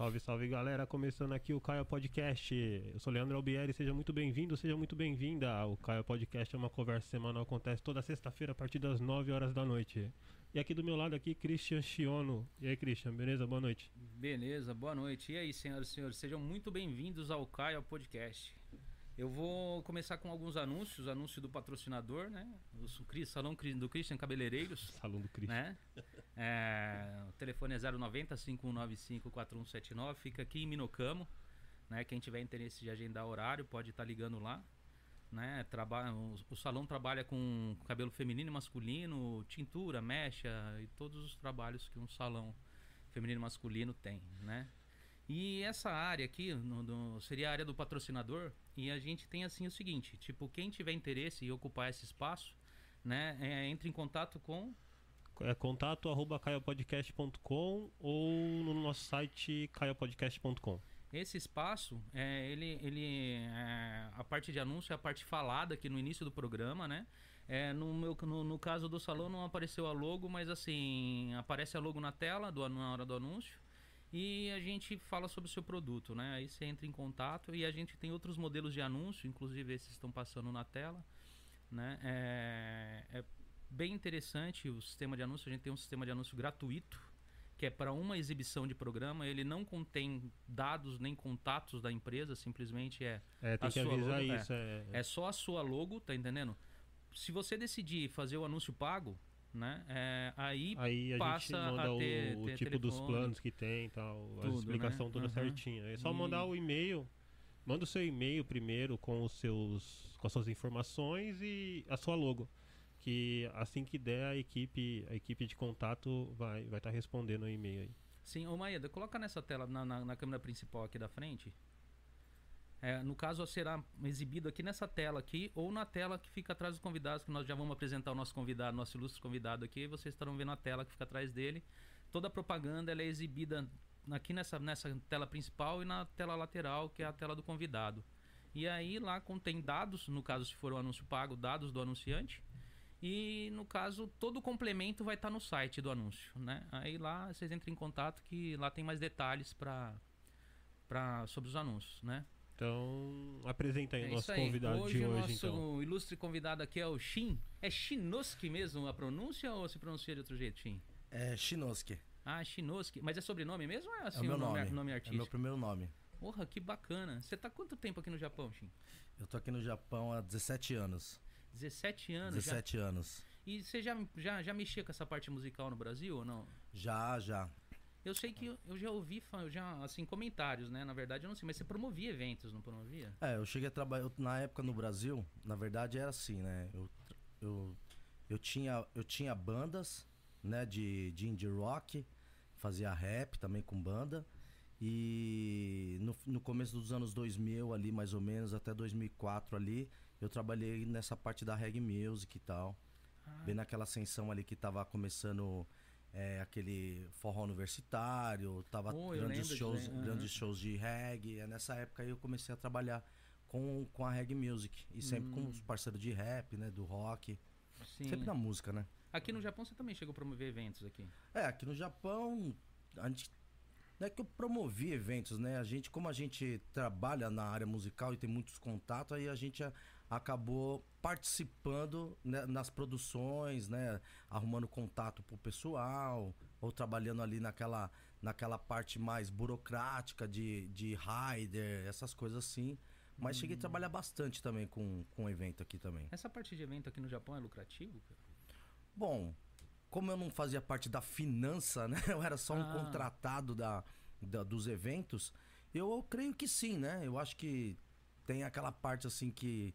Salve, salve galera, começando aqui o Caio Podcast. Eu sou Leandro Albieri, seja muito bem-vindo, seja muito bem-vinda. O Caio Podcast é uma conversa semanal, acontece toda sexta-feira a partir das 9 horas da noite. E aqui do meu lado aqui, Christian Chiono. E aí, Christian, beleza? Boa noite. Beleza, boa noite. E aí, senhoras e senhores, sejam muito bem-vindos ao Caio Podcast. Eu vou começar com alguns anúncios, anúncio do patrocinador, né? O Salão do Christian Cabeleireiros. Salão do Christian. Né? É, o telefone é 090 5195 4179, fica aqui em Minocamo. Né? Quem tiver interesse de agendar horário pode estar tá ligando lá. Né? Trabalha, o, o, salão trabalha com cabelo feminino e masculino, tintura, mecha e todos os trabalhos que um salão feminino e masculino tem, né? E essa área aqui no, no, seria a área do patrocinador. E a gente tem assim o seguinte: tipo, quem tiver interesse em ocupar esse espaço, né, é, entre em contato com. É contato arroba caiopodcast.com ou no nosso site caiopodcast.com. Esse espaço, é, ele, ele é, a parte de anúncio é a parte falada aqui no início do programa, né? É, no, meu, no, no caso do salão não apareceu a logo, mas assim, aparece a logo na tela do, na hora do anúncio e a gente fala sobre o seu produto, né? Aí você entra em contato e a gente tem outros modelos de anúncio, inclusive esses estão passando na tela, né? É, é bem interessante o sistema de anúncio. A gente tem um sistema de anúncio gratuito que é para uma exibição de programa. Ele não contém dados nem contatos da empresa, simplesmente é, é tem a que sua avisar logo. isso. É, é. é só a sua logo, tá entendendo? Se você decidir fazer o anúncio pago, né? É, aí, aí a passa gente manda a ter, o, ter o tipo telefone, dos planos que tem tal, tudo, a explicação né? toda Uhum. certinha. É só E- mandar o e-mail, manda o seu e-mail primeiro com os seus com as suas informações e a sua logo. Que assim que der a equipe, a equipe de contato vai vai estar respondendo o e-mail aí. Sim, ô Maeda, coloca nessa tela, na, na, na câmera principal aqui da frente. É, no caso, será exibido aqui nessa tela aqui, ou na tela que fica atrás dos convidados, que nós já vamos apresentar o nosso convidado, nosso ilustre convidado aqui, vocês estarão vendo a tela que fica atrás dele. Toda a propaganda é exibida aqui nessa, nessa tela principal e na tela lateral, que é a tela do convidado. E aí lá contém dados, no caso se for o anúncio pago, dados do anunciante. E no caso, todo o complemento vai estar no site do anúncio, né? Aí lá vocês entram em contato que lá tem mais detalhes para para sobre os anúncios, né? Então, apresenta aí o é nosso isso aí. convidado hoje de o hoje nosso então. ilustre convidado aqui é o Shin. É Shinoski mesmo a pronúncia ou se pronuncia de outro jeito, Shin? É Shinosuke. Ah, Shinoski. Mas é sobrenome mesmo ou é É assim o meu o nome, nome. nome É artístico? meu primeiro nome. Porra, que bacana. Você tá quanto tempo aqui no Japão, Shin? Eu tô aqui no Japão há 17 anos. 17 anos 17 anos. já. E você já, já, já mexia com essa parte musical no Brasil ou não? Já, já. Eu sei que eu, eu já ouvi eu já, assim, comentários, né? Na verdade, eu não sei, mas você promovia eventos, não promovia? É, eu cheguei a trabalhar. Na época no Brasil, na verdade era assim, né? Eu, eu, eu, tinha, eu tinha bandas, né? De, de indie rock, fazia rap também com banda. E no, no começo dos anos 2000 ali, mais ou menos, até 2004 ali, eu trabalhei nessa parte da reggae music e tal. Ah, Bem naquela ascensão ali que tava começando é, aquele forró universitário, tava Oh, grandes de shows, ver, aham. grandes shows de reggae. É nessa época aí eu comecei a trabalhar com, com a reggae music e sempre com Hum. os parceiros de rap, né, do rock, sim. sempre na música, né? Aqui no Japão você também chegou a promover eventos aqui. É, aqui no Japão, a gente. Não é que eu promovi eventos, né? A gente, como a gente trabalha na área musical e tem muitos contatos, aí a gente a- acabou participando né, nas produções, né? Arrumando contato pro pessoal, ou trabalhando ali naquela, naquela parte mais burocrática de, de rider, essas coisas assim. Mas cheguei a trabalhar bastante também com, com evento aqui também. Essa parte de evento aqui no Japão é lucrativo? Bom, como eu não fazia parte da finança, né? Eu era só um Ah. contratado da, da- dos eventos. Eu creio que sim, né? Eu acho que tem aquela parte assim que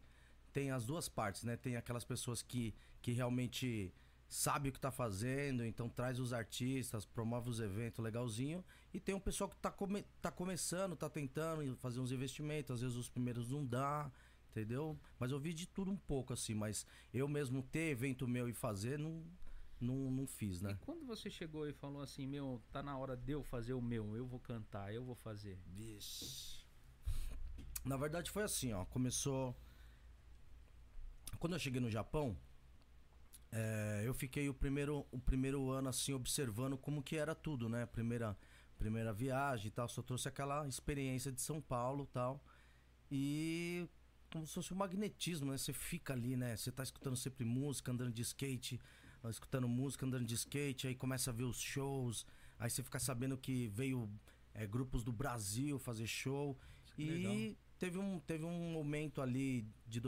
tem as duas partes, né? Tem aquelas pessoas que, que realmente sabe o que tá fazendo, então traz os artistas, promove os eventos legalzinho. E tem um pessoal que tá, come, tá começando, tá tentando fazer uns investimentos, às vezes os primeiros não dá, entendeu? Mas eu vi de tudo um pouco, assim, mas eu mesmo ter evento meu e fazer, não, não, não fiz, E né? quando você chegou e falou assim, meu, tá na hora de eu fazer o meu, eu vou cantar, eu vou fazer. Vixe. Na verdade foi assim, ó. Começou. Quando eu cheguei no Japão, é, eu fiquei o primeiro, o primeiro ano assim observando como que era tudo, né? Primeira, primeira viagem e tal. Só trouxe aquela experiência de São Paulo e tal. E como se fosse um magnetismo, né? Você fica ali, né? Você tá escutando sempre música, andando de skate, escutando música, andando de skate, aí começa a ver os shows, aí você fica sabendo que veio é, grupos do Brasil fazer show. Que e legal. teve um, teve um momento ali de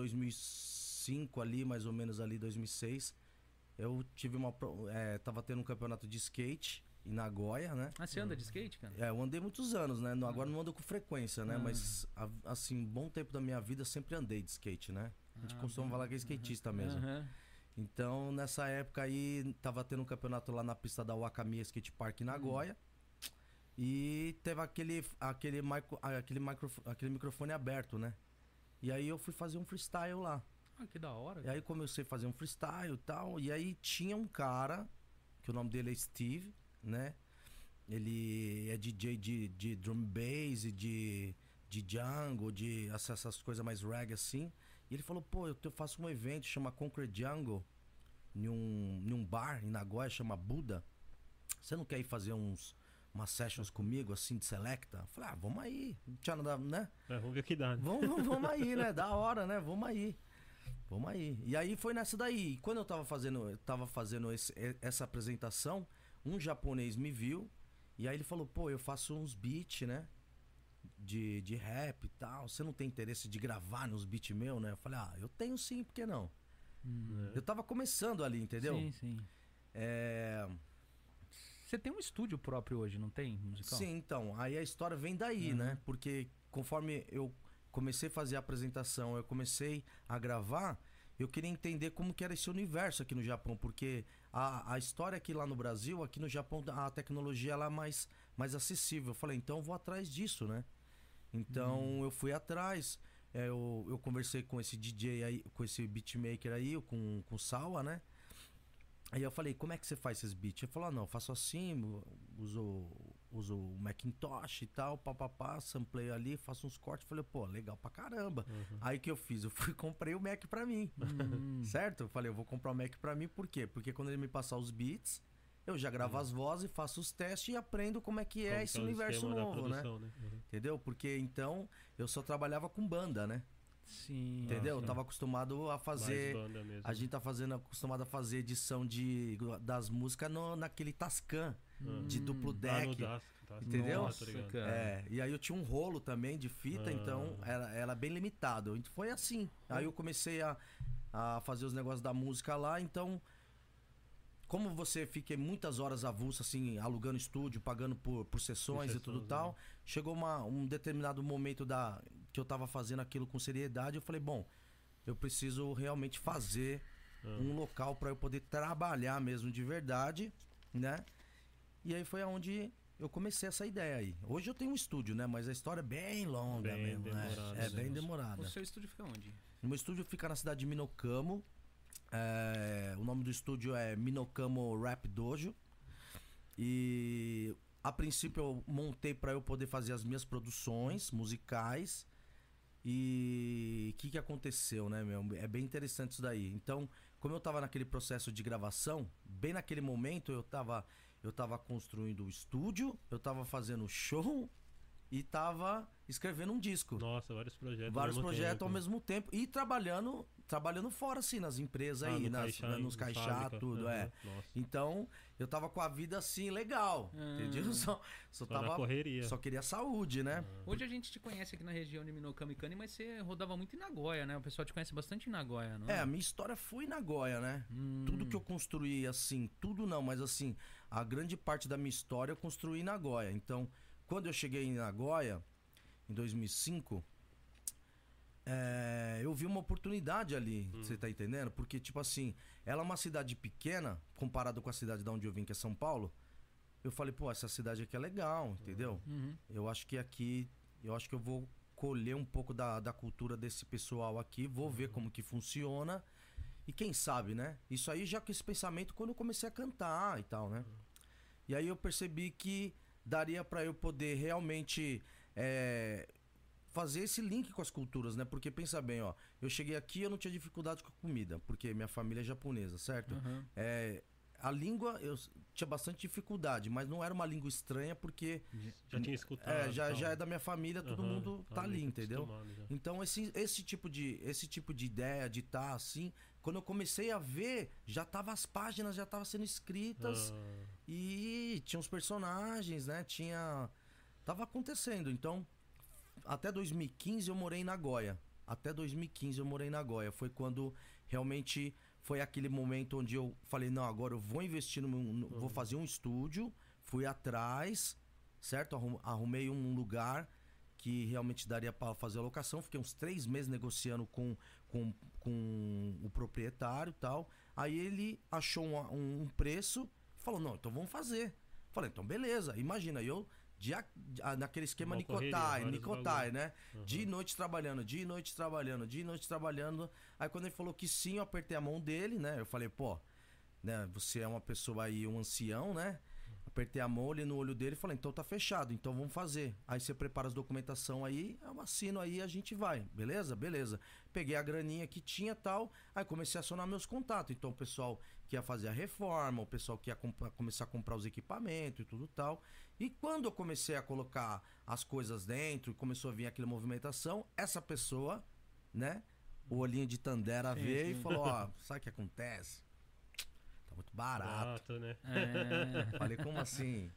2005, ali, mais ou menos ali, 2006. Eu tive uma. É, tava tendo um campeonato de skate em Nagoya, né? Ah, você anda de skate, cara? É, eu andei muitos anos, né? Agora não ando com frequência, né? Ah. Mas, assim, bom tempo da minha vida sempre andei de skate, né? A gente Ah, costuma bom. falar que é skatista mesmo. Aham. Então, nessa época aí, tava tendo um campeonato lá na pista da Wakamiya Skate Park em Nagoya. E teve aquele, aquele, micro, aquele, micro, aquele microfone aberto, né? E aí eu fui fazer um freestyle lá. Ah, que da hora. E aí comecei a fazer um freestyle e tal. E aí tinha um cara, que o nome dele é Steve, né? Ele é DJ de, de drum bass e de, de jungle, de essas, essas coisas mais reggae assim. E ele falou, pô, eu te- faço um evento, chama Concrete Jungle, em um, em um bar em Nagoya, chama Buda. Você não quer ir fazer uns umas sessions comigo, assim, de selecta? Eu falei, ah, vamos aí. Não tinha nada, né? É, vamos ver o que dá. né? Vamos, vamos, vamos aí, né? Da hora, né? Vamos aí. Vamos aí. E aí foi nessa daí. E quando eu tava fazendo, eu tava fazendo esse- essa apresentação, um japonês me viu e aí ele falou: pô, eu faço uns beats, né? De, de rap e tal. Você não tem interesse de gravar nos beats meu, né? Eu falei: ah, eu tenho sim, por que não? Hum. Eu tava começando ali, entendeu? Sim, sim. É. Você tem um estúdio próprio hoje, não tem? Musical? Sim, então. Aí a história vem daí, Uhum. né? Porque conforme eu comecei a fazer a apresentação, eu comecei a gravar, eu queria entender como que era esse universo aqui no Japão. Porque a, a história aqui lá no Brasil, aqui no Japão, a tecnologia ela é mais, mais acessível. Eu falei, então eu vou atrás disso, né? Então eu fui atrás. é, eu, eu conversei com esse DJ aí, com esse beatmaker aí, com, com o Sawa, né? Aí eu falei, como é que você faz esses beats? Ele falou, ah, não, eu faço assim, uso, uso o Macintosh e tal, papapá, samplei ali, faço uns cortes. Falei, pô, legal pra caramba. Uhum. Aí que eu fiz? Eu fui comprei o Mac pra mim, Hum. certo? Eu falei, eu vou comprar o Mac pra mim, por quê? Porque quando ele me passar os beats, eu já gravo as vozes, faço os testes e aprendo como é que é Como esse que o universo novo, né? produção, né? Uhum. Entendeu? Porque então eu só trabalhava com banda, né? Sim. Entendeu? Eu sim. tava acostumado a fazer. A gente tá fazendo, acostumado a fazer edição de, das músicas no, naquele Tascam, de Hum. duplo Ah, no deck. Tá. Entendeu? Nossa, tá cara. É, e aí eu tinha um rolo também de fita, Ah. então era, era bem limitado. Então foi assim. Aí eu comecei a, a fazer os negócios da música lá, então. Como você fiquei muitas horas avulso, assim, alugando estúdio, pagando por, por sessões e tudo tal, chegou uma- um determinado momento da, que eu tava fazendo aquilo com seriedade, eu falei, bom, eu preciso realmente fazer Ah. um local para eu poder trabalhar mesmo de verdade, né? E aí foi aonde eu comecei essa ideia aí. Hoje eu tenho um estúdio, né? Mas a história é bem longa Bem mesmo, né? demorada, É né? bem O demorada. seu estúdio fica onde? O meu estúdio fica na cidade de Minocamo. É, o nome do estúdio é Minocamo Rap Dojo. E a princípio eu montei para eu poder fazer as minhas produções musicais. E o que, que aconteceu, né, meu? É bem interessante isso daí. Então, como eu tava naquele processo de gravação, bem naquele momento eu tava, eu tava construindo o estúdio, eu tava fazendo show e tava escrevendo um disco Nossa, vários projetos. vários ao projetos tempo. ao mesmo tempo e trabalhando trabalhando fora assim nas empresas Ah, aí no nas, Caixá, nos em caixá fábrica. tudo Aham, é Nossa. então eu tava com a vida assim legal Ah. entendeu só, só Só tava correria. só queria saúde né Hoje a gente te conhece aqui na região de Minokami Kani, mas você rodava muito em Nagoya, né? O pessoal te conhece bastante em Nagoya, não é a minha história foi em Nagoya né Hum. tudo que eu construí assim tudo não mas assim a grande parte da minha história eu construí em Nagoya então quando eu cheguei em Nagoya em 2005 é, eu vi uma oportunidade ali, você tá entendendo? Porque, tipo assim, ela é uma cidade pequena, comparado com a cidade da onde eu vim, que é São Paulo. Eu falei, pô, essa cidade aqui é legal, entendeu? Uhum. Eu acho que aqui, eu acho que eu vou colher um pouco da, da cultura desse pessoal aqui, vou ver como que funciona. E quem sabe, né? Isso aí já com esse pensamento quando eu comecei a cantar e tal, né? E aí eu percebi que daria pra eu poder realmente é, fazer esse link com as culturas, né? Porque pensa bem, ó, eu cheguei aqui eu não tinha dificuldade com a comida, porque minha família é japonesa, certo? Uhum. É, a língua eu tinha bastante dificuldade, mas não era uma língua estranha porque Já tinha escutado. é, já, tal. já é da minha família, todo Aham, mundo tá ali, que entendeu? Então esse, esse tipo de esse tipo de ideia de estar assim, quando eu comecei a ver, já tava as páginas já tava sendo escritas Ah, e tinha os personagens, né? Tinha tava acontecendo. Então, até 2015 eu morei em Nagoya. Até 2015 eu morei em Nagoya. Foi quando realmente foi aquele momento onde eu falei, não, agora eu vou investir no, meu- no- vou fazer um estúdio, fui atrás, certo? Arrum- Arrumei um lugar que realmente daria para fazer a locação. Fiquei uns três meses negociando com, com, com o proprietário e tal. Aí ele achou um, um- um preço falou, não, então vamos fazer. Falei, então beleza. Imagina, eu ah, naquele esquema Uma Nicotai, Nicotai, né? Uhum. De noite trabalhando, de noite trabalhando, de noite trabalhando. Aí quando ele falou que sim, eu apertei a mão dele, né? Eu falei, pô, né, você é uma pessoa aí, um ancião, né? Apertei a mão, olhei no olho dele e falei, então tá fechado, então vamos fazer. Aí você prepara as documentação aí, eu assino aí e a gente vai, beleza? Beleza. Peguei a graninha que tinha tal, aí comecei a acionar meus contatos. Então o pessoal que ia fazer a reforma, o pessoal que ia começar a comprar os equipamentos e tudo tal. E quando eu comecei a colocar as coisas dentro e começou a vir aquela movimentação, essa pessoa, né? O olhinho de Tandera Sim, veio sim. e falou, ó, sabe o que acontece? Muito barato. barato, né? É. Falei, como assim?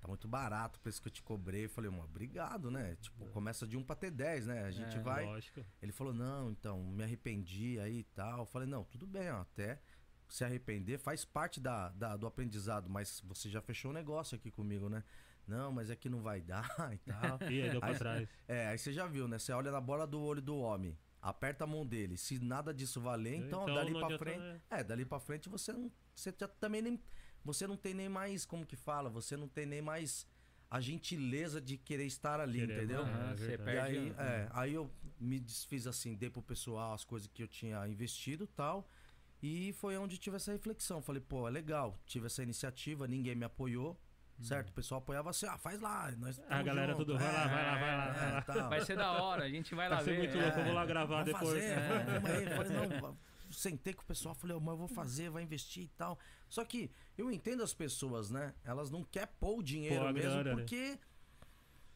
Tá muito barato o preço que eu te cobrei. Eu falei, mano, obrigado, né? Tipo, começa de 1 pra ter 10, né? A gente É. vai. Lógico. Ele falou, não, então, me arrependi aí e tal. Eu falei, não, tudo bem, ó, até se arrepender faz parte da, da- do aprendizado, mas você já fechou o negócio aqui comigo, né? Não, mas é que não vai dar e tal. E aí deu pra Aí- trás. É, aí você já viu, né? Você olha na bola do olho do homem, aperta a mão dele. Se nada disso valer, então, Então dali pra frente. né? É, dali pra frente você não. Você já também nem. Você não tem nem mais, como que fala? Você não tem nem mais a gentileza de querer estar ali, Querer, entendeu? Aham, É. E perde. aí, a- é, aí eu me desfiz assim, dei pro pessoal as coisas que eu tinha investido e tal. E foi onde tive essa reflexão. Falei, pô, é legal. Tive essa iniciativa, ninguém me apoiou. Certo? O pessoal apoiava assim, ah, faz lá. Nós A galera junto. tudo, vai lá, É, vai lá, vai lá, vai é, lá. tal. Vai ser da hora, a gente vai lá Vai ser ver. muito é. louco, eu vou lá gravar depois. Fazer, É. vamos, vamos aí. Falei, não, sentei com o pessoal, falei, ó, mas eu vou fazer, vai investir e tal. Só que eu entendo as pessoas, né? Elas não querem pôr o dinheiro Pôr a mesmo, grana, né? porque.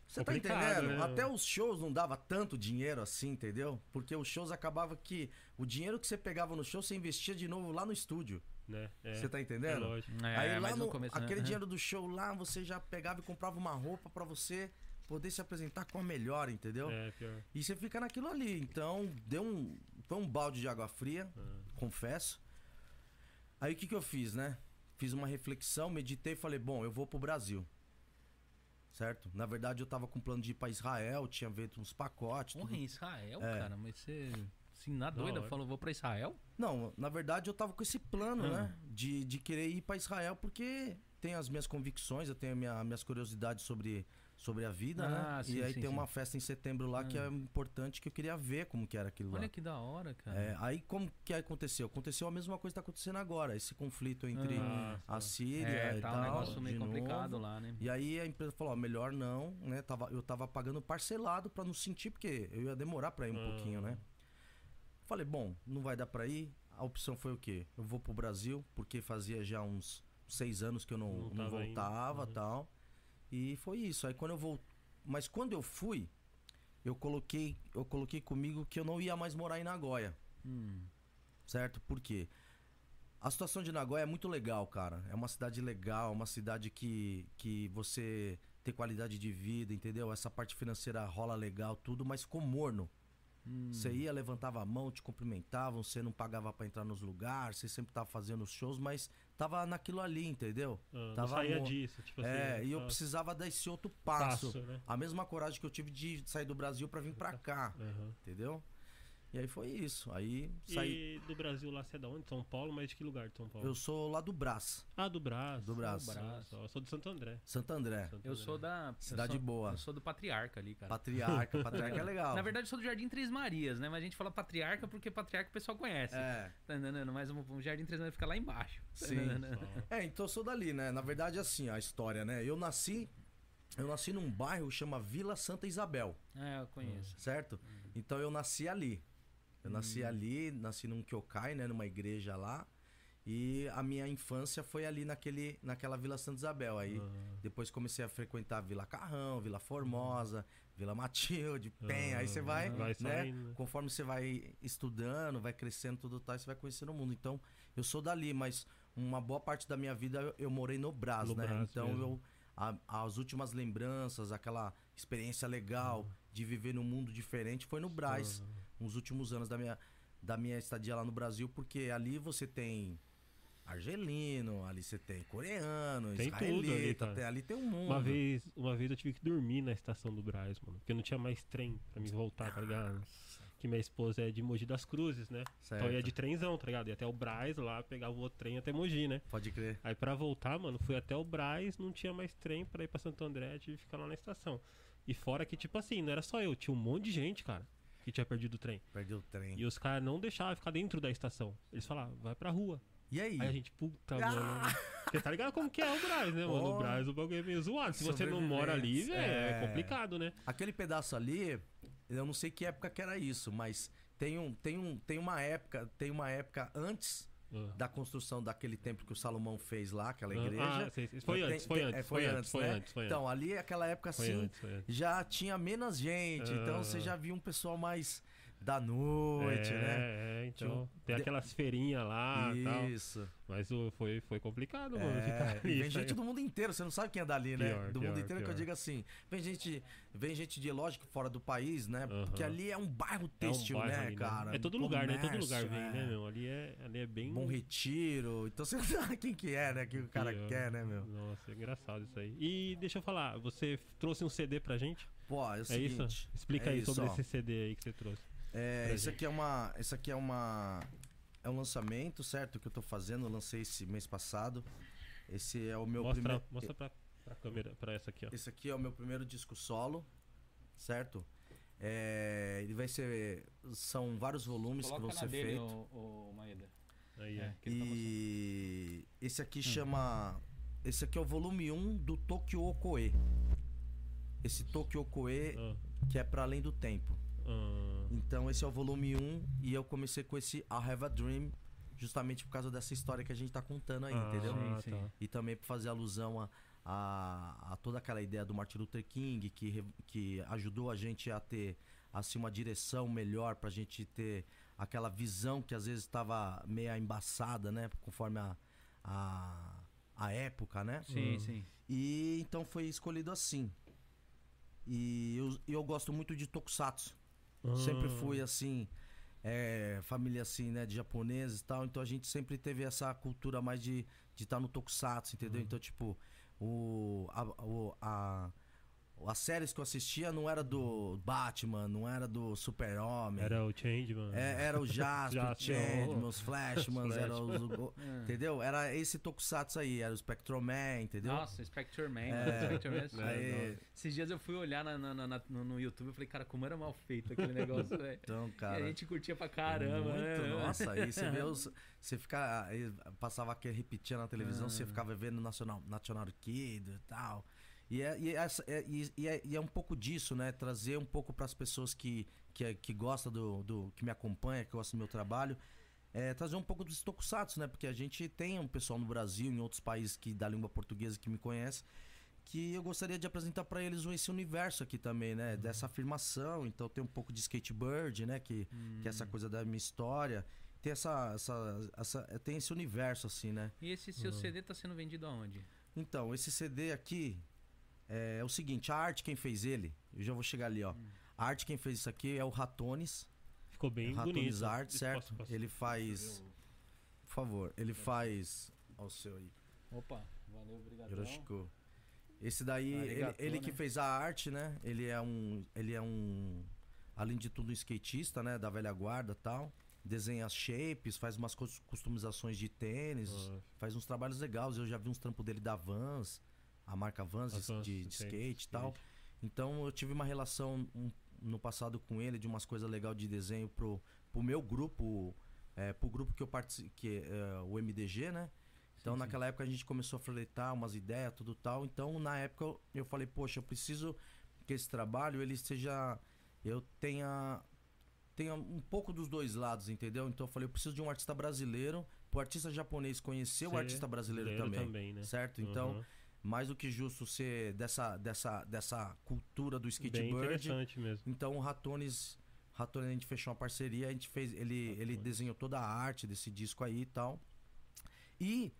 Você tá entendendo? né? Até os shows não dava tanto dinheiro assim, entendeu? Porque os shows acabava que o dinheiro que você pegava no show, você investia de novo lá no estúdio. Né? É, Você tá é entendendo? lógico. É, Aí lá mas no, no começo, né? aquele Aham. dinheiro do show lá, você já pegava e comprava uma roupa pra você poder se apresentar com a melhor, entendeu? É, pior. E você fica naquilo ali. Então, deu um. Foi um balde de água fria, Ah. confesso. Aí o que, que eu fiz, né? Fiz uma reflexão, meditei e falei, bom, eu vou pro Brasil. Certo? Na verdade, eu tava com plano de ir pra Israel, tinha feito uns pacotes. Porra, em Israel, É. cara, mas você. Assim, na doida, hora. falou, vou pra Israel? Não, na verdade, eu tava com esse plano, Ah. né? De, de querer ir pra Israel, porque tem as minhas convicções, eu tenho a minha, minhas curiosidades sobre, sobre a vida, Ah, né? sim, e aí sim, tem sim. uma festa em setembro lá que Ah. é importante que eu queria ver como que era aquilo lá. Olha que da hora, cara. É, aí como que aconteceu? Aconteceu a mesma coisa que tá acontecendo agora, esse conflito entre Ah, a. Síria É, e tá tal. um negócio meio complicado novo. lá, né? E aí a empresa falou, ó, melhor não, né? Tava, eu tava pagando parcelado pra não sentir, porque eu ia demorar pra ir um Ah. pouquinho, né? Falei, bom, não vai dar pra ir. A opção foi o quê? Eu vou pro Brasil, porque fazia já uns seis anos que eu não, Não não, voltava Uhum. tal. E foi isso. Aí quando eu vou. Mas quando eu fui, eu coloquei, eu coloquei comigo que eu não ia mais morar em Nagoya. Hum. Certo? Por quê? A situação de Nagoya é muito legal, cara. É uma cidade legal, uma cidade que, que você tem qualidade de vida, entendeu? Essa parte financeira rola legal, tudo, mas ficou morno. Hum. Você ia, levantava a mão, te cumprimentavam, você não pagava pra entrar nos lugares, você sempre tava fazendo os shows, mas tava naquilo ali, entendeu? Ah, Tava saía disso, tipo é, assim. e eu só precisava dar esse outro passo. passo, né? A mesma coragem que eu tive de sair do Brasil pra vir pra cá, Aham. entendeu? E aí foi isso. Aí saí. E do Brasil lá, você é da onde? São Paulo, mas de que lugar de São Paulo? Eu sou lá do Brás, Ah, do Brás. Do Brás. Ah, Brás. só. Eu sou de Santo André. Santo André. Santo Eu André. sou da. Cidade eu sou, boa. Eu sou do Patriarca ali, cara. Patriarca. Patriarca é legal. Na verdade, eu sou do Jardim Três Marias, né? Mas a gente fala Patriarca porque Patriarca o pessoal conhece. É. Tá entendendo? Mas o Jardim Três Marias fica lá embaixo. Tá Sim. É, então eu sou dali, né? Na verdade, assim, a história, né? Eu nasci. Eu nasci num bairro que chama Vila Santa Isabel, É, eu conheço. certo? Então eu nasci ali. Eu nasci ali, nasci num Kyokai, né? Numa igreja lá. E a minha infância foi ali naquele, naquela Vila Santa Isabel. Aí Ah. depois comecei a frequentar Vila Carrão, Vila Formosa, Vila Matilde, Penha. Aí você Ah, vai, vai né? Conforme você vai estudando, vai crescendo tudo tal, você vai conhecendo o mundo. Então, eu sou dali, mas uma boa parte da minha vida eu, morei no Brás, No né? Brás então mesmo. eu a- as últimas lembranças, aquela experiência legal de viver num mundo diferente foi no Brás, Ah. Nos últimos anos da minha da minha estadia lá no Brasil, porque ali você tem argelino, ali você tem coreano, Tem tudo ali, tem- ali tem um mundo. Uma vez, uma vez eu tive que dormir na estação do Braz, mano. Porque não tinha mais trem pra me voltar, tá ligado? Que minha esposa é de Mogi das Cruzes, né? Então eu ia Certo. de trenzão, tá ligado? Ia até o Braz lá, pegava o outro trem até Mogi, né? Pode crer. Aí pra voltar, mano, fui até o Braz, não tinha mais trem pra ir pra Santo André, tive que ficar lá na estação. E fora que, tipo assim, não era só eu, tinha um monte de gente, cara, que tinha perdido o trem. Perdeu o trem. E os caras não deixavam ficar dentro da estação. Eles falavam, vai pra rua. E aí? Aí a gente, puta, Ah! mano. Você tá ligado como que é o Braz, né, mano? Oh. O Braz, o bagulho é meio zoado. Se você não mora ali, Sobreviventes, é é. complicado, né? Aquele pedaço ali, eu não sei que época que era isso, mas tem, um, tem, um, tem uma época, tem uma época antes Ah. da construção daquele templo que o Salomão fez lá, aquela Ah, igreja. ah, sei, sei. Foi antes, foi antes, é, foi antes, foi né? antes, foi Então, ali aquela época assim, já tinha menos gente, então Ah. você já via um pessoal mais da noite, é, né? É, então. Um- Tem aquelas feirinhas lá e tal. Isso. Mas foi, foi complicado, mano. É, ficar ali, vem gente saiu. do mundo inteiro, você não sabe quem é dali, né? Pior, do pior, mundo inteiro que eu pior. digo assim. Vem gente, vem gente de lógico fora do país, né? Aham. Porque ali é um bairro É um têxtil, bairro né, ali, cara? É todo lugar, né? Todo lugar vem, é. né, meu? Ali é, ali é bem. Bom retiro. Então você sabe quem que é, né? Que o cara pior. quer, né, meu? Nossa, é engraçado isso aí. E deixa eu falar, você trouxe um CD pra gente? Pô, é o É seguinte. isso? Explica é aí isso, sobre ó. esse CD aí que você trouxe. É, gente. aqui é uma. Esse aqui é uma. É um lançamento, certo? Que eu tô fazendo. Eu lancei esse mês passado. Esse é o meu mostra primeiro. mostra pra, pra câmera, pra essa aqui, ó. Esse aqui é o meu primeiro disco solo, certo? É, ele vai ser. São vários volumes que vão Coloca ser feitos. o, o Maeda. Aí, É, ele tá. E esse aqui chama. Esse aqui é o volume 1 do Tokyo Okoe. Esse Tokyo Okoe, Ah, que é para além do tempo. Ah, Então esse é o volume 1 e eu comecei com esse I Have a Dream, justamente por causa dessa história que a gente tá contando aí, ah, entendeu? Sim, sim. tá. E também para fazer alusão a, a, a toda aquela ideia do Martin Luther King, que, que ajudou a gente a ter assim, uma direção melhor, pra gente ter aquela visão que às vezes estava meio embaçada, né? Conforme a, a, a época, né? Sim, Hum. sim. E então foi escolhido assim. E eu, eu gosto muito de Tokusatsu. Sempre Ah, fui assim, é, família assim, né, de japoneses e tal. Então a gente sempre teve essa cultura mais de estar de tá no Tokusatsu, entendeu? Uhum. Então, tipo, o, a, o- a, as séries que eu assistia não era do Batman, não era do Super-Homem. Era o Changeman. É, era o Jasper, o Jasper, Changeman, os Flashmans, era os, o- É. entendeu? Era esse Tokusatsu aí, era o Spectroman, entendeu? Nossa, Spectre Man. É. Spectre Man. Aí, nossa. Esses dias eu fui olhar na, na- na- no, no YouTube e falei, cara, como era mal feito aquele negócio, velho. então, E cara. a gente curtia pra caramba, muito, né? Nossa, aí você vê os. Você fica. Aí passava aquele repetia na televisão, você ficava vendo National, National Kid e tal. E é, e, é, é- e- é, e é um pouco disso, né? Trazer um pouco para as pessoas que, que, que gostam do, do. que me acompanha, que gostam do meu trabalho. É, trazer um pouco dos tokusatsu, né? Porque a gente tem um pessoal no Brasil, em outros países que da língua portuguesa que me conhece, que eu gostaria de apresentar para eles esse universo aqui também, né? Dessa afirmação. Então tem um pouco de skateboard, né? Que, que é essa coisa da minha história. Tem essa, essa, essa tem esse universo assim, né? E esse seu CD tá sendo vendido aonde? Então, esse CD aqui é, o seguinte, a arte quem fez ele, eu já vou chegar ali, ó. A arte quem fez isso aqui é o Ratones, Ficou bem Ratones bonito. Art, Posso- certo? posso- Ele faz, por favor, ele faz, ó o seu aí, Opa, valeu, obrigado. Hiroshiko. Esse daí, ele, Arigato, ele que né? fez a arte, né? Ele é um, ele é um, além de tudo um skatista, né? Da velha guarda, e tal. Desenha shapes, faz umas cus- customizações de tênis, Ah, faz uns trabalhos legais. Eu já vi uns trampos dele da Vans, a marca Vans, de, de- skate e tal. Então eu tive uma relação um- no passado com ele de umas coisas legais de desenho pro, pro meu grupo, é, pro grupo que eu participo, que é o MDG, né? Então Sim, sim. naquela época a gente começou a flertar umas ideias, tudo tal. Então na época eu, eu falei, poxa, eu preciso que esse trabalho ele seja eu tenha tenha um pouco dos dois lados, entendeu? Então eu falei, eu preciso de um artista brasileiro pro artista japonês conhecer o Ser artista brasileiro brasileiro também, também, né? certo? Então, Uhum. Mais do que justo ser dessa, dessa, dessa cultura do Bem skateboard. interessante mesmo. Então o Ratones, Ratones a gente fechou uma parceria, a gente fez, ele, ele desenhou toda a arte desse disco aí e tal. E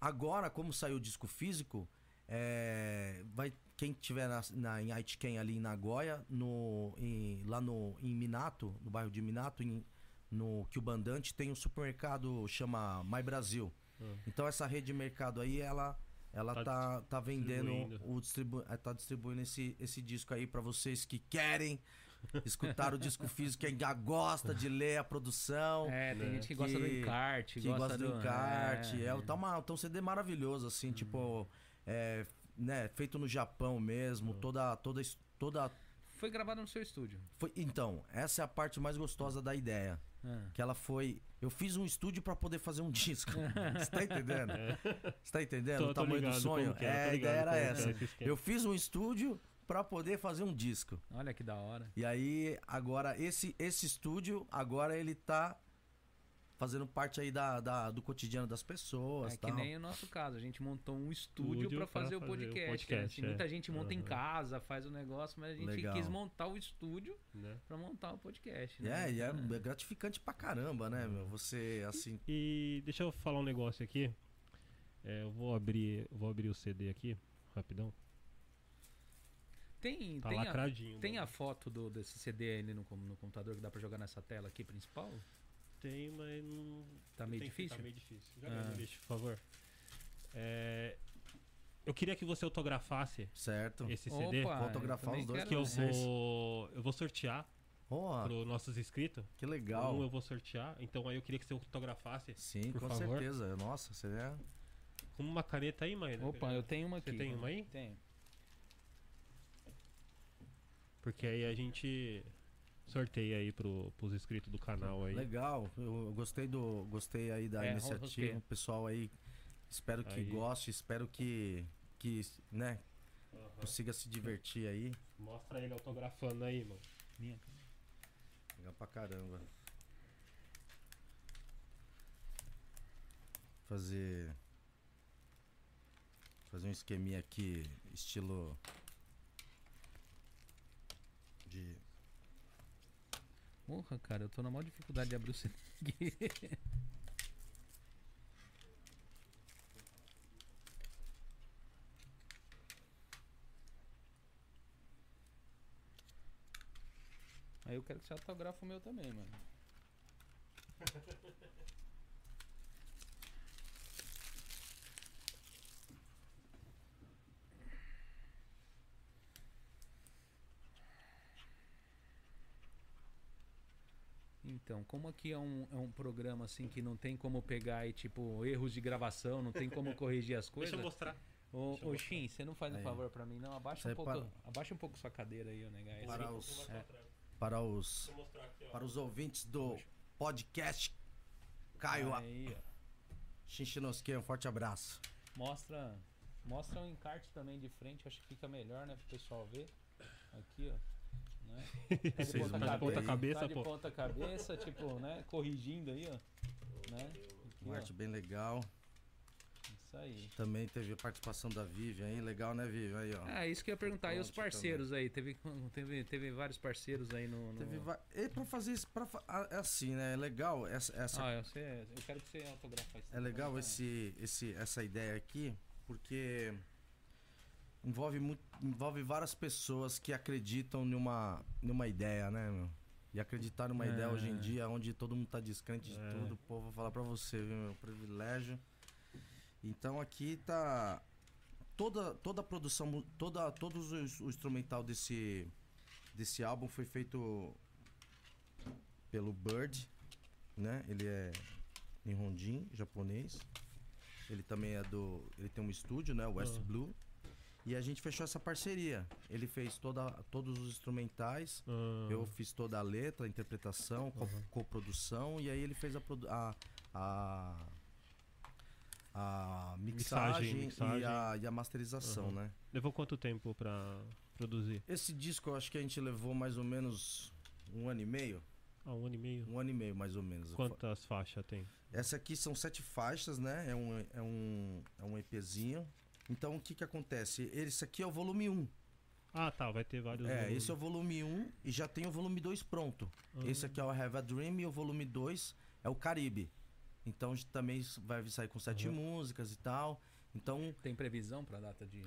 agora, como saiu o disco físico, é, vai quem tiver na, na, em Aitken ali em Nagoya, no, em- lá no, em Minato, no bairro de Minato, em, no Kyubandante, tem um supermercado chama My Brasil. Hum. Então essa rede de mercado aí, ela ela Tá tá, tá vendendo o distribu eh, tá distribuindo esse, esse disco aí pra vocês que querem escutar o disco físico, quem já gosta de ler a produção, É, tem né? gente que, gosta do Que- encarte, que gosta do encarte. É, é. tá, uma, tá um CD maravilhoso, assim, tipo, é, né, feito no Japão mesmo, toda, toda, es- toda. Foi gravado no seu estúdio. Foi, então, essa é a parte mais gostosa da ideia. Ah. Que ela foi. Eu fiz um estúdio pra poder fazer um disco. Você tá entendendo? Você tá entendendo Tô- o tamanho do sonho? é, É, a ideia era é essa. esse esquema. Eu fiz um estúdio pra poder fazer um disco. Olha que da hora. E aí, agora, esse, esse estúdio, agora ele tá fazendo parte aí da, da- do cotidiano das pessoas. É que tal. nem o nosso caso, a gente montou um estúdio pra fazer, o fazer o podcast. né? podcast, Assim, é. Muita gente monta em Uhum. casa, faz o negócio, mas a gente Legal. quis montar o estúdio Né? pra montar o podcast. Né? É, e é, é gratificante pra caramba, né, meu? Você, assim. E deixa eu falar um negócio aqui. É, eu vou abrir, eu vou abrir o CD aqui, rapidão. Tem, Tá tem, a, lacradinho. tem a foto do, desse CD ali no, no computador que dá pra jogar nessa tela aqui principal? Tem, mas não. Tá meio tem- difícil? Tá meio difícil. Joga Ah. no lixo, por favor. É, eu queria que você autografasse Certo. esse CD. Opa, Vou autografar os dois Que eu vou. Eu vou sortear para os nossos inscritos. que legal. Um eu vou sortear. Então aí eu queria que você autografasse Sim, por com favor. certeza. Nossa, você é. com uma caneta aí, mãe. né? Opa, eu tenho uma aqui. Você tem uma aí? Tenho. Porque aí a gente sorteia aí pro, pros inscritos do canal aí. Legal. Eu gostei do. Gostei aí da É, iniciativa. O pessoal aí. Espero que Aí. goste, espero que. Que, né, Aham. consiga se divertir aí. Mostra ele autografando aí, mano. Minha. Legal pra caramba. Fazer. Fazer um esqueminha aqui, estilo. De. Porra, cara, eu tô na maior dificuldade de abrir o CD. Aí eu quero que você autografe o meu também, mano. Então, como aqui é um, é um programa assim que não tem como pegar e tipo erros de gravação, não tem como corrigir as coisas. Deixa eu mostrar. Ô, ô. Shin, você não faz um Aí. favor pra mim, não? Abaixa um pouco, para- abaixa um pouco sua cadeira aí, ô negais. Para Vou os- é. Para os. Deixa eu mostrar aqui, ó. Para os ouvintes do podcast Caio Aí, ó. Xinchinosque, um forte abraço. Mostra, mostra um encarte também de frente, acho que fica melhor, né, pro pessoal ver. Aqui, ó. Né? Tá de ponta Tá de ponta cabeça, tá de ponta cabeça, tipo, né, corrigindo aí, ó. Né? Aqui, Uma ó. arte bem legal. Isso aí. Também teve a participação da Vivian aí. Legal, né, Vivian? Aí, ó. Ah, isso que eu ia perguntar. E os parceiros aí? Teve, teve, teve vários parceiros aí no. no... Teve va- E pra fazer isso, pra é assim, né? É legal essa, essa Ah, eu, sei, eu quero que você autografe isso. É legal esse, esse, essa ideia aqui, porque envolve, muito, envolve várias pessoas que acreditam numa, numa ideia, né, meu? E acreditar numa ideia hoje em É. dia, onde todo mundo tá descrente de É. tudo, pô, vou falar pra você, viu, meu? Privilégio. Então aqui tá. Toda, toda a produção, toda, todos os, o instrumental desse, desse álbum foi feito pelo Bird, né? Ele é Nihonjin, japonês. Ele também é do. Ele tem um estúdio, né? West Ah. Blue. E a gente fechou essa parceria. Ele fez toda, todos os instrumentais. Ah, Eu fiz toda a letra, a interpretação, Uhum. coprodução. E aí ele fez a, a, a, a Mixagem, mixagem, mixagem. E, a, e a masterização, Uhum. né? Levou quanto tempo pra produzir? Esse disco eu acho que a gente levou mais ou menos um ano e meio. Ah, um ano e meio. Um ano e meio, mais ou menos. Quantas faixas tem? Essa aqui são sete faixas, né? É um, é um, é um EPzinho. Então, o que que acontece? Esse aqui é o volume 1. Ah, tá. Vai ter vários. É, volumes. esse é o volume 1 e já tem o volume 2 pronto. Ah. Esse aqui é o Have a Dream e o volume 2 é o Caribe. Então também vai sair com sete Uhum. músicas e tal. Então, Tem previsão pra data de.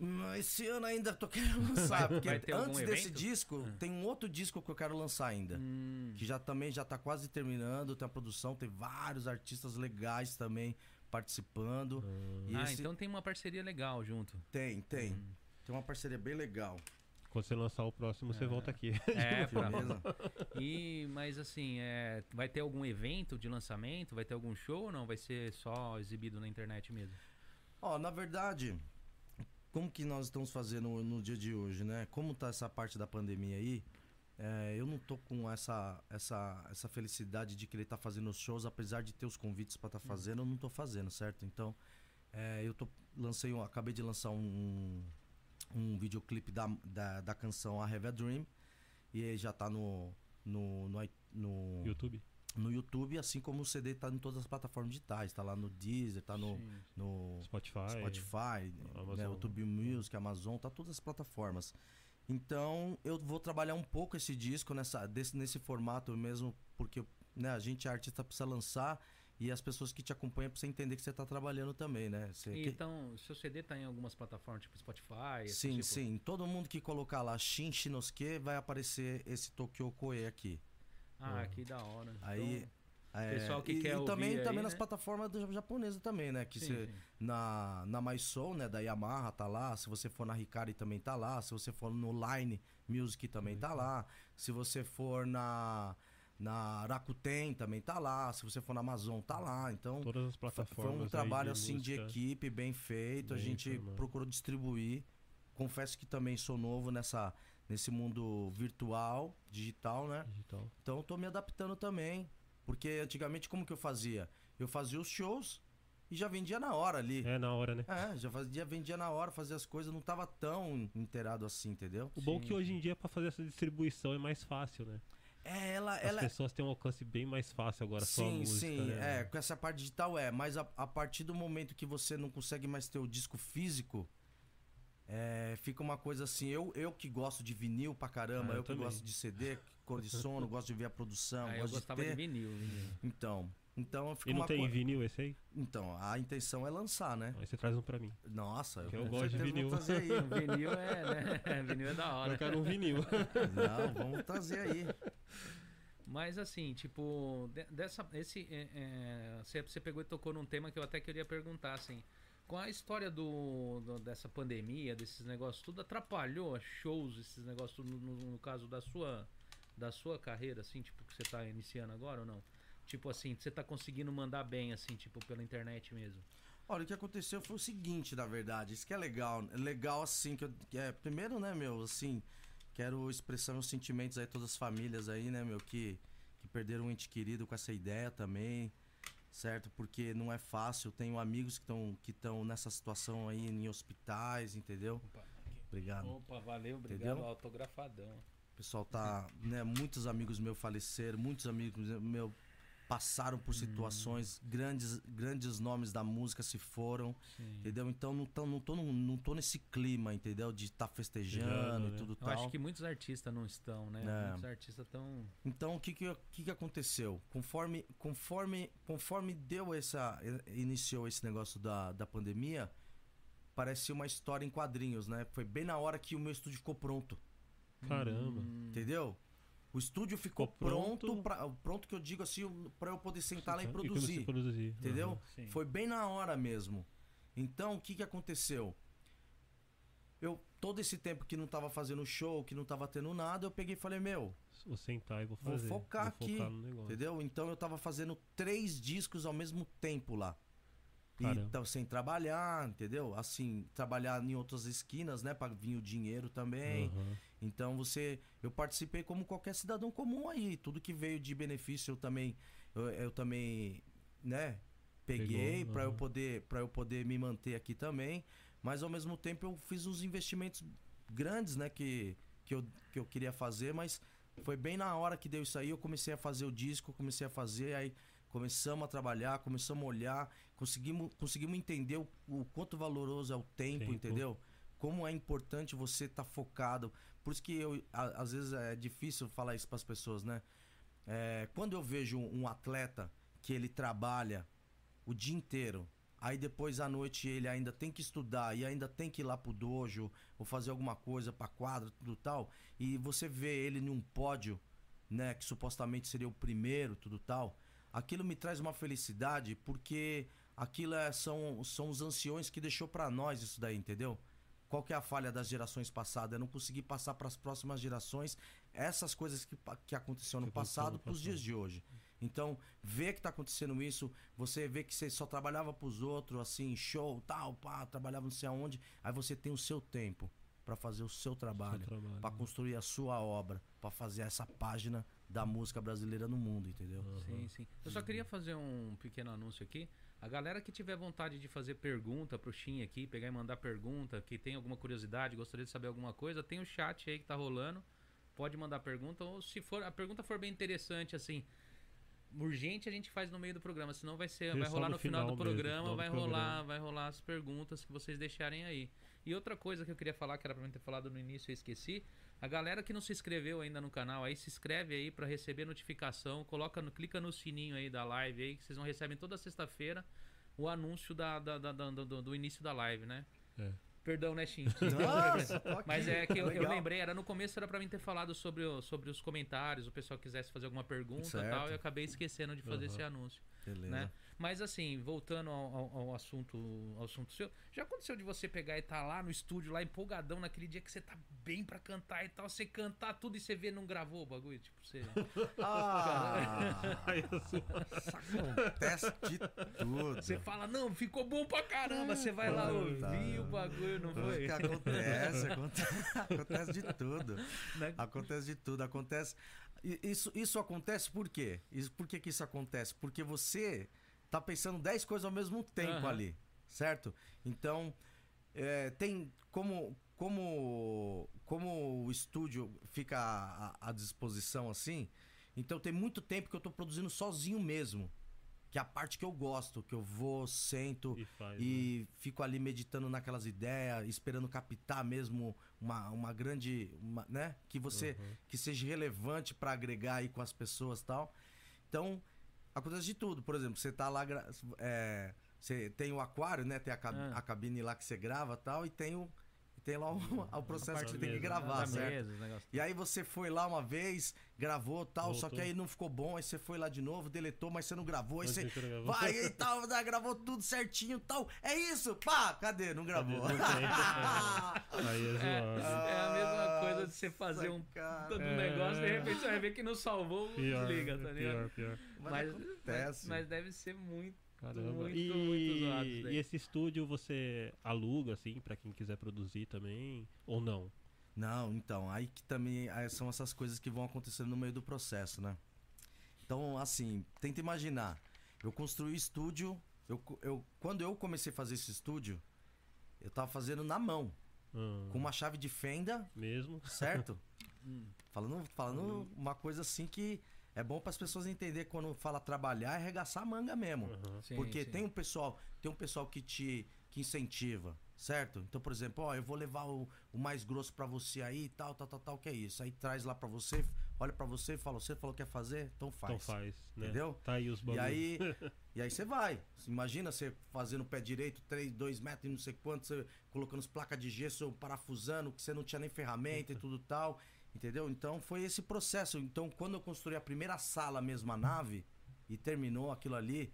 hum, esse ano ainda tô querendo lançar. Porque antes desse evento? disco, Ah. tem um outro disco que eu quero lançar ainda. Hum, Que já também já tá quase terminando, tem a produção, tem vários artistas legais também participando. E ah, esse- então tem uma parceria legal junto. Tem, tem. Hum. Tem uma parceria bem legal. Quando você lançar o próximo, você É. volta aqui. É, pra... Beleza? E, mas assim, é, vai ter algum evento de lançamento? Vai ter algum show ou não? Vai ser só exibido na internet mesmo? Ó, na verdade, como que nós estamos fazendo no dia de hoje, né? Como tá essa parte da pandemia aí, é, eu não tô com essa, essa, essa felicidade de querer estar fazendo os shows, apesar de ter os convites para estar fazendo, eu não tô fazendo, certo? Então, é, eu tô, lancei, um- acabei de lançar um, um videoclipe da, da, da canção A Have a Dream, e já tá no, no, no, no, YouTube? no YouTube, assim como o CD tá em todas as plataformas digitais, tá lá no Deezer, tá no, no Spotify. Spotify, né, YouTube Music, Amazon, tá todas as plataformas. Então, eu vou trabalhar um pouco esse disco nessa, desse, nesse formato mesmo, porque né, a gente, artista, precisa lançar e as pessoas que te acompanham precisam entender que você tá trabalhando também, né? Você- que- Então, seu CD tá em algumas plataformas, tipo Spotify? sim, tipo? sim. Todo mundo que colocar lá Shin Shinosuke vai aparecer esse Tokyo Koe aqui. Ah, que da hora. Aí, Então, É, Pessoal que e, quer e também, ouvir também aí, nas né? plataformas do- japonesas também, né? Que sim, você sim. na, na MySoul, né, da Yamaha, tá lá. Se você for na Hikari também tá lá. Se você for no Line Music também tá lá. Se você for na, na Rakuten também tá lá. Se você for na Amazon, tá lá. Então, Todas as foi plataformas. um aí trabalho assim de música. equipe, bem feito. a Bem gente informado. procurou distribuir. Confesso que também sou novo nessa, nesse mundo virtual, digital, né? Digital. Então eu tô me adaptando também. Porque antigamente como que eu fazia? Eu fazia os shows e já vendia na hora ali. É na hora, né? É, já fazia, vendia na hora, fazia as coisas, não tava tão inteirado assim, entendeu? O bom é Sim, que hoje em dia pra fazer essa distribuição é mais fácil, né? É, ela, As ela pessoas têm um alcance bem mais fácil agora só a Sim, música, sim, né? é, com essa parte digital é, mas a, a partir do momento que você não consegue mais ter o disco físico, é, fica uma coisa assim, eu, eu que gosto de vinil pra caramba, Ah, eu eu, que gosto de CD, cor de sono, gosto de ver a produção, Ah, eu gostava de de ter. vinil. vinil. Então, então E não uma tem vinil esse aí? Então, a intenção é lançar, né? Aí você traz um pra mim. Nossa, Que eu com gosto de vinil. Trazer aí. O vinil é, né? vinil é da hora. Eu quero um vinil. Não, vamos trazer aí. Mas assim, tipo, de- dessa, esse, é, é, você, você pegou e tocou num tema que eu até queria perguntar, assim, com a história do, do- dessa pandemia, desses negócios, tudo atrapalhou shows, esses negócios, tudo no, no caso da sua, da sua carreira, assim, tipo, que você tá iniciando agora ou não? Tipo assim, você tá conseguindo mandar bem, assim, tipo, pela internet mesmo? Olha, o que aconteceu foi o seguinte, na verdade. Isso que é legal. É legal, assim, que eu. que é, primeiro, né, meu, assim, quero expressar meus sentimentos aí, todas as famílias aí, né, meu, que, que perderam um ente querido com essa ideia também. Certo? Porque não é fácil. Tenho amigos que estão que nessa situação aí em hospitais, entendeu? Opa, Obrigado. Opa valeu, obrigado, Entendeu? autografadão. Pessoal tá, né, muitos amigos meus faleceram, muitos amigos meus passaram por situações, grandes grandes nomes da música se foram, Sim. entendeu? Então não tô, não tô, não tô nesse clima, entendeu? De estar festejando Festejando, e né? tudo Eu tal. acho que muitos artistas não estão, né? É. Muitos artistas estão... Então o que que, que que aconteceu? Conforme conforme conforme deu essa iniciou esse negócio da, da pandemia, parecia uma história em quadrinhos, né? Foi bem na hora que o meu estúdio ficou pronto. Caramba. Hum, Entendeu? O estúdio ficou, Ficou pronto. pronto, pra, pronto que eu digo assim, pra eu poder sentar lá e E quando produzir. você produzir. Entendeu? Sim. Foi bem na hora mesmo. Então, o que que aconteceu? Eu, todo esse tempo que não tava fazendo show, que não tava tendo nada, eu peguei e falei, meu, Vou sentar e vou Vou fazer. focar vou aqui, Focar no negócio. entendeu? Então eu tava fazendo três discos ao mesmo tempo lá. E tava sem trabalhar, entendeu? Assim, trabalhar em outras esquinas, né? Pra vir o dinheiro também. Aham. Então você. Eu participei como qualquer cidadão comum aí. Tudo que veio de benefício eu também. Eu, eu também, né? Peguei pra eu poder para eu poder me manter aqui também. Mas ao mesmo tempo eu fiz uns investimentos grandes, né? Que, que, eu, que eu queria fazer, mas Foi bem na hora que deu isso aí, eu comecei a fazer o disco, comecei a fazer, aí começamos a trabalhar, começamos a olhar, conseguimos, conseguimos entender o, o quanto valoroso é o tempo, Tempo. entendeu? Como é importante você estar focado. Por isso que eu, a- às vezes é difícil falar isso para as pessoas, né? É, quando eu vejo um, atleta que ele trabalha o dia inteiro, aí depois à noite ele ainda tem que estudar e ainda tem que ir lá pro dojo ou fazer alguma coisa pra quadra, tudo tal, e você vê ele num pódio, né, que supostamente seria o primeiro, tudo tal, aquilo me traz uma felicidade porque aquilo é- são, são os anciões que deixou pra nós isso daí, entendeu? Qual que é a falha das gerações passadas? É não conseguir passar para as próximas gerações essas coisas que, que aconteceu no passado para os dias de hoje. Então, ver que tá acontecendo isso, você vê que você só trabalhava pros outros, assim, show, tal, pá, trabalhava não sei aonde, aí você tem o seu tempo para fazer o seu trabalho, Seu trabalho. para construir a sua obra, para fazer essa página da música brasileira no mundo, entendeu? Sim, sim. Eu só queria fazer um pequeno anúncio aqui. A galera que tiver vontade de fazer pergunta pro Shin aqui, pegar e mandar pergunta, que tem alguma curiosidade, gostaria de saber alguma coisa, tem o chat aí que tá rolando. Pode mandar pergunta, ou se for a pergunta for bem interessante, assim, urgente a gente faz no meio do programa, senão vai ser, vai rolar no final, final do mesmo, programa, do vai programa. rolar, vai rolar as perguntas que vocês deixarem aí. E outra coisa que eu queria falar, que era pra mim ter falado no início e eu esqueci, a galera que não se inscreveu ainda no canal aí, se inscreve aí pra receber notificação, coloca no, clica no sininho aí da live aí, que vocês vão receber toda sexta-feira o anúncio da, da- da- da- do, do início da live, né? É. Perdão, né, Shin? Nossa. Mas é que eu, eu lembrei, era no começo era pra mim ter falado sobre, o- sobre os comentários, o pessoal quisesse fazer alguma pergunta e Certo. tal, e eu acabei esquecendo de fazer Aham. esse anúncio, Beleza. né? Mas assim, voltando ao, ao- ao assunto, ao assunto seu, já aconteceu de você pegar e tá lá no estúdio, lá empolgadão, naquele dia que você tá bem pra cantar e tal, você cantar tudo e você vê não gravou o bagulho, tipo, você... Ah, acontece de tudo. Você fala, não, ficou bom pra caramba, você vai lá ouvir o bagulho, não O foi? que acontece, acontece, acontece de tudo. Né? Acontece de tudo, acontece. Isso, isso acontece por quê? Isso, por que, que isso acontece? Porque você tá pensando 10 coisas ao mesmo tempo Aham. ali, certo? Então, é, tem como, como, como o estúdio fica à, à disposição assim, então tem muito tempo que eu tô produzindo sozinho mesmo. Que é a parte que eu gosto, que eu vou, sento, E faz. né? e fico ali meditando naquelas ideias, esperando captar mesmo uma, uma grande, uma, né, que você Uhum. que seja relevante pra agregar aí com as pessoas, tal. Então, acontece de tudo. Por exemplo, você tá lá é, você tem o aquário, né, tem a, cab- Ah. a cabine lá que você grava, e tal, e tem o tem lá o, o processo que você tem que mesmo, gravar, Da certo? mesa. E aí você foi lá uma vez, gravou tal, só Voltou. que aí não ficou bom, aí você foi lá de novo, deletou, mas você não gravou, aí Mas você vai e tal, né, gravou tudo certinho tal. É isso, pá, cadê? Não gravou. Não é. Aí é É, é a mesma coisa de você fazer um cara. todo É. negócio, de repente você vai ver que não salvou, Pior, desliga, tá ligado? pior, pior. Mas acontece. mas deve ser muito, Caramba. muito, e, muito zoado isso daí. e esse estúdio você aluga, assim, pra quem quiser produzir também? Ou não? Não, então, aí que também aí são essas coisas que vão acontecendo no meio do processo, né? Então, assim, tenta imaginar. Eu construí o estúdio, eu, eu, quando eu comecei a fazer esse estúdio, eu tava fazendo na mão, Ah, com uma chave de fenda, Mesmo? certo? Hum. falando falando uma coisa assim que é bom para as pessoas entender quando fala trabalhar é arregaçar a manga mesmo. Aham. Sim, Porque sim. tem um pessoal, tem um pessoal que te que incentiva, certo? Então, por exemplo, ó, eu vou levar o, o mais grosso pra você aí, tal, tal, tal, tal, que é isso. Aí traz lá pra você, olha pra você e fala, você falou que quer fazer, então faz. Então faz, né? Entendeu? Tá aí os E bagulhos. aí, e aí você vai. Imagina você fazendo o pé direito, 3, 2 metros e não sei quanto, você colocando as placas de gesso, parafusando, que você não tinha nem ferramenta e tudo tal. Entendeu? Então foi esse processo. Então, quando eu construí a primeira sala mesmo, a nave, e terminou aquilo ali,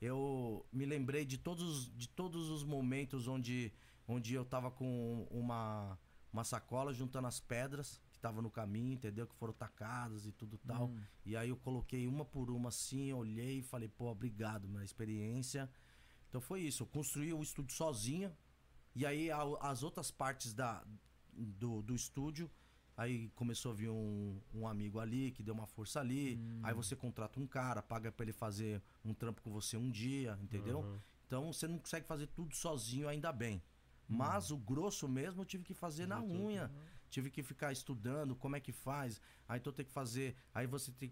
eu me lembrei de todos, de todos os momentos onde, onde eu tava com uma, uma sacola juntando as pedras que estavam no caminho, entendeu? Que foram tacadas e tudo tal. Hum. E aí eu coloquei uma por uma assim, olhei e falei, pô, obrigado, minha experiência. Então foi isso, eu construí o estúdio sozinho. E aí a- as outras partes da, do, do estúdio, aí começou a vir um, um amigo ali que deu uma força ali. Aí você contrata um cara, paga pra ele fazer um trampo com você um dia, entendeu? Aham. Então você não consegue fazer tudo sozinho, ainda bem. Mas o grosso mesmo eu tive que fazer na unha. tive que ficar estudando como é que faz. Aí então tem que fazer. Aí você tem.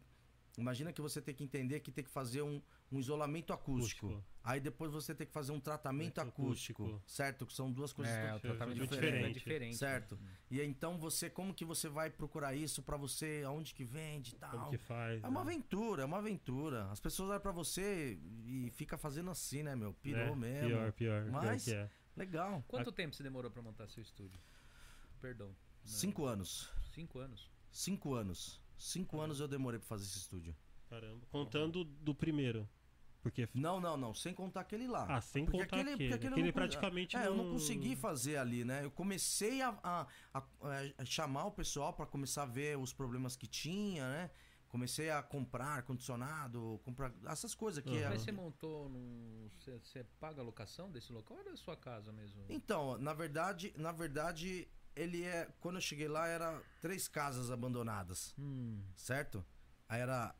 Imagina que você tem que entender que tem que fazer um, um isolamento acústico. Acústico. Aí depois você tem que fazer um tratamento Tratamento acústico, acústico. certo? Que são duas coisas É, o to- tratamento muito diferente. é diferente. certo. E aí, então você, como que você vai procurar isso pra você, aonde que vende e tal? Como que faz? É uma né? aventura, é uma aventura. As pessoas olham pra você e fica fazendo assim, né, meu? Pirou É, mesmo. Pior, pior. Mas- pior que é. Legal. Quanto tempo você demorou pra montar seu estúdio? Perdão. Cinco anos. Cinco anos. Cinco anos. Cinco anos eu demorei pra fazer esse estúdio. Caramba. Contando do primeiro. Porque. Não, não, não. Sem contar aquele lá. Ah, sem Porque contar aquele. porque Aquele, eu não- praticamente É, eu não não- consegui fazer ali, né? Eu comecei a, a- a- a chamar o pessoal pra começar a ver os problemas que tinha, né? Comecei a comprar ar-condicionado, comprar essas coisas que Uhum. é- Mas você montou num. Você, você paga a locação desse local ou é da sua casa mesmo? Então, na verdade, na verdade, ele é. Quando eu cheguei lá, era três casas abandonadas, Hum. certo? Aí era.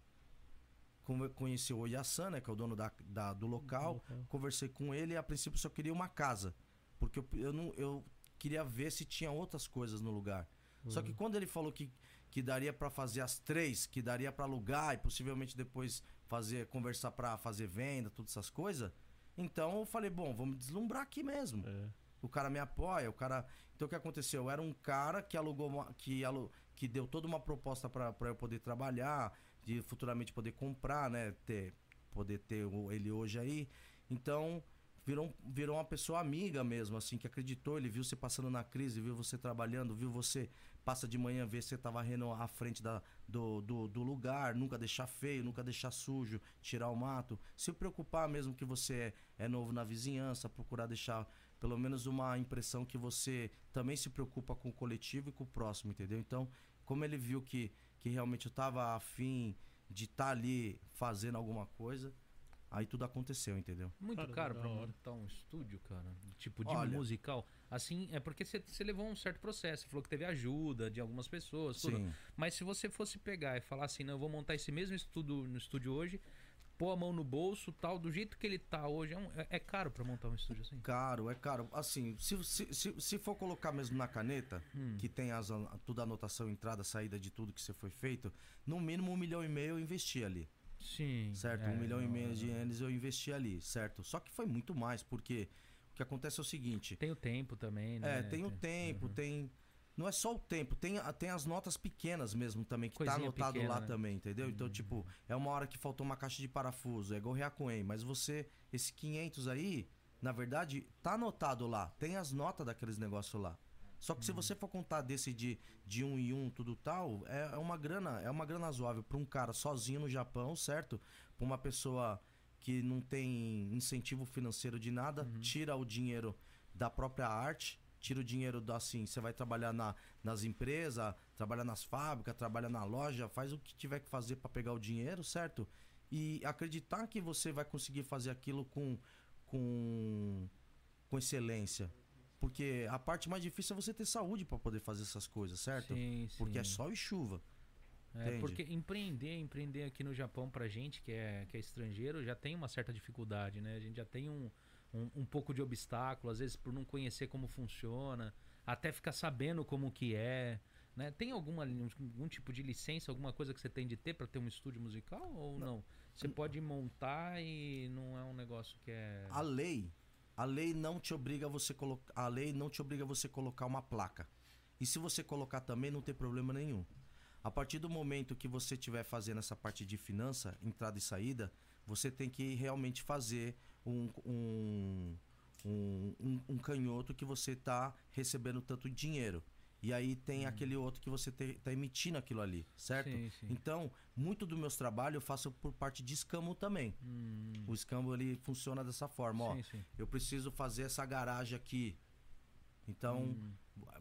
Conheci o Yassan, né? Que é o dono da, da- do local. local. Conversei com ele e a princípio só queria uma casa. Porque eu, eu, não, eu queria ver se tinha outras coisas no lugar. Só que quando ele falou que, que daria pra fazer as três, que daria pra alugar e possivelmente depois fazer conversar pra fazer venda, todas essas coisas, então eu falei, bom, vamos deslumbrar aqui mesmo. É. O cara me apoia, o cara. Então o que aconteceu? Eu era um cara que alugou uma- que, alu... que deu toda uma proposta pra eu poder trabalhar, de futuramente poder comprar, né? Ter, poder ter ele hoje aí. Então, virou, virou uma pessoa amiga mesmo, assim, que acreditou, ele viu você passando na crise, viu você trabalhando, viu você passa de manhã, vê você tá varrendo à frente da, do, do, do lugar, nunca deixar feio, nunca deixar sujo, tirar o mato. Se preocupar mesmo que você é, é novo na vizinhança, procurar deixar pelo menos uma impressão que você também se preocupa com o coletivo e com o próximo, entendeu? Então, como ele viu que, que realmente eu tava afim de estar ali fazendo alguma coisa, aí tudo aconteceu, entendeu? Muito Cara, caro pra hora. montar um estúdio, cara? Tipo de Olha- musical. Assim, é porque você você levou um certo processo. Você falou que teve ajuda de algumas pessoas, tudo. Sim. Mas se você fosse pegar e falar assim, não, eu vou montar esse mesmo estudo no estúdio hoje, pôr a mão no bolso, tal, do jeito que ele tá hoje, é, um- é- é caro pra montar um estúdio assim? Caro, é caro. Assim, se, se, se, se for colocar mesmo na caneta, Hum. que tem as, tudo a anotação, entrada, saída de tudo que você foi feito, no mínimo um milhão e meio eu investi ali. Sim. certo? é, um milhão e meio é, de ienes eu investi ali, certo? Só que foi muito mais, porque o que acontece é o seguinte: Tem o tempo também, né? é, tem o tempo, Uhum. tem. Não é só o tempo, tem, tem as notas pequenas mesmo também, que tá Coisinha anotado pequena, lá né? também, entendeu? Então, tipo, é uma hora que faltou uma caixa de parafuso, é gorrear com ele, mas você, esse 500 aí, na verdade, tá anotado lá, tem as notas daqueles negócios lá. Só que se você for contar desse de, de um em um, tudo tal, é, é uma grana, é uma grana razoável para um cara sozinho no Japão, certo? Pra uma pessoa que não tem incentivo financeiro de nada, tira o dinheiro da própria arte, tira o dinheiro da assim, você vai trabalhar na, nas empresas, trabalhar nas fábricas, trabalhar na loja, faz o que tiver que fazer para pegar o dinheiro, certo? E acreditar que você vai conseguir fazer aquilo com com com excelência. Porque a parte mais difícil é você ter saúde para poder fazer essas coisas, certo? Sim, Porque é sim. sol e chuva. É, Entende? porque empreender, empreender aqui no Japão pra gente que é, que é estrangeiro já tem uma certa dificuldade, né? A gente já tem um, um, um pouco de obstáculo, às vezes por não conhecer como funciona, até ficar sabendo como que é. Né? Tem alguma, algum tipo de licença, alguma coisa que você tem de ter pra ter um estúdio musical ou não? Você pode montar e não é um negócio que é. A lei, a lei não te obriga a você colocar, a lei não te obriga a você colocar uma placa. E se você colocar também não tem problema nenhum. A partir do momento que você estiver fazendo essa parte de finança, entrada e saída, você tem que realmente fazer um, um, um, um- canhoto que você está recebendo tanto dinheiro. E aí tem aquele outro que você está emitindo aquilo ali, certo? Sim, sim. Então, muito dos meus trabalhos eu faço por parte de escambo também. Hum, O escambo ele funciona dessa forma, ó. sim, sim. Eu preciso fazer essa garagem aqui. Então, Hum.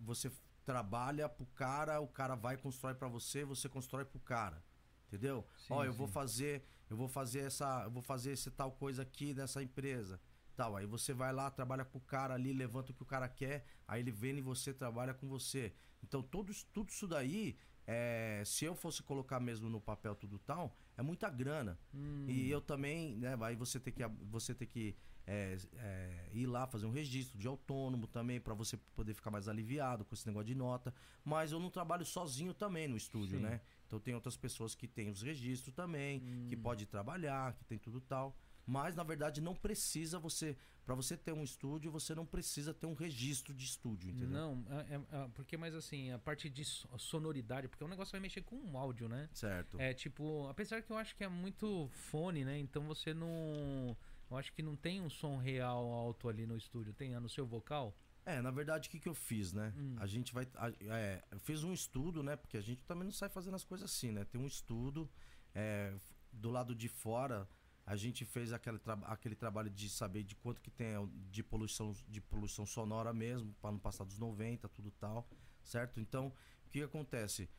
você trabalha pro cara, o cara vai e constrói pra você, você constrói pro cara. Entendeu? Ó, eu vou fazer, eu vou fazer essa, eu vou fazer esse tal coisa aqui nessa empresa. Tal, aí você vai lá, trabalha com o cara ali, levanta o que o cara quer, aí ele vem e você trabalha com você. Então, tudo, isso- tudo isso daí, é, se eu fosse colocar mesmo no papel tudo tal, é muita grana. Hum, E eu também, né, aí você tem que, você tem que é, é, ir lá fazer um registro de autônomo também, para você poder ficar mais aliviado com esse negócio de nota. Mas eu não trabalho sozinho também no estúdio, Sim. né? Então tem outras pessoas que têm os registros também, que Hum. pode trabalhar, que tem tudo tal. Mas na verdade não precisa você, para você ter um estúdio, você não precisa ter um registro de estúdio, entendeu? Não, é, é- é- porque, mas assim, a parte de so- sonoridade, porque o negócio vai mexer com o áudio, né? Certo. É tipo, apesar que eu acho que é muito fone, né? Então você não. Eu acho que não tem um som real alto ali no estúdio. Tem no seu vocal? É, na verdade, o que, que eu fiz, né? Hum. A gente vai. a- é, eu fiz um estudo, né? Porque a gente também não sai fazendo as coisas assim, né? Tem um estudo. é, do lado de fora, a gente fez aquele, traba- aquele trabalho de saber de quanto que tem de poluição, de poluição sonora mesmo, para não passar dos 90, tudo tal, certo? Então, o que, que acontece?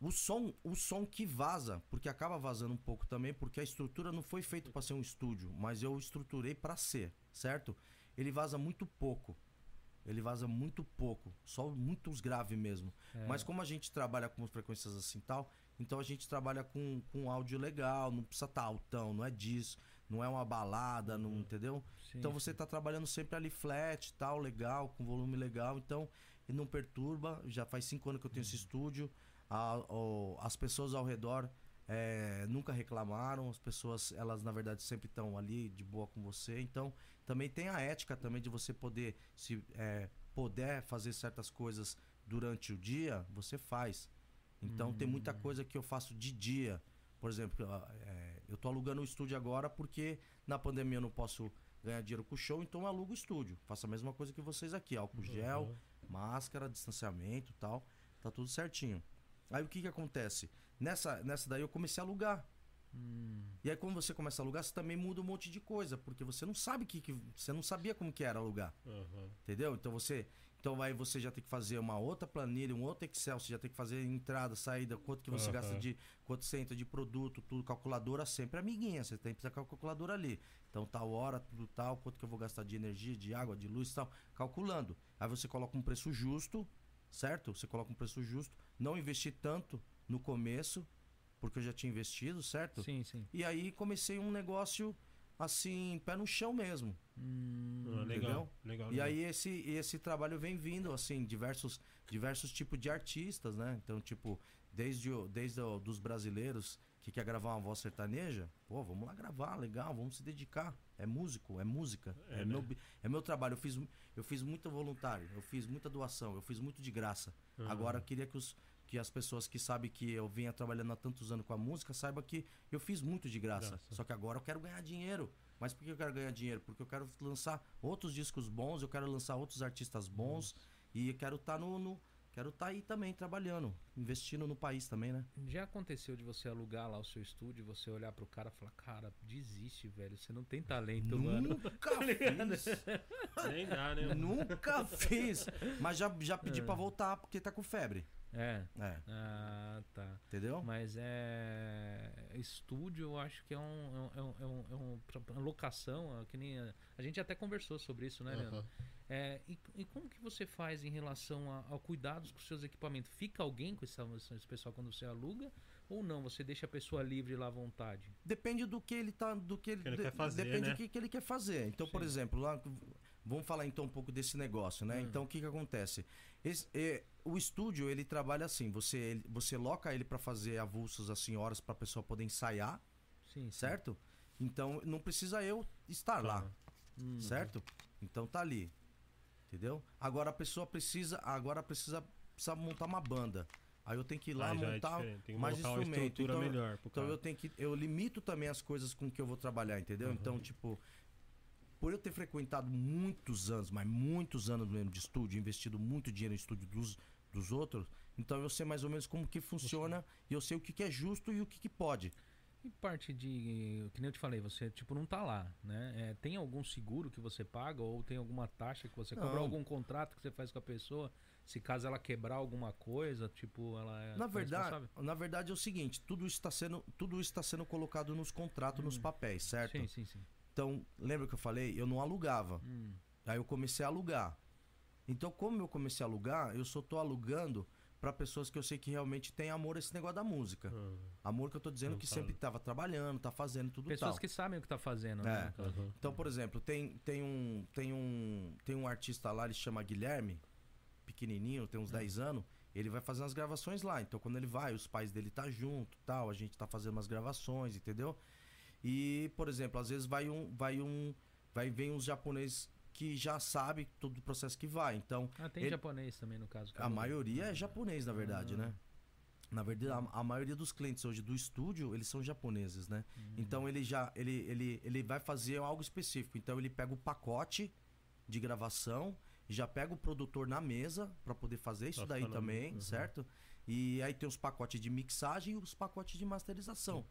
O som, o som que vaza, porque acaba vazando um pouco também, porque a estrutura não foi feita para ser um estúdio, mas eu estruturei para ser, certo? Ele vaza muito pouco. Ele vaza muito pouco, só muitos graves mesmo. É. Mas como a gente trabalha com frequências assim tal, então a gente trabalha com, com áudio legal, não precisa estar altão, não é disso, não é uma balada, não, entendeu? Sim, Então você tá trabalhando sempre ali flat, tal, legal, com volume legal, então não perturba. Já faz cinco anos que eu tenho esse estúdio. A- o- as pessoas ao redor é, nunca reclamaram, as pessoas, elas na verdade sempre estão ali de boa com você. Então também tem a ética também de você poder, se é, puder fazer certas coisas durante o dia, você faz. Então tem muita coisa que eu faço de dia. Por exemplo, é, eu tô alugando o estúdio agora porque na pandemia eu não posso ganhar dinheiro com o show, então eu alugo o estúdio. Faço a mesma coisa que vocês aqui, álcool gel, Uhum. máscara, distanciamento, tal, tá tudo certinho. Aí o que que acontece? Nessa nessa daí eu comecei a alugar. Hum, E aí quando você começa a alugar, você também muda um monte de coisa, porque você não sabe que, que você não sabia como que era alugar. Aham. Entendeu? Então você. Então aí você já tem que fazer uma outra planilha, um outro Excel, você já tem que fazer entrada, saída, quanto que você Aham. gasta de. quanto você entra de produto, tudo, calculadora sempre amiguinha. Você tem que precisar com a calculadora ali. Então, tal hora, tudo tal, quanto que eu vou gastar de energia, de água, de luz e tal, calculando. Aí você coloca um preço justo, certo? Você coloca um preço justo, não investir tanto no começo, porque eu já tinha investido, certo? sim, sim. E aí comecei um negócio assim, pé no chão mesmo. Hum, Ah, legal, Entendeu? legal. E legal. aí esse, esse trabalho vem vindo, assim, diversos, diversos tipos de artistas, né? Então, tipo, desde, o- desde o- dos brasileiros que quer gravar uma voz sertaneja, pô, vamos lá gravar, legal, vamos se dedicar. É músico, é música. É, É, né? meu, é meu trabalho. Eu fiz, eu fiz muito voluntário, eu fiz muita doação, eu fiz muito de graça. Aham. Agora eu queria que, os, que as pessoas que sabem que eu vinha trabalhando há tantos anos com a música saibam que eu fiz muito de graça. Graça. Só que agora eu quero ganhar dinheiro. Mas por que eu quero ganhar dinheiro? Porque eu quero lançar outros discos bons, eu quero lançar outros artistas bons e eu quero estar no, no- quero estar aí também trabalhando, investindo no país também, né? Já aconteceu de você alugar lá o seu estúdio, você olhar pro cara e falar, cara, desiste, velho, você não tem talento, mano. Nunca fiz. Nem dá, né? Nunca fiz. Mas já, já pedi pra voltar porque tá com febre. É. É, Ah, tá. entendeu? Mas é. Estúdio, eu acho que é um. É um, é um, é um- pra locação, é que nem. A, a gente até conversou sobre isso, né, Leandro? Aham. É, e, e como que você faz em relação a, ao cuidados com os seus equipamentos? Fica alguém com esse, esse pessoal quando você aluga? Ou não? Você deixa a pessoa livre lá à vontade? Depende do que ele tá, do que ele, Que ele de- quer fazer, depende né? do que, que ele quer fazer. Então, por Sim. exemplo, lá vamos falar então um pouco desse negócio, né? Hum. Então, o que que acontece? Esse- é, o estúdio ele trabalha assim, você ele- você loca ele para fazer avulsos assim horas para a pessoa poder ensaiar, Sim, sim. certo? Então, não precisa eu estar lá, Hum. certo? Então tá ali. Entendeu? Agora a pessoa precisa, agora precisa precisa montar uma banda. Aí eu tenho que ir lá Ah, é montar que mais montar instrumento. Então, melhor então eu tenho que. Eu limito também as coisas com que eu vou trabalhar, entendeu? Uhum. Então, tipo. Por eu ter frequentado muitos anos, mas muitos anos mesmo de estúdio, investido muito dinheiro em estúdio dos, dos outros, então eu sei mais ou menos como que funciona e eu sei o que, que é justo e o que, que pode. E parte de. Que nem eu te falei, você tipo não tá lá, né? É, tem algum seguro que você paga ou tem alguma taxa que você cobra? Não. Algum contrato que você faz com a pessoa? Se caso ela quebrar alguma coisa, tipo, ela é. Na verdade, na verdade é o seguinte, tudo isso está sendo, tudo isso está sendo colocado nos contratos, nos papéis, certo? Sim, sim, sim. Então, lembra que eu falei? Eu não alugava. Hum, Aí eu comecei a alugar. Então, como eu comecei a alugar, eu só tô alugando pra pessoas que eu sei que realmente têm amor a esse negócio da música. Ah, Amor que eu tô dizendo Não que sempre tava trabalhando, tá fazendo tudo Pessoas tal. que sabem o que tá fazendo, É. né? aham. Então, por exemplo, tem, tem, um, tem, um, tem um artista lá, ele chama Guilherme, pequenininho, tem uns 10 anos, ele vai fazer umas gravações lá. Então, quando ele vai, os pais dele tá junto, tal, a gente tá fazendo umas gravações, entendeu? E, por exemplo, às vezes vai um, vai um, vai vem uns japoneses que já sabe todo o processo que vai. Então, Ah, tem Ele- japonês também, no caso. a maioria é japonês, na verdade, Ah. né? Na verdade, a, a maioria dos clientes hoje do estúdio, eles são japoneses, né? Hum. Então ele já ele, ele, ele vai fazer algo específico. Então ele pega o pacote de gravação, já pega o produtor na mesa para poder fazer isso Pra daí também, uhum. certo? E aí tem os pacotes de mixagem e os pacotes de masterização.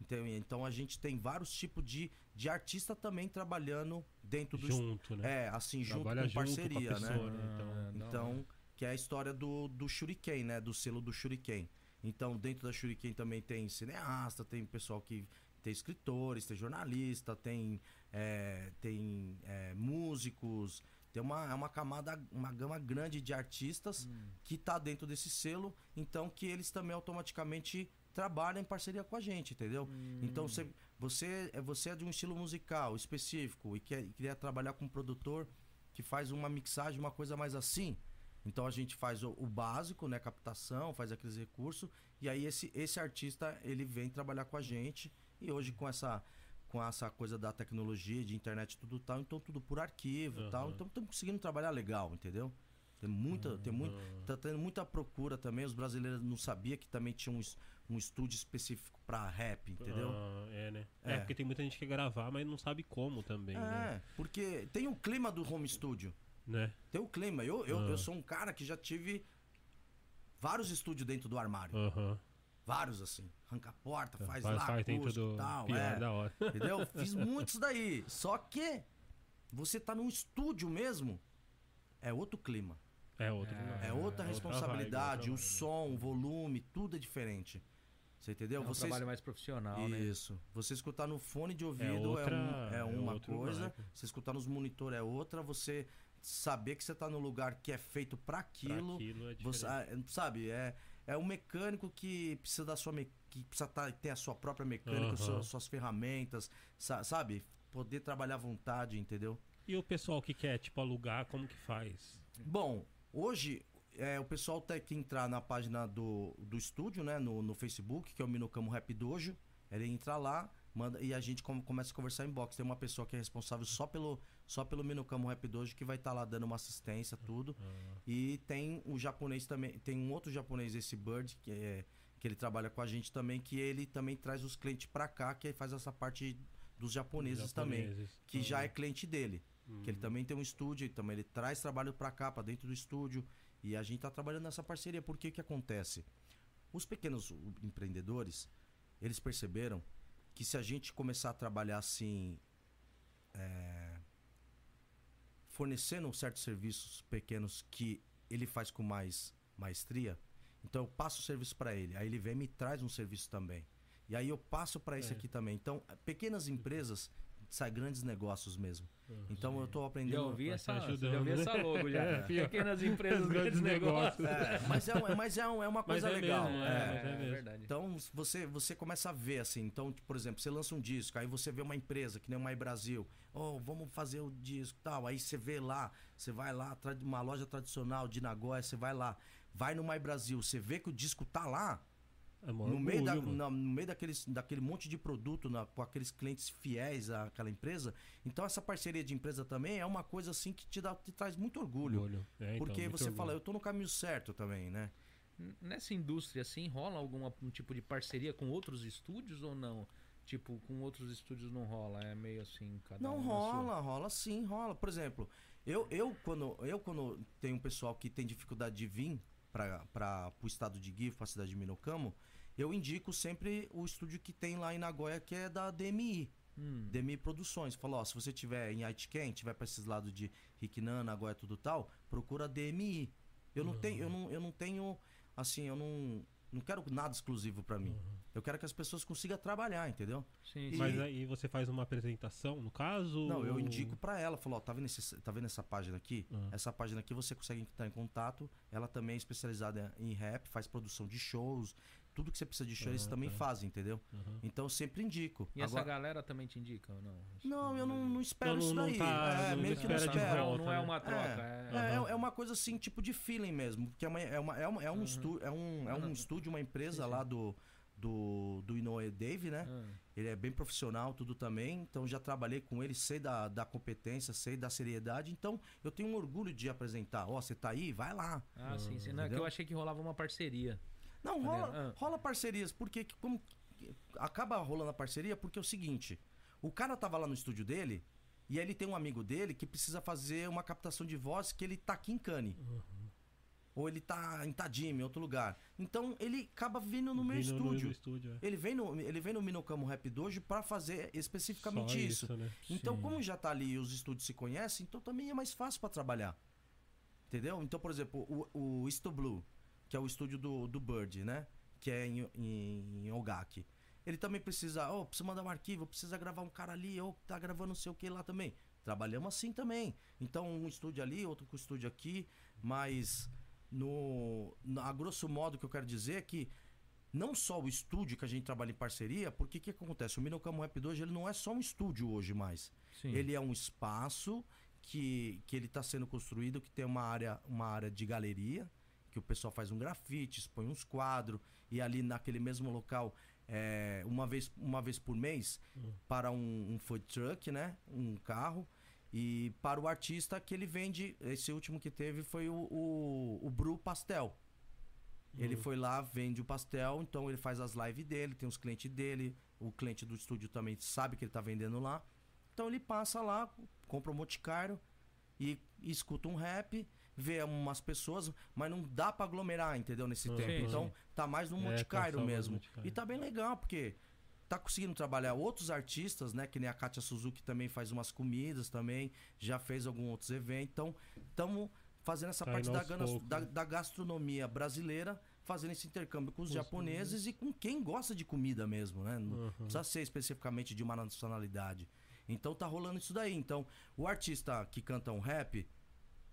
Então, então a gente tem vários tipos de, de artista também trabalhando dentro do. Junto, né? É, assim, junto Trabalha com junto com a parceria, né? pessoa, né? Então, Ah, da hora. Então, que é a história do, do Shuriken, né? Do selo do Shuriken. Então, dentro da Shuriken também tem cineasta, tem pessoal que tem escritores, tem jornalista, tem, é, tem é, músicos, tem uma, é uma camada, uma gama grande de artistas Hum. que tá dentro desse selo, então que eles também automaticamente trabalham em parceria com a gente, entendeu? Hum. Então você, você, é- você é de um estilo musical específico e quer, e queria trabalhar com um produtor que faz uma mixagem, uma coisa mais assim. Então a gente faz o, o básico, né, captação, faz aqueles recursos e aí esse, esse artista ele vem trabalhar com a gente e hoje com essa com essa coisa da tecnologia, de internet tudo tal, então tudo por arquivo e tal, então estamos conseguindo trabalhar legal, entendeu? Tem muita, tem muito, Aham. tá tendo muita procura também. Os brasileiros não sabia que também tinha um, um estúdio específico pra rap, entendeu? Ah, é, né? É. É. porque tem muita gente que quer gravar, mas não sabe como também, né? É, porque tem o clima do home studio. né? Tem o clima. Eu, eu, Ah. eu sou um cara que já tive vários estúdios dentro do armário. Aham. Vários, assim. Arranca a porta, faz, Faz, lá, faz dentro do tal, pior é. da hora. Entendeu? Fiz muitos daí. Só que você tá num estúdio mesmo, é outro clima. É outro. É, É outra vibe, responsabilidade, outra o vibe. som, o volume, tudo é diferente. Você entendeu? É um Vocês- trabalho mais profissional, né? Isso. Você escutar no fone de ouvido é, outra- um- é é uma coisa, naipe. você escutar nos monitor é outra, você saber que você tá no lugar que é feito pra Pra aquilo. aquilo é Você, diferente. ah, sabe, é, é um mecânico que precisa da sua me- que precisa tá- ter a sua própria mecânica, Aham. sua- suas ferramentas, sa- sabe? Poder trabalhar à vontade, entendeu? E o pessoal que quer, tipo, alugar, como que faz? Bom, hoje é, o pessoal tem que entrar na página do, do estúdio, né? No, no Facebook, que é o Minocamo Rap Dojo. Ele entra lá, manda e a gente come- começa a conversar em box. Tem uma pessoa que é responsável só pelo, só pelo Minocamo Rap Dojo que vai estar lá dando uma assistência, tudo. Ah, E tem um japonês também, tem um outro japonês, esse Bird, que é que ele trabalha com a gente também, que ele também traz os clientes pra cá, que faz essa parte dos japoneses, também, japoneses. que já é Ah, cliente dele. Que ele hum. também tem um estúdio, e também ele traz trabalho pra cá, pra dentro do estúdio. E a gente tá trabalhando nessa parceria. Porque que acontece? Os pequenos empreendedores, eles perceberam que se a gente começar a trabalhar assim, é, fornecendo certos serviços pequenos que ele faz com mais maestria, então eu passo o serviço para ele, aí ele vem e me traz um serviço também. E aí eu passo para esse É. aqui também. Então, pequenas empresas saem grandes negócios mesmo. Então eu tô Já aprendendo. ouvi Vai essa, tá já ajudando, ouvi né? essa logo já. É. Pequenas empresas, grandes negócios. É, mas é, mas é, é uma Mas coisa é legal. mesmo, é. é, mas é mesmo. verdade. Então você, você começa a ver assim, então, por exemplo, você lança um disco, aí você vê uma empresa que nem o My Brasil, oh, vamos fazer o disco tal, aí você vê lá, você vai lá, uma loja tradicional de Nagoya, você vai lá, vai no My Brasil, você vê que o disco tá lá, É no meio, da, orgulho, na- no meio daqueles, daquele monte de produto, na- com aqueles clientes fiéis àquela empresa. Então essa parceria de empresa também é uma coisa assim que te, dá, te traz muito orgulho. Orgulho. É, então, porque muito você fala, orgulho. eu tô no caminho certo também, né? Nessa indústria, assim, rola algum um tipo de parceria com outros estúdios ou não? Tipo, com outros estúdios não rola, é meio assim, cada Não um rola, rola sim, rola. Por exemplo, eu, eu, quando, eu quando tem um pessoal que tem dificuldade de vir para o estado de Gif, para a cidade de Minocamo, eu indico sempre o estúdio que tem lá em Nagoya, que é da DMI. Hum. DMI Produções. Falou, ó, se você tiver em Aitken, tiver para esses lados de Rikinan, Nagoya, tudo tal, procura DMI. Eu não Uhum. tenho, eu não, eu não tenho, assim, eu não, Não quero nada exclusivo pra mim. Eu quero que as pessoas consigam trabalhar, entendeu? Sim, E- sim. Mas aí você faz uma apresentação, no caso? Não, eu indico pra ela, falou, ó, tá vendo, esse, tá vendo essa página aqui? Ah. Essa página aqui você consegue entrar em contato. Ela também é especializada em rap, faz produção de shows. Tudo que você precisa de show, eles Ah, também tá. fazem, entendeu? Aham. Então eu sempre indico. E essa Agora- galera também te indica ou não? Não, eu não, não espero Não, não- isso não daí. tá- é, não meio que não espero. volta, não é né? uma troca. É, É, é, é uma coisa assim, tipo de feeling mesmo. Porque é, uma, é, uma, é, um, é, um, Uhum. estu, é, um, é um estúdio, uma empresa Sim, sim. lá do, do, do Inoue Dave, né? Ah, Ele é bem profissional, tudo também. Então já trabalhei com ele, sei da, da competência, sei da seriedade. Então eu tenho um orgulho de apresentar. Ó, você tá aí? Vai lá. Ah, sim, sim. Não, é que eu achei que rolava uma parceria. Não, Tá rola? Ah. rola parcerias, porque que- como, acaba rolando a parceria porque é o seguinte: o cara tava lá no estúdio dele e aí ele tem um amigo dele que precisa fazer uma captação de voz que ele tá aqui em Cane. Ou ele tá em Tadime, em outro lugar. Então ele acaba vindo no meu Vi no- no- estúdio. no estúdio, é. Ele vem no, ele vem no Minocamo Rap Dojo pra fazer especificamente Só isso. né? Então, Sim. como já tá ali e os estúdios se conhecem, então também é mais fácil pra trabalhar. Entendeu? Então, por exemplo, o, o Isto Blue, que é o estúdio do, do Bird, né? Que é em, em, em Ogaki. Ele também precisa, ó, precisa mandar um arquivo, precisa gravar um cara ali, ou tá gravando não sei o que lá também. Trabalhamos assim também. Então, um estúdio ali, outro com estúdio aqui, mas no, na- a grosso modo o que eu quero dizer é que não só o estúdio que a gente trabalha em parceria, porque o que, acontece? O Minocamo Rap hoje ele não é só um estúdio hoje mais. Sim. Ele é um espaço que, que ele está sendo construído, que tem uma área, uma área de galeria, que o pessoal faz um grafite, expõe uns quadros, e ali naquele mesmo local, é, uma, vez, uma vez por mês, para um, um food truck, né? Um carro. E para o artista que ele vende, esse último que teve foi o, o, o Bru Pastel. Ele Uhum. foi lá, vende o pastel, então ele faz as lives dele, tem os clientes dele, o cliente do estúdio também sabe que ele tá vendendo lá. Então ele passa lá, compra um moticário e, e escuta um rap, vê umas pessoas, mas não dá pra aglomerar, entendeu? Nesse Uhum. tempo. Então tá mais no É, tá moticário só no mesmo. Moticário. E tá bem legal, porque tá conseguindo trabalhar outros artistas, né? Que nem a Katia Suzuki também faz umas comidas também, já fez alguns outros eventos. Então, estamos fazendo essa Tá parte da, aos gana- poucos, da, da gastronomia brasileira, fazendo esse intercâmbio com os os japoneses e com quem gosta de comida mesmo, né? Não Uhum. precisa ser especificamente de uma nacionalidade. Então tá rolando isso daí. Então, o artista que canta um rap,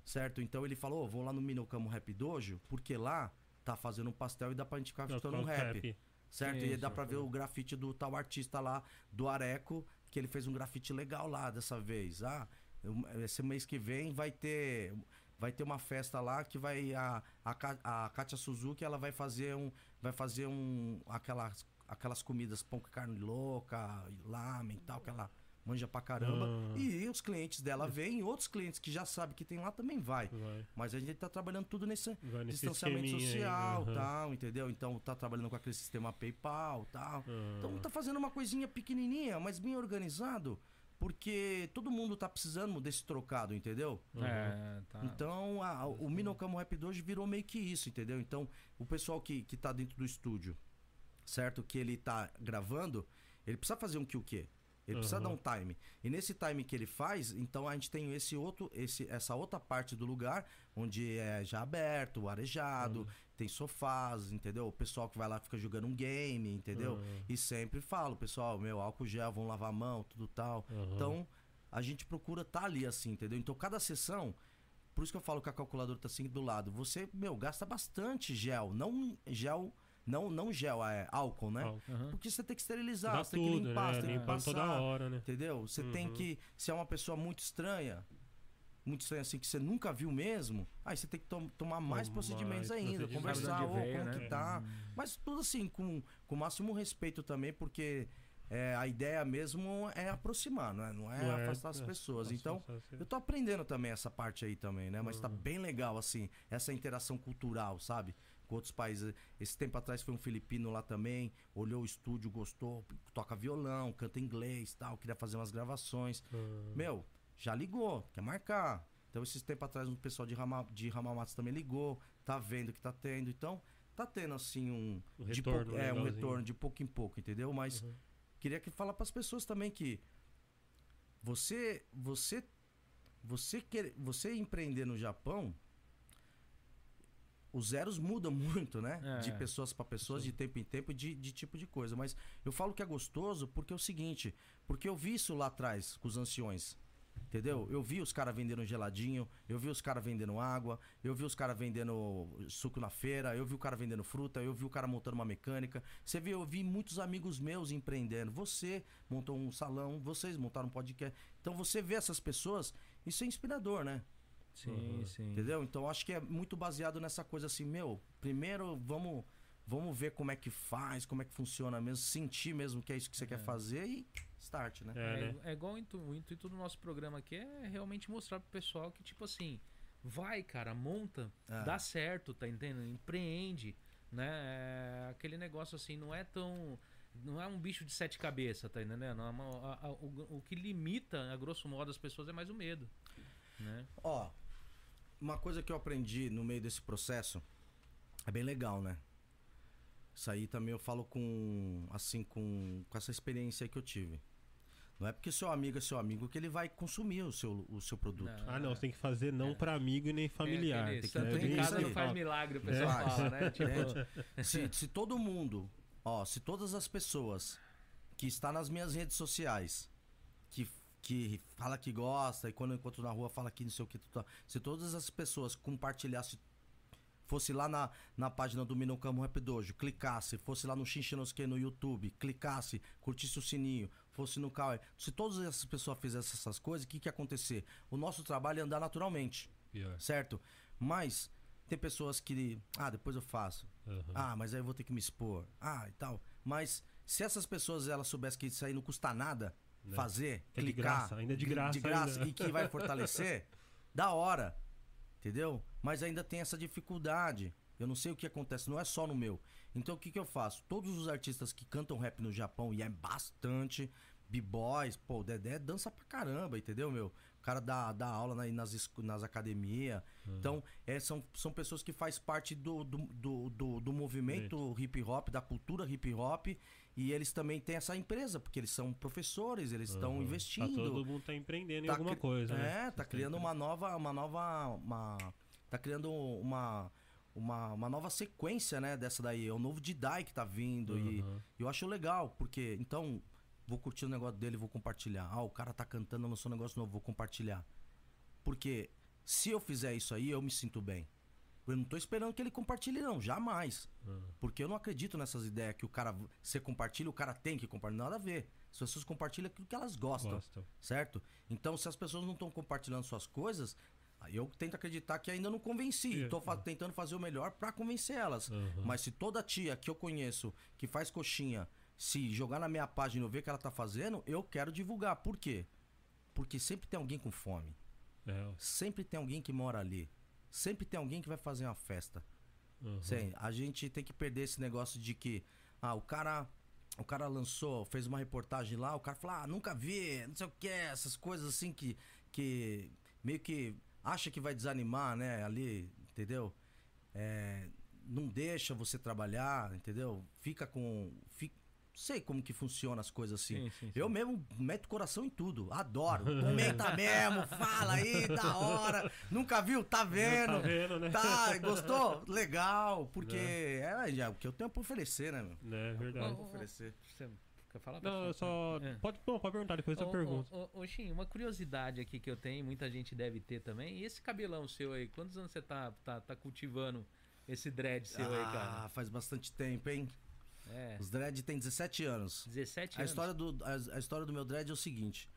certo? Então ele falou, "Ô, vou lá no Minocamo Rap Dojo, porque lá tá fazendo um pastel e dá pra gente ficar escutando um com rap. Certo? Sim, e dá pra ver o grafite do tal artista lá, do Areco, que ele fez um grafite legal lá dessa vez. Ah, esse mês que vem vai ter vai ter uma festa lá que vai a a, a Katia Suzuki, ela vai fazer um vai fazer um aquelas aquelas comidas pão com carne louca, lamen e tal, que ela manja pra caramba. Ah. E os clientes dela vêm, outros clientes que já sabem que tem lá também vai. Vai, Mas a gente tá trabalhando tudo nesse, nesse distanciamento aí, social, aham. tal, entendeu? Então tá trabalhando com aquele sistema PayPal, tal. Ah. Então tá fazendo uma coisinha pequenininha, mas bem organizado, porque todo mundo tá precisando desse trocado, entendeu? Uhum. É, tá. Então a- o Minocamo Rap hoje virou meio que isso, entendeu? Então o pessoal que, que tá dentro do estúdio, certo? Que ele tá gravando, ele precisa fazer um que o quê? Ele precisa Uhum. dar um time. E nesse time que ele faz, então a gente tem esse outro, esse, essa outra parte do lugar, onde é já aberto, arejado, Uhum. tem sofás, entendeu? O pessoal que vai lá fica jogando um game, entendeu? Uhum. E sempre falo, pessoal, meu, álcool gel, vão lavar a mão, tudo tal. Uhum. Então, a gente procura estar ali assim, entendeu? Então, cada sessão, por isso que eu falo que a calculadora tá assim do lado. Você, meu, gasta bastante gel, não gel, não não gel, é álcool, né? Álcool. Aham. Porque você tem que esterilizar, Dá você tem que tudo, limpar, né? você tem que passar, toda hora, né? entendeu? Você tem Uhum. que, se é uma pessoa muito estranha, muito estranha assim que você nunca viu mesmo, aí você tem que tom- tomar mais Tomar procedimentos mais ainda, procedimentos. conversar, onde veio, como né? que tá. Mas tudo assim, com, com o máximo respeito também, porque é, a ideia mesmo é aproximar, não é, não é é- afastar as é, pessoas. Então, eu tô aprendendo também essa parte aí também, né? Mas tá Uhum. bem legal, assim, essa interação cultural, sabe? Outros países. Esse tempo atrás foi um filipino lá também, olhou o estúdio, gostou, toca violão, canta inglês tal, queria fazer umas gravações. Ah, Meu, já ligou, quer marcar. Então, esses tempos atrás, um pessoal de, Rama, de Ramamatsu também ligou, tá vendo que tá tendo. Então, tá tendo, assim, um. De retorno é, um retorno de pouco em pouco, entendeu? Mas Uhum. queria que falar para as pessoas também que você você você quer você empreender no Japão os zeros mudam muito, né? É. De pessoas pra pessoas, de tempo em tempo, de, de tipo de coisa. Mas eu falo que é gostoso porque é o seguinte, porque eu vi isso lá atrás com os anciões. Entendeu? Eu vi os caras vendendo geladinho, eu vi os caras vendendo água, eu vi os caras vendendo suco na feira, eu vi o cara vendendo fruta, eu vi o cara montando uma mecânica. Você vê, eu vi muitos amigos meus empreendendo. Você montou um salão, vocês montaram um podcast. Então você vê essas pessoas, isso é inspirador, né? Sim, Uhum. sim. Entendeu? Então acho que é muito baseado nessa coisa assim, meu, primeiro vamos vamos ver como é que faz, como é que funciona mesmo, sentir mesmo que é isso que você quer fazer e start, né? É, É, né? é igual o intu- o intuito do nosso programa aqui é realmente mostrar pro pessoal que, tipo assim, vai, cara, monta, É. dá certo, tá entendendo? Empreende, né? É aquele negócio assim, não é tão. Não é um bicho de sete cabeças, tá entendendo? É uma- a- a- o, o que limita, a grosso modo, as pessoas é mais o medo. Né? Ó, uma coisa que eu aprendi no meio desse processo é bem legal, né? Isso aí também eu falo com assim com, com essa experiência que eu tive. Não é porque seu amigo é seu amigo que ele vai consumir o seu, o seu produto. Ah, não, você tem que fazer não pra amigo e nem familiar. É Tem que tem em que casa não faz milagre, o pessoal É. fala, né? Tipo, se, se todo mundo, ó, se todas as pessoas que está nas minhas redes sociais, que, que fala que gosta e quando eu encontro na rua fala que não sei o que, tudo, se todas as pessoas compartilhassem, fosse lá na, na página do Minocamo Rap Dojo, clicasse, fosse lá no Xinxinosuke no YouTube, clicasse, curtisse o sininho, fosse no Kawaii, se todas essas pessoas fizessem essas coisas, o que que ia acontecer? O nosso trabalho ia andar naturalmente Pior. certo? Mas tem pessoas que, ah, depois eu faço. Aham. Ah, mas aí eu vou ter que me expor. Ah, e tal. Mas se essas pessoas elas soubessem que isso aí não custa nada Né? fazer, Que é de clicar, graça, ainda é de de- graça de graça ainda. e que vai fortalecer, da hora. Entendeu? Mas ainda tem essa dificuldade. Eu não sei o que acontece, não é só no meu. Então o que, que eu faço? Todos os artistas que cantam rap no Japão, e é bastante, b-boys, pô, o Dedé dança pra caramba, entendeu, meu? O cara dá, dá aula na- nas, nas academias. Então, é, são, são pessoas que faz parte do, do, do, do, do movimento hip hop, da cultura hip hop. E eles também têm essa empresa, porque eles são professores, eles estão Aham. investindo. Tá todo mundo tá empreendendo em Tá alguma cri- coisa, né? É, tá criando uma nova, uma nova, uma, tá criando uma, uma, uma nova sequência, né, dessa daí. É o novo Didai que tá vindo e Aham. eu acho legal, porque então vou curtir o negócio dele, vou compartilhar. Ah, o cara tá cantando, lançou um negócio novo, vou compartilhar. Porque se eu fizer isso aí, eu me sinto bem. Eu não tô esperando que ele compartilhe não, jamais. Ah. Porque eu não acredito nessas ideias que o cara você compartilha, o cara tem que compartilhar, nada a ver. As pessoas compartilham aquilo que elas gostam Gostam. certo? Então, se as pessoas não estão compartilhando suas coisas, aí eu tento acreditar que ainda não convenci. É, Estou é. tentando fazer o melhor para convencer elas. Aham. Mas se toda tia que eu conheço que faz coxinha, se jogar na minha página e eu ver o que ela tá fazendo, eu quero divulgar. Por quê? Porque sempre tem alguém com fome. É, Sempre tem alguém que mora ali. Sempre tem alguém que vai fazer uma festa. aham. Sim, a gente tem que perder esse negócio de que ah, o cara o cara lançou, fez uma reportagem lá, o cara falou: "Ah, nunca vi, não sei o que, essas coisas assim que que meio que acha que vai desanimar, né, ali, entendeu? É, não deixa você trabalhar, entendeu? Fica com fica, sei como que funciona as coisas assim. Sim, sim, sim. Eu mesmo meto coração em tudo, adoro. Comenta mesmo, fala aí, da hora. Nunca viu, tá vendo? Tá vendo, né? Tá, gostou? Legal, porque Né? é já, o que eu tenho pra oferecer, né, meu? É verdade. Ô, Oferecer. Você quer falar? Não, eu só. É. Pode, não, pode perguntar, depois eu Ô, ô, ô, Shin, uma curiosidade aqui que eu tenho, muita gente deve ter também. E esse cabelão seu aí, quantos anos você tá, tá, tá cultivando esse dread seu aí, Ah, cara? faz bastante tempo, hein? É, Os dread tem 17 anos. 17 A anos. história, do, a, a história do meu dread é o seguinte.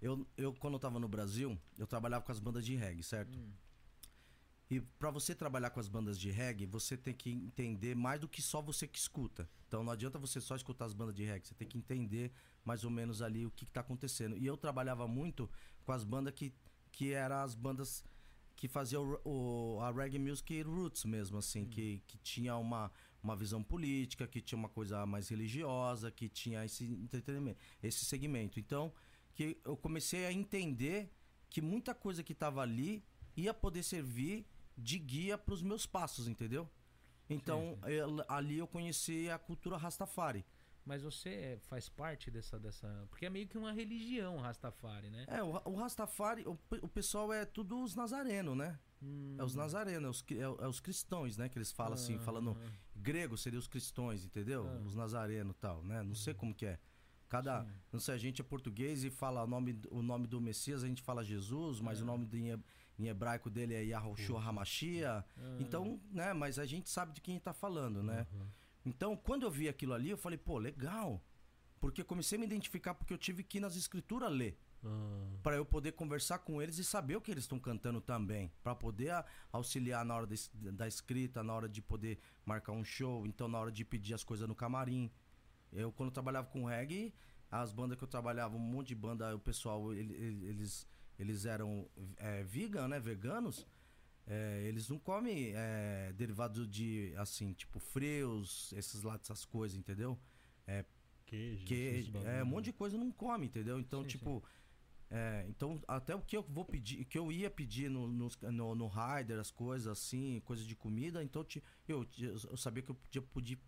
Eu, eu, quando eu tava no Brasil, eu trabalhava com as bandas de reggae, certo? Hum. E pra você trabalhar com as bandas de reggae, você tem que entender mais do que só você que escuta. Então não adianta você só escutar as bandas de reggae, você tem que entender mais ou menos ali o que, que tá acontecendo. E eu trabalhava muito com as bandas que, que eram as bandas que faziam o, o- a reggae music roots mesmo, assim, que, que tinha uma, uma visão política, que tinha uma coisa mais religiosa, que tinha esse entretenimento, esse segmento. Então, que eu comecei a entender que muita coisa que estava ali ia poder servir de guia para os meus passos, entendeu? Então, eu- ali eu conheci a cultura Rastafari. Mas você é- faz parte dessa, dessa. Porque é meio que uma religião Rastafari, né? É, o, o Rastafari, o, o pessoal é tudo os nazarenos, né? É os nazarenos, é os, é, é os cristãos, né? Que eles falam assim, falando Ah, grego seria os cristãos, entendeu? Ah. Os nazarenos e tal, né? Não sei como que é. Cada, Sim. não sei, a gente é português e fala o nome, o nome do Messias, a gente fala Jesus, mas É. o nome de, em he- em hebraico dele é Yahushua Hamashia. ah, Então, né, mas a gente sabe de quem tá falando, né? Uhum. Então, quando eu vi aquilo ali, eu falei, pô, legal. Porque eu comecei a me identificar porque eu tive que ir nas escrituras ler. Ah, Pra eu poder conversar com eles e saber o que eles estão cantando também. Pra poder auxiliar na hora da es- da escrita, na hora de poder marcar um show, então na hora de pedir as coisas no camarim. Eu, quando trabalhava com reggae, as bandas que eu trabalhava, um monte de banda, o pessoal, ele- ele- eles, eles eram é, vegan, né? Veganos. É, eles não comem é, derivado de, assim, tipo, frios, esses lá, essas coisas, entendeu? queijo. Que é, um monte de coisa não come, entendeu? Então, Sim, tipo. É, então, até o que eu vou pedir, que eu ia pedir no, nos- no, no Rider, as coisas assim, coisas de comida, então eu, eu sabia que eu podia pedir,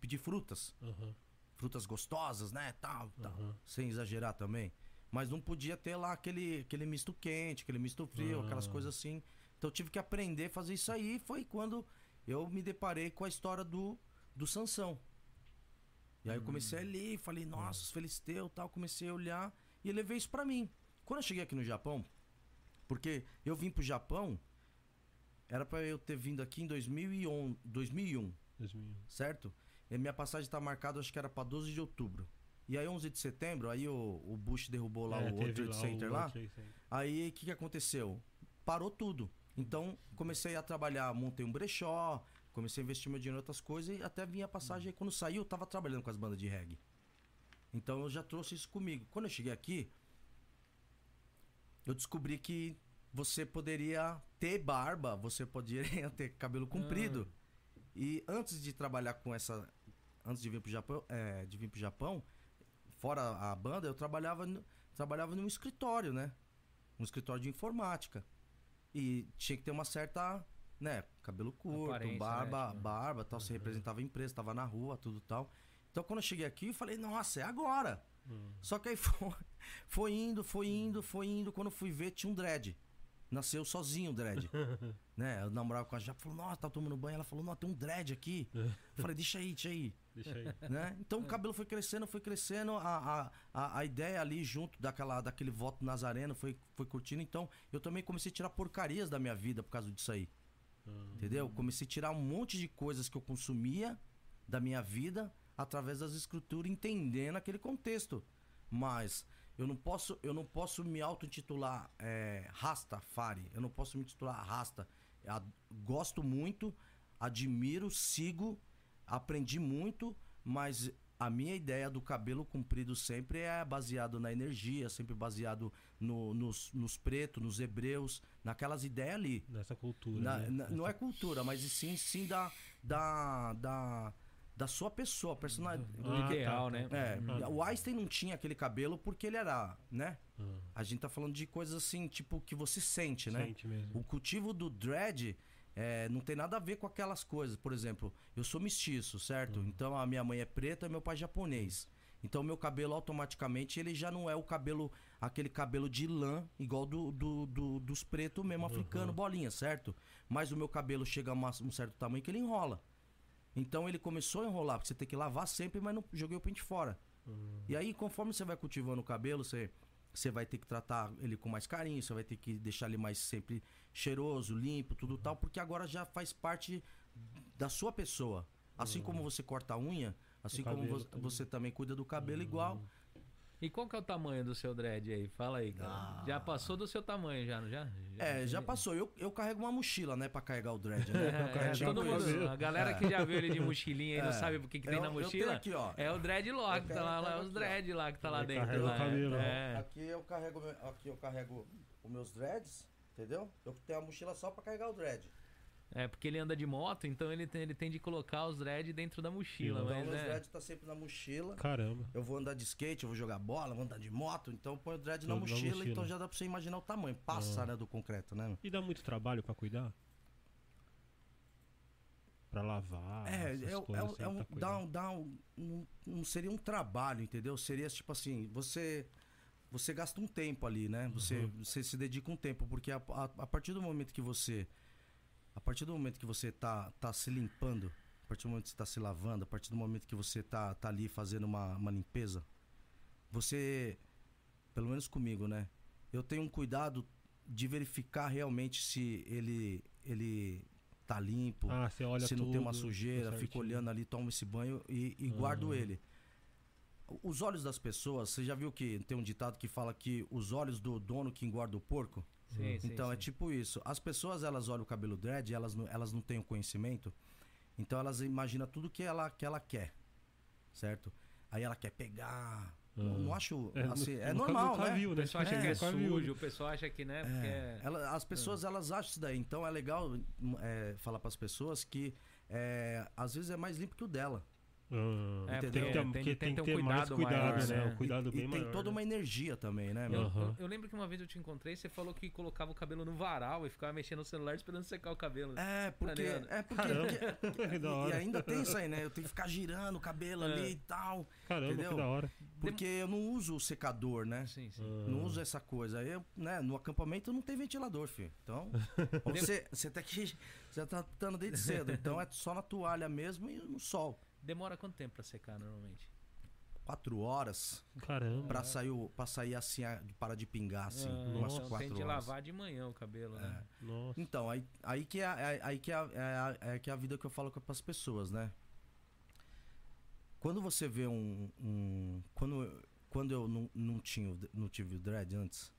pedir frutas. Aham, Frutas gostosas, né? Tal, tal. aham. Sem exagerar também. Mas não podia ter lá aquele, aquele misto quente, aquele misto frio, aquelas Ah. coisas assim. Então eu tive que aprender a fazer isso aí. Foi quando eu me deparei com a história do, do Sansão. E aí eu comecei a ler, falei, nossa, os filisteus tal. Comecei a olhar e levei isso pra mim. Quando eu cheguei aqui no Japão, porque eu vim pro Japão, era pra eu ter vindo aqui em 2001, 2001 2001. certo? E minha passagem tá marcada, acho que era pra 12 de outubro. E aí, 11 de setembro, aí o, o Bush derrubou lá É, o World Trade Center lá. Center. Aí, o que, que aconteceu? Parou tudo. Então, comecei a trabalhar, montei um brechó, comecei a investir meu dinheiro em outras coisas e até vinha a passagem. Aí, quando saiu, eu tava trabalhando com as bandas de reggae. Então, eu já trouxe isso comigo. Quando eu cheguei aqui, eu descobri que você poderia ter barba, você poderia ter cabelo comprido. E antes de trabalhar com essa. Antes de vir pro Japão, é, de vir pro Japão, fora a banda, eu trabalhava, no- trabalhava num escritório, né? Um escritório de informática. E tinha que ter uma certa, né? Cabelo curto, Aparência, barba, né? Tipo, barba, tal. Você representava a empresa, tava na rua, tudo tal. Então quando eu cheguei aqui, eu falei, nossa, é agora. Hum. Só que aí foi, foi indo, foi indo, foi indo. Quando fui ver, tinha um dread. Nasceu sozinho o dread. né? Eu namorava com a Japa, falou, nossa, tá tomando banho. Ela falou, nossa, tem um dread aqui. eu falei, deixa aí, deixa aí. Deixa aí. Né? Então o cabelo foi crescendo, foi crescendo. A, a, a, ideia ali junto daquela, daquele voto nazareno foi, foi curtindo. Então eu também comecei a tirar porcarias da minha vida por causa disso aí. Ah, Entendeu? Comecei a tirar um monte de coisas que eu consumia da minha vida através das escrituras, entendendo aquele contexto. Mas eu não posso, eu não posso me auto-intitular é, Rastafari. Eu não posso me titular Rasta. A- gosto muito, admiro, sigo, aprendi muito, mas a minha ideia do cabelo comprido sempre é baseado na energia, sempre baseado no- nos, nos pretos, nos hebreus, naquelas ideias ali. Nessa cultura. Na- né? na- não é cultura, mas sim, sim da, da, da, da sua pessoa, personalidade. Do Ah, ideal, tá, né? tá. É, Ah. o Einstein não tinha aquele cabelo porque ele era, né? Ah, A gente tá falando de coisas assim, tipo, que você sente, né? Sente mesmo. O cultivo do dread é, não tem nada a ver com aquelas coisas. Por exemplo, eu sou mestiço, certo? Então a minha mãe é preta e meu pai é japonês. Então meu cabelo automaticamente ele já não é o cabelo, aquele cabelo de lã, igual do, do- do- dos pretos mesmo, africano, bolinha, certo? Mas o meu cabelo chega a um certo tamanho que ele enrola. Então ele começou a enrolar, porque você tem que lavar sempre, mas não joguei o pente fora. E aí, conforme você vai cultivando o cabelo, você, você vai ter que tratar ele com mais carinho, você vai ter que deixar ele mais sempre cheiroso, limpo, tudo tal, porque agora já faz parte da sua pessoa. Assim como você corta a unha, assim como cabelo vo- também. você também cuida do cabelo igual. E qual que é o tamanho do seu dread aí? Fala aí, cara. Ah. Já passou do seu tamanho, já, não já? É, já passou. Eu, eu carrego uma mochila, né, pra carregar o dread, né? É, já todo mundo, a galera que já viu ele de mochilinha e não É. sabe o que, que tem Eu- na eu tenho mochila. aqui, ó. É o dreadlock, Eu tá lá, lá eu os dread lá que tá lá Ele dentro. lá, é. É. Aqui eu carrego, aqui eu carrego os meus dreads, entendeu? Eu tenho a mochila só pra carregar o dread. É, porque ele anda de moto, então ele tem, ele tem de colocar os dread dentro da mochila. Então mas meus é. dreads tá sempre na mochila. Caramba. Eu vou andar de skate, eu vou jogar bola, vou andar de moto, então eu ponho o dread na Tudo na mochila, mochila. então já dá pra você imaginar o tamanho. Passa, Ah. né, do concreto, né? E dá muito trabalho pra cuidar? Pra lavar? É, essas é, um- coisas é, um- assim, é um, pra dá um, dá um, um- não seria um trabalho, entendeu? Seria tipo assim, você você gasta um tempo ali, né? Você, Uhum. você se dedica um tempo, porque a, a, a partir do momento que você. A partir do momento que você tá, tá se limpando, a partir do momento que você tá se lavando, a partir do momento que você tá, tá ali fazendo uma, uma limpeza, você. Pelo menos comigo, né? Eu tenho um cuidado de verificar realmente se ele, ele tá limpo, Ah, se não tem uma tudo sujeira, fico olhando ali, tomo esse banho e, e guardo Aham. ele. Os olhos das pessoas, você já viu que tem um ditado que fala que os olhos do dono que engorda o porco? Sim, sim, então é sim. tipo isso. As pessoas elas olham o cabelo dread, elas não, elas não têm o conhecimento, então elas imaginam tudo que ela, que ela quer, certo? Aí ela quer pegar. Não, não acho. É, assim, é nunca- normal, nunca né? viu, O né? pessoal acha É, que é viu. sujo, o pessoal acha que, né? Porque É, ela- as pessoas elas acham isso daí. Então é legal é, falar para as pessoas que é, às vezes é mais limpo que o dela. É, tem, porque que ter, tem- tem tem que ter um mais cuidado cuidado, maior, né? né? Um cuidado e, bem e maior. tem toda né? uma energia também, né? Eu? Aham. eu- eu lembro que uma vez eu te encontrei, você falou que colocava o cabelo no varal e ficava mexendo no celular esperando secar o cabelo. É, porque. ligado? É porque. Porque- e- e ainda tem isso aí, né? Eu tenho que ficar girando o cabelo É. ali e tal. Caramba, entendeu? que da hora. Porque eu não uso o secador, né? Sim, sim. Ah. Não uso essa coisa. Aí, eu, né, no acampamento não tem ventilador, filho. Então, você, você tá aqui, você tá estando desde cedo. Então é só na toalha mesmo e no sol. Demora quanto tempo pra secar normalmente? Quatro horas Caramba. pra sair, o- pra sair assim, a- para de pingar, assim. Ah, umas então quatro tem de horas. lavar de manhã o cabelo, né? Nossa. Então, aí, aí que é, é- aí que é, a- é, é que é a vida que eu falo para as pessoas, né? Quando você vê um. um- quando, eu- quando eu não, não, tinha, o- não tive o dread antes,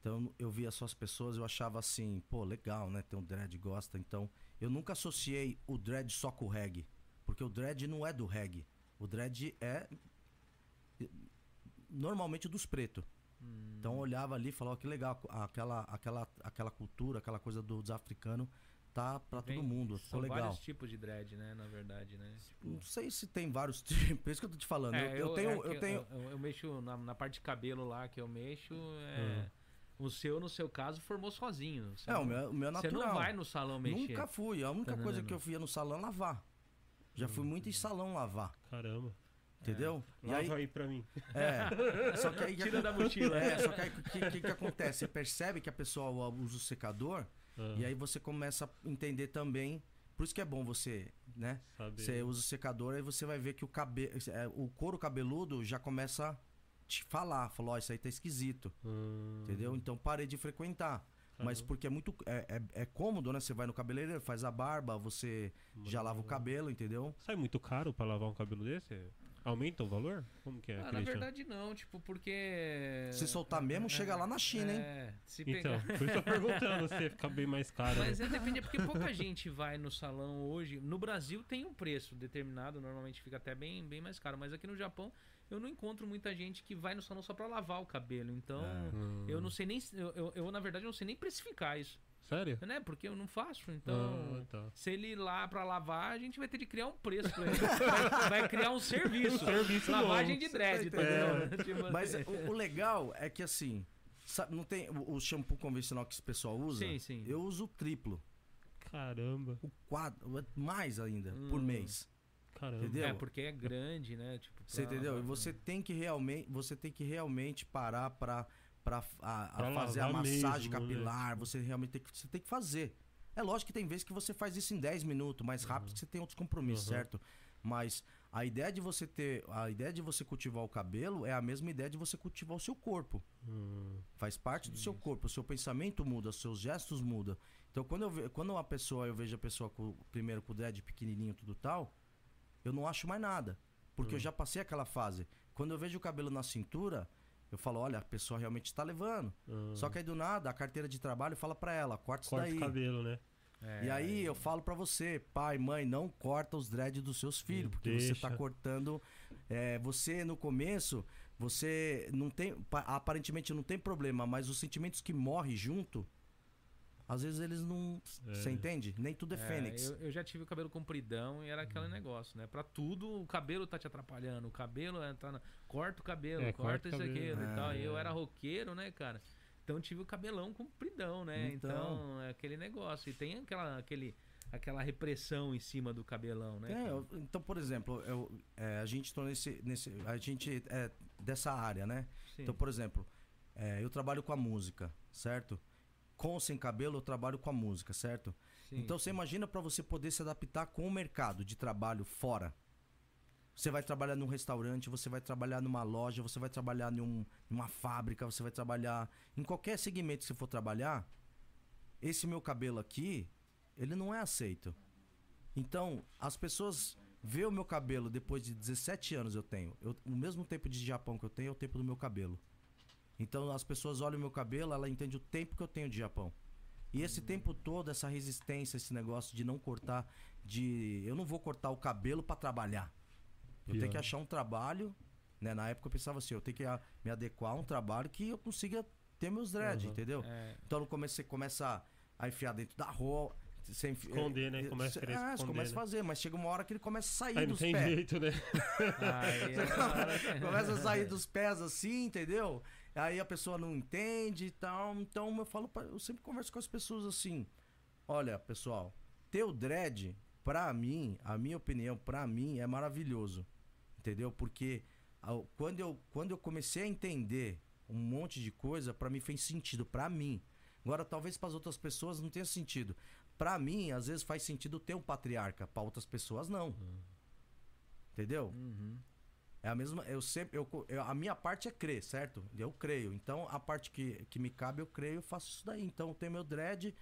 então eu via só as pessoas, eu achava assim, pô, legal, né? Tem um dread, gosta. Então, eu nunca associei o dread só com o reggae. Porque o dread não é do reggae. O dread é. Normalmente dos pretos. Hum. Então eu olhava ali e falava, que legal, aquela, aquela, aquela cultura, aquela coisa do, dos africanos tá pra Vem- todo mundo, ficou São legal. vários tipos de dread, né? Na verdade, né? Não sei se tem vários tipos, é isso que eu tô te falando. É, eu, eu tenho, é eu tenho, Eu, eu mexo na, na parte de cabelo lá que eu mexo. É, O seu, no seu caso, formou sozinho. Você é, não, o meu, o meu é você natural. não vai no salão mexer. Nunca fui, a única Tá coisa que eu fui no salão é lavar. Já fui muito em salão lavar, Caramba. entendeu? E Lava aí, aí pra mim. é, só que aí que Tira da mochila. É, só que aí o que, que, que acontece? Você percebe que a pessoa usa o secador Ah, e aí você começa a entender também. Por isso que é bom você, né? saber. Você usa o secador e você vai ver que o cabelo, o couro cabeludo já começa a te falar, falou, ó, isso aí tá esquisito, Hum, entendeu? Então parei de frequentar. Mas porque é muito é, é, é cômodo, né? Você vai no cabeleireiro, faz a barba, você já lava o cabelo, entendeu? Sai muito caro pra lavar um cabelo desse? Aumenta o valor? Como que é, Ah, na verdade não, tipo, porque... Se soltar mesmo, chega lá na China, hein? É, se Então, pegar... por isso eu tô perguntando se fica bem mais caro. Mas é depende, é porque pouca gente vai no salão hoje. No Brasil tem um preço determinado, normalmente fica até bem, bem mais caro. Mas aqui no Japão eu não encontro muita gente que vai no salão só pra lavar o cabelo. Então Hum. eu não sei nem. Eu, eu, eu, na verdade, não sei nem precificar isso. Sério? Né? Porque eu não faço. Então. Ah, tá. Se ele ir lá pra lavar, a gente vai ter de criar um preço pra ele. vai, vai criar um serviço. serviço Lavagem novo. de dread, tá entendeu? Tipo Mas assim. o, o legal é que assim, sabe, não tem o, o shampoo convencional que esse pessoal usa? Sim, sim. Eu uso o triplo, Caramba. o quadro, mais ainda por Hum. mês. Caramba. Entendeu? É, porque é grande, né? Tipo, Você pra entendeu? E você tem que realmente, você tem que realmente parar pra, pra, a- a Pra fazer a massagem mesmo, né? capilar. Você realmente tem que, você tem que fazer. É lógico que tem vezes que você faz isso em 10 minutos, mais rápido, que você tem outros compromissos, Uhum. certo? Mas a ideia de você ter, a ideia de você cultivar o cabelo é a mesma ideia de você cultivar o seu corpo. Hum, Faz parte do seu corpo, o seu pensamento muda, os seus gestos mudam. Então quando eu ve, quando uma pessoa, eu vejo a pessoa com, primeiro com o dread pequenininho tudo tal, eu não acho mais nada, porque eu Hum. já passei aquela fase. Quando eu vejo o cabelo na cintura, eu falo, olha, a pessoa realmente está levando. hum. Só que aí do nada, a carteira de trabalho fala pra ela, corta isso Corta daí. o cabelo, né? É, E aí eu falo pra você, pai, mãe, não corta os dreads dos seus filhos, porque você Deixa. tá cortando. é, você no começo, você não tem. pa- Aparentemente não tem problema, mas os sentimentos que morrem junto, às vezes eles não. É. Você entende? Nem tudo é, É, fênix. eu, eu já tive o cabelo compridão e era aquele Uhum. negócio, né? Pra tudo, o cabelo tá te atrapalhando. O cabelo é, tá na- corta o cabelo, É, corta, corta isso aqui e tal. E eu É. era roqueiro, né, cara? Então tive o cabelão compridão, né? Então, Então. é aquele negócio. E tem aquela, aquele, aquela repressão em cima do cabelão, né? É, eu- então, por exemplo, eu, é, a gente entrou nesse. nesse a gente é dessa área, né? Sim. Então, por exemplo, é, eu trabalho com a música, certo? Com ou sem cabelo, eu trabalho com a música, certo? Sim. Então você imagina para você poder se adaptar com o mercado de trabalho fora. Você vai trabalhar num restaurante, você vai trabalhar numa loja, você vai trabalhar num, numa fábrica, você vai trabalhar em qualquer segmento que você for trabalhar. Esse meu cabelo aqui, ele não é aceito. Então, as pessoas vê o meu cabelo depois de 17 anos eu tenho. Eu, o mesmo tempo de Japão que eu tenho é o tempo do meu cabelo. Então as pessoas olham o meu cabelo, ela entende o tempo que eu tenho de Japão. E esse tempo todo, essa resistência, esse negócio de não cortar, de. Eu não vou cortar o cabelo pra trabalhar. Eu tenho que achar um trabalho. Né? Na época eu pensava assim, eu tenho que me adequar a um trabalho que eu consiga ter meus dread, Uhum. entendeu? É, Então no começo você começa a enfiar dentro da roupa. Enfi- Esconder, né? é, Começa a querer você esconder, começa a né? fazer, mas chega uma hora que ele começa a sair Aí não dos tem pés. jeito, né? aí é- Começa a sair dos pés assim, entendeu? Aí a pessoa não entende e tal. Então eu falo, pra- eu sempre converso com as pessoas assim: olha, pessoal, ter o dread, pra mim, a minha opinião, pra mim, é maravilhoso. Entendeu? Porque quando eu, quando eu comecei a entender um monte de coisa, pra mim fez sentido, pra mim. Agora, talvez para as outras pessoas não tenha sentido. Pra mim, às vezes faz sentido ter um patriarca, pra outras pessoas não. Entendeu? Uhum. É a mesma. Eu sempre. Eu, eu- a minha parte é crer, certo? Eu creio. Então a parte que, que me cabe, eu creio, eu faço isso daí. Então eu tenho meu dread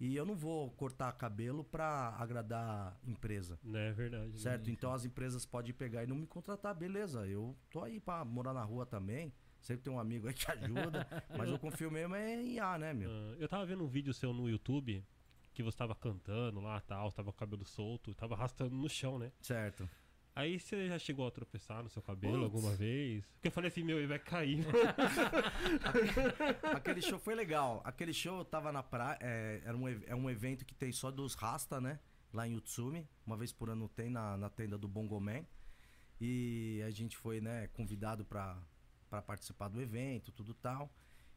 e eu não vou cortar cabelo pra agradar a empresa. Né, é verdade. Certo? Então as empresas podem pegar e não me contratar, beleza. Eu tô aí pra morar na rua também. Sempre tem um amigo aí que ajuda. mas eu confio mesmo é em A, né, meu? Ah, eu tava vendo um vídeo seu no YouTube que você tava cantando lá tal, tava com o cabelo solto, tava arrastando no chão, né? Certo. Aí você já chegou a tropeçar no seu cabelo Putz. alguma vez? Porque eu falei assim, meu, ele vai cair. Aquele show foi legal. Aquele show eu tava na praia. É, era um, é um evento que tem só dos Rasta, né? Lá em Utsumi. Uma vez por ano tem na, na tenda do Bongo Man. E a gente foi, né, convidado pra, pra participar do evento, tudo tal.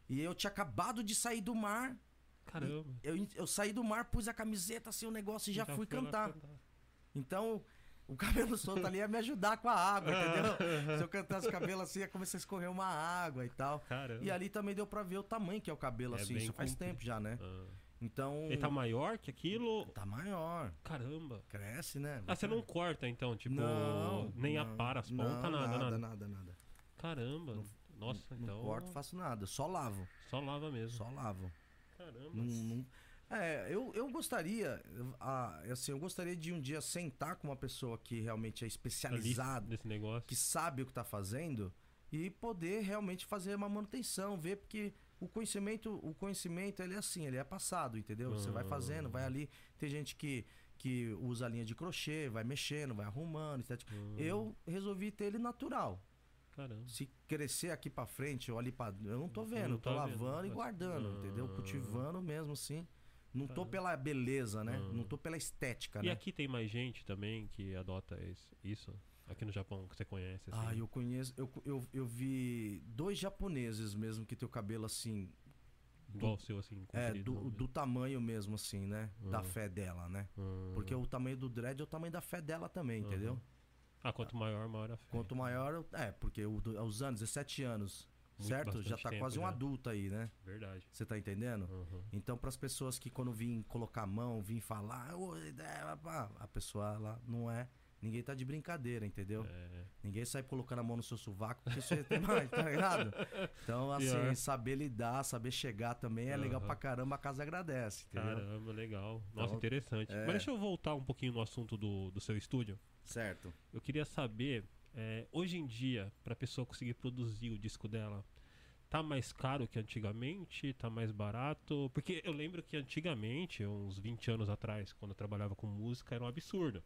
E eu tinha acabado de sair do mar. Caramba. Eu, eu saí do mar, pus a camiseta, assim, o negócio e já, fui foi lá cantar. Então, o cabelo solto ali ia me ajudar com a água, entendeu? Se eu cantasse o cabelo assim, ia começar a escorrer uma água e tal. Caramba. E ali também deu pra ver o tamanho que é o cabelo, É assim. Isso faz tempo já, né? Ah. Então. Ele tá maior que aquilo? tá maior. Caramba. Cresce, né? Ah, você não corta então, tipo, Não, nem não, apara as não, pontas, nada, nada, nada, nada, nada. Caramba. Nossa, Não então. corto, faço nada. Só lavo. Só lava mesmo. Só lavo. Caramba. Não, não- É, eu, eu gostaria. ah, assim, eu gostaria de um dia sentar com uma pessoa que realmente é Ali, especializada, Desse negócio. que sabe o que tá fazendo e poder realmente fazer uma manutenção, ver porque o conhecimento, o conhecimento ele é assim, ele é passado, entendeu? Você vai fazendo, vai ali, tem gente que que usa a linha de crochê, vai mexendo, vai arrumando, etc. Hum. Eu resolvi ter ele natural. Caramba. Se crescer aqui pra frente ou ali pra, eu não tô vendo, Não eu tô tá vendo, lavando e mas- guardando, Ah. entendeu? Cultivando mesmo assim. Não tô pela beleza, né? Ah. Não tô pela estética, E né? aqui tem mais gente também que adota esse- isso? Aqui no Japão, que você conhece, assim? Ah, eu conheço. Eu, eu, eu vi dois japoneses mesmo que tem o cabelo assim. Igual o seu, assim, É, comprido, do, do tamanho mesmo, assim, né? Da Ah. fé dela, né? Hum. Porque o tamanho do dread é o tamanho da fé dela também, Aham. entendeu? Ah, quanto maior, maior a fé. Quanto maior. É, porque o, do- aos anos, 17 anos, Muito certo? Já tá tempo quase um adulto aí, né? Verdade. Você tá entendendo? Uhum. Então, para as pessoas que quando vim colocar a mão, vim falar, "Ô, ideia, pá", a pessoa ela não é. Ninguém tá de brincadeira, entendeu? É, Ninguém sai colocando a mão no seu sovaco porque você tem mais, tá ligado? Então, assim, Pior. saber lidar, saber chegar também é legal Aham. pra caramba, a casa agradece, entendeu? caramba, legal. Nossa, Então, interessante. é. Mas deixa eu voltar um pouquinho no assunto do, do seu estúdio. Certo. Eu queria saber, é, hoje em dia, pra pessoa conseguir produzir o disco dela, tá mais caro que antigamente? Tá mais barato? Porque eu lembro que antigamente, uns 20 anos atrás, quando eu trabalhava com música, era um absurdo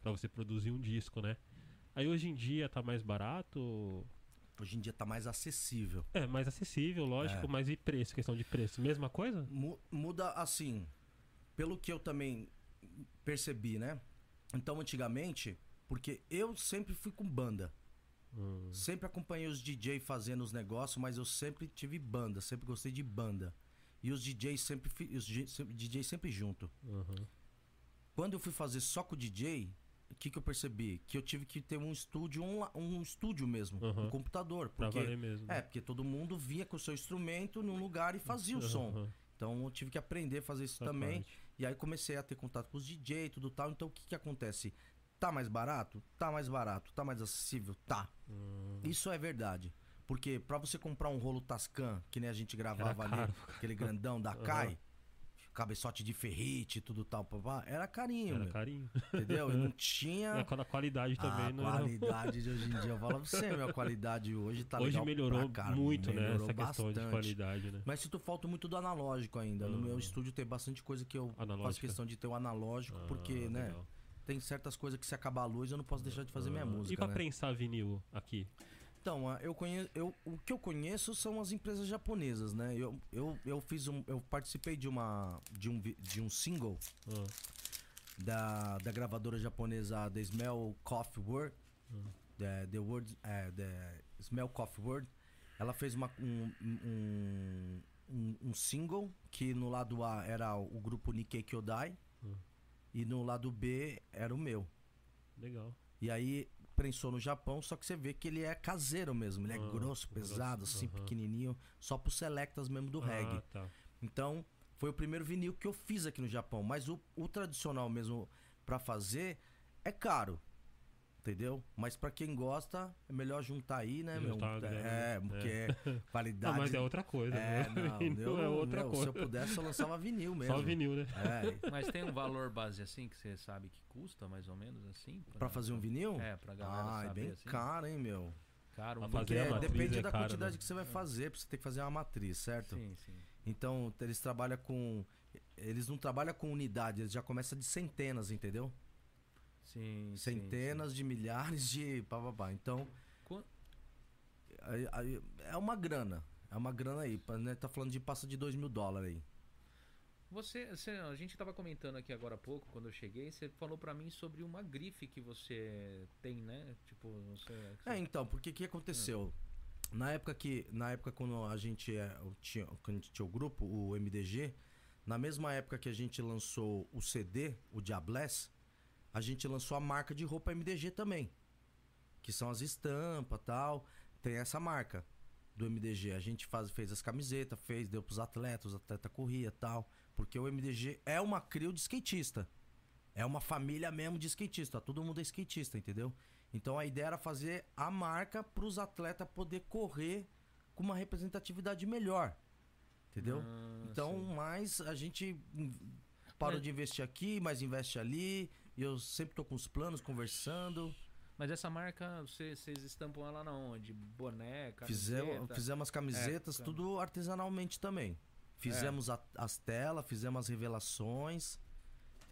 pra você produzir um disco, né? Aí hoje em dia tá mais barato? Hoje em dia tá mais acessível. É, mais acessível, lógico, É. mas e preço? Questão de preço, mesma coisa? Mu- muda assim, pelo que eu também percebi, né? Então, antigamente, porque eu sempre fui com banda. Hum, Sempre acompanhei os DJ fazendo os negócios, mas eu sempre tive banda, sempre gostei de banda. E os DJs sempre, os sempre- DJ sempre junto. uhum. Quando eu fui fazer só com o DJ, o que, que eu percebi? Que eu tive que ter um estúdio, um, um estúdio mesmo, Uhum. um computador. Porque, mesmo. né? é, porque todo mundo vinha com o seu instrumento num lugar e fazia o som. Aham, Então eu tive que aprender a fazer isso essa também. parte. E aí comecei a ter contato com os DJ e tudo tal. Então o que, que acontece? Tá mais barato? Tá mais barato. Tá mais acessível? Tá. Hum, Isso é verdade. Porque pra você comprar um rolo Tascam, que nem a gente gravava Era ali, aquele grandão da Kai, cabeçote de ferrite e tudo tal, papá, era carinho, Era meu, carinho. entendeu? E não tinha É, quando a qualidade também a não era. qualidade de hoje em dia. Eu falo pra você, meu, a qualidade hoje tá Hoje melhorou muito, né? melhorou Essa questão de bastante. qualidade, né? Mas sinto falta muito do analógico ainda. No Uhum. meu estúdio tem bastante coisa que eu faço Analógica. questão de ter o analógico, porque, Ah, né, legal. Tem certas coisas que se acabar a luz eu não posso deixar de fazer minha Ah, música, E pra né? prensar vinil aqui? Então, ah, eu conheço, eu, o que eu conheço são as empresas japonesas, né? Eu, eu, eu fiz um, eu participei de uma de um, de um single Ah, da, da gravadora japonesa The Smell Coffee World, the, the World, é, the Smell Coffee World. Ela fez uma, um, um, um, um single que no lado A era o grupo Nikkei Kyodai. E no lado B era o meu. legal. E aí prensou no Japão, só que você vê que ele é caseiro mesmo. Ele é Ah, grosso, grosso, pesado, assim, aham. pequenininho. Só pro selectas mesmo do reggae. Ah, tá. Então, foi o primeiro vinil que eu fiz aqui no Japão. Mas o, o tradicional mesmo pra fazer é caro. Entendeu? Mas pra quem gosta, é melhor juntar aí, né, meu? Juntar a grana, É, né? porque Não, qualidade. mas é outra coisa. É, né? não, eu- é outra meu, coisa. Se eu pudesse, eu lançava vinil mesmo. Só vinil, né? É, Mas tem um valor base assim que você sabe que custa, mais ou menos assim? pra fazer um vinil? É, pra galera Ah, é saber bem assim. caro, hein, meu? Caro, um fazer Porque a matriz depende é da caro, quantidade né? que você vai fazer, pra você ter que fazer uma matriz, certo? Sim, sim. Então, eles trabalham com. Eles não trabalham com unidade, eles já começam de centenas, entendeu? Sim, sim, Centenas de milhares de. Pá, pá, pá. Então, Qu- aí- aí é uma grana. É uma grana aí. Né? Tá falando de passa de 2 mil dólares aí. Você, você- a gente tava comentando aqui agora há pouco, quando eu cheguei, você falou pra mim sobre uma grife que você tem, né? Tipo, você... É, então, porque o que aconteceu? Na época que. Na época quando a gente é, tinha, quando a gente tinha o grupo, o MDG, na mesma época que a gente lançou o CD, o Diabless, a gente lançou a marca de roupa MDG também. Que são as estampas tal. Tem essa marca do MDG. A gente faz, fez as camisetas, fez, deu pros atletas, os atletas corria tal. Porque o MDG é uma crio de skatista. É uma família mesmo de skatista. Todo mundo é skatista, entendeu? Então a ideia era fazer a marca para os atletas poder correr com uma representatividade melhor. Entendeu? Ah, então, sim. mas a gente parou Mas- de investir aqui, mas investe ali. E eu sempre tô com os planos, conversando. Mas essa marca, você- vocês estampam ela na onde? Boné, Fizemos, camiseta? fizemos as camisetas, É, tudo artesanalmente também. Fizemos a- as telas, fizemos as revelações.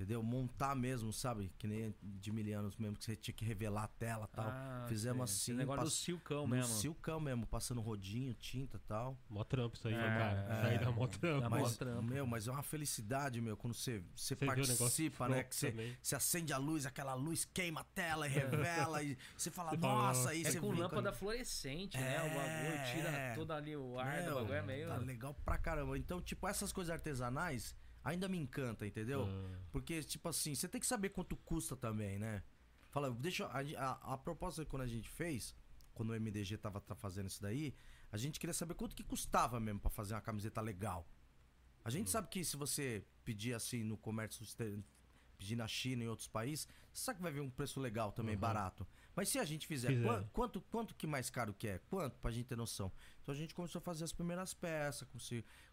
Entendeu? Montar mesmo, sabe? Que nem de milianos mesmo, que você tinha que revelar a tela e tal. Ah, Fizemos sei. assim, Esse negócio do pass- silcão no mesmo. silcão mesmo, passando rodinho, tinta e tal. Mó trampo isso aí, É, cara. Isso aí é. dá mó trampo. Dá mó Mas, trampo. meu, mas é uma felicidade, meu, quando você, você Você participa, né? Que você, você acende a luz, aquela luz queima a tela e revela, e você fala, Você fala, nossa, aí É você com lâmpada fluorescente, né? O bagulho É, tira é. todo ali o ar do Meu, bagulho, é meio... Tá legal pra caramba. Então, tipo, essas coisas artesanais ainda me encanta, entendeu? Ah, Porque, tipo assim, você tem que saber quanto custa também, né? Fala, deixa. eu- A, a, a proposta quando a gente fez, quando o MDG tava tra- fazendo isso daí, a gente queria saber quanto que custava mesmo pra fazer uma camiseta legal. A gente sabe que se você pedir assim no comércio, pedir na China e em outros países, você sabe que vai vir um preço legal também, Uhum. barato. Mas se a gente fizer, Fizer. quan- quanto, quanto que mais caro que é? Quanto? Pra gente ter noção. Então a gente começou a fazer as primeiras peças,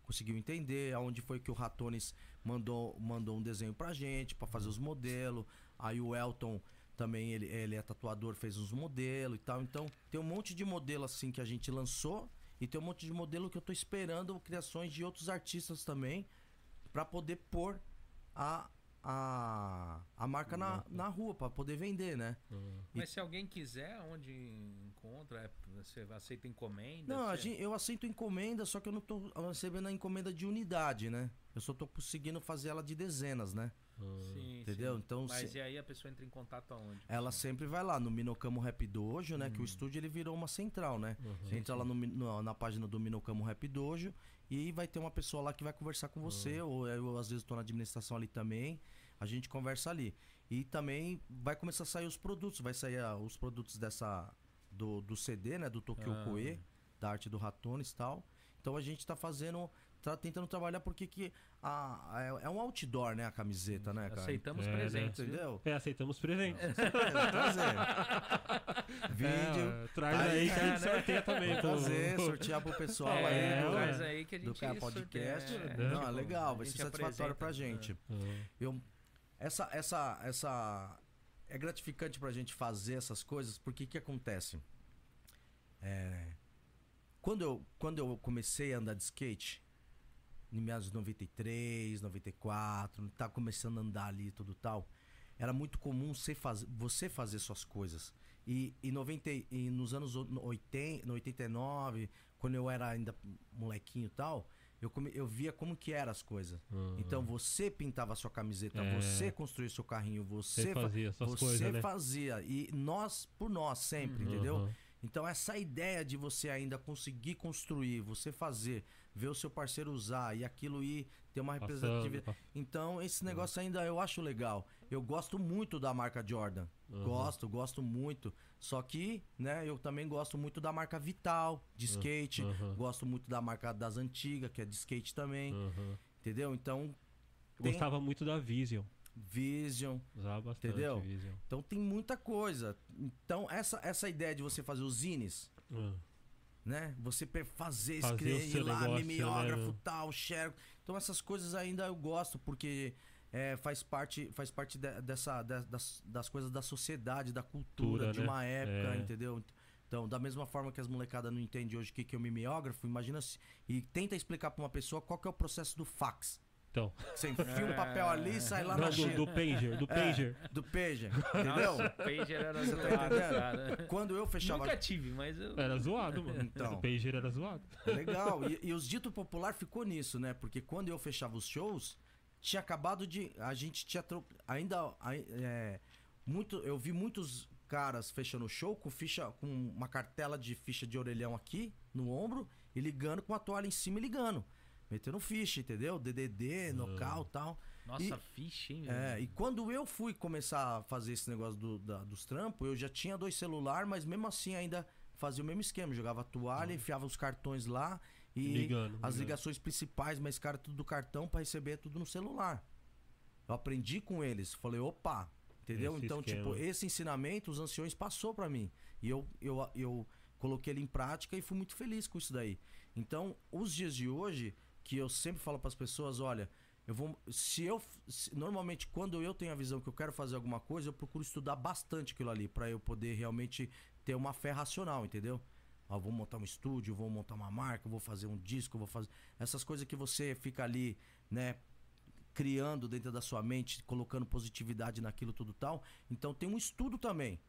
conseguiu entender aonde foi que o Ratones mandou, mandou um desenho pra gente, pra fazer os modelos. Aí o Elton também, ele, ele é tatuador, fez uns modelos e tal. Então tem um monte de modelo assim que a gente lançou e tem um monte de modelo que eu tô esperando criações de outros artistas também pra poder pôr a, a, a marca na, na rua, pra poder vender, né? ah. Mas se alguém quiser, onde encontra? É, você aceita encomenda? Não, a Você- gente, eu aceito encomenda, só que eu não tô recebendo a encomenda de unidade, né? Eu só tô conseguindo fazer ela de dezenas, né? Sim, Entendeu? sim. Então, Mas se- e aí a pessoa entra em contato aonde? Ela sempre vai lá no Minocamo Rap Dojo, né? Que o estúdio ele virou uma central, né? Uhum. Você entra lá no, no- na página do Minocamo Rap Dojo e vai ter uma pessoa lá que vai conversar com você, ou eu às vezes tô na administração ali também, a gente conversa ali. E também vai começar a sair os produtos. Vai sair ah, os produtos dessa. Do, do CD, né? Do Tokyo Ah. Koe, da arte do Ratones e tal. Então a gente tá fazendo. Tá tentando trabalhar porque que a, a- é, é um outdoor, né? A camiseta, né, cara? Aceitamos É, né? presentes. Entendeu? É, aceitamos presentes. Vai trazer. Vídeo. É, traz Aí, aí que a gente né? sorteia também. Trazer, sortear pro pessoal É, aí do, traz aí que a gente do Podcast. sorteia, é, Não, é tipo, legal, vai ser satisfatório pra gente. Eu, essa, essa, essa. É gratificante pra gente fazer essas coisas, porque o que acontece? É, quando, eu, quando eu comecei a andar de skate, em meados de 93, 94, tá começando a andar ali e tudo tal, era muito comum você fazer, você fazer suas coisas. E, e, 90, e- nos anos o- no 80, no 89, quando eu era ainda molequinho e tal, eu, come, eu via como que eram as coisas. ah. Então você pintava a sua camiseta, É. você construía seu carrinho, você, Você fa- fazia você coisas, né? fazia. E nós por nós sempre, Uhum. entendeu? Então essa ideia de você ainda conseguir construir, você fazer, ver o seu parceiro usar e aquilo ir ter uma representatividade. pa- Então esse negócio ainda eu acho legal. Eu gosto muito da marca Jordan. Aham. Gosto, gosto muito. Só que, né, eu também gosto muito da marca Vital, de skate. aham. Gosto muito da marca das antigas, que é de skate também. Aham. Entendeu? Então, Eu Tem- Gostava muito da Vision. Vision. Usava bastante Entendeu? Vision. Então tem muita coisa. Então, essa, essa ideia de você fazer os zines, Ah, né? Você fazer, escrever lá, negócio, mimeógrafo, né? tal, share. Então essas coisas ainda eu gosto, porque é, faz parte, faz parte de- dessa, de- das, das coisas da sociedade, da cultura, de né? uma época, É. entendeu? Então, da mesma forma que as molecadas não entendem hoje o que, que é o mimeógrafo, imagina se, e tenta explicar pra uma pessoa qual que é o processo do fax. Então, Você enfia um papel ali e sai lá não, na do, China. do Pager, do É, Pager. do pager, entendeu? Nossa, o Pager era Você tá zoado, entendendo? cara. Quando eu fechava Nunca tive, mas eu... Era zoado, mano. Então. O Pager era zoado. Legal. E, e os dito popular ficou nisso, né? Porque quando eu fechava os shows, tinha acabado de. A gente tinha. tro- Ainda. ai- é, muito, eu vi muitos caras fechando o show com ficha. Com uma cartela de ficha de orelhão aqui no ombro e ligando com a toalha em cima e ligando. Metendo ficha, entendeu? DDD, nocal e tal. Nossa, E- ficha, hein, É, e quando eu fui começar a fazer esse negócio do- da- dos trampos, eu já tinha dois celulares, mas mesmo assim ainda fazia o mesmo esquema. Jogava toalha, enfiava os cartões lá e Ligando, as ligando. ligações principais, mas cara, tudo do cartão pra receber é tudo no celular. Eu aprendi com eles, falei, opa, entendeu? Esse então, esquema. tipo, esse ensinamento os anciões passou pra mim. E eu, eu, eu coloquei ele em prática e fui muito feliz com isso daí. Então, os dias de hoje, que eu sempre falo pras pessoas, olha, eu vou. Se eu. se- normalmente, quando eu tenho a visão que eu quero fazer alguma coisa, eu procuro estudar bastante aquilo ali, pra eu poder realmente ter uma fé racional, entendeu? Ó, vou montar um estúdio, vou montar uma marca, vou fazer um disco, vou fazer. Essas coisas que você fica ali, né? Criando dentro da sua mente, colocando positividade naquilo tudo tal. Então tem um estudo também.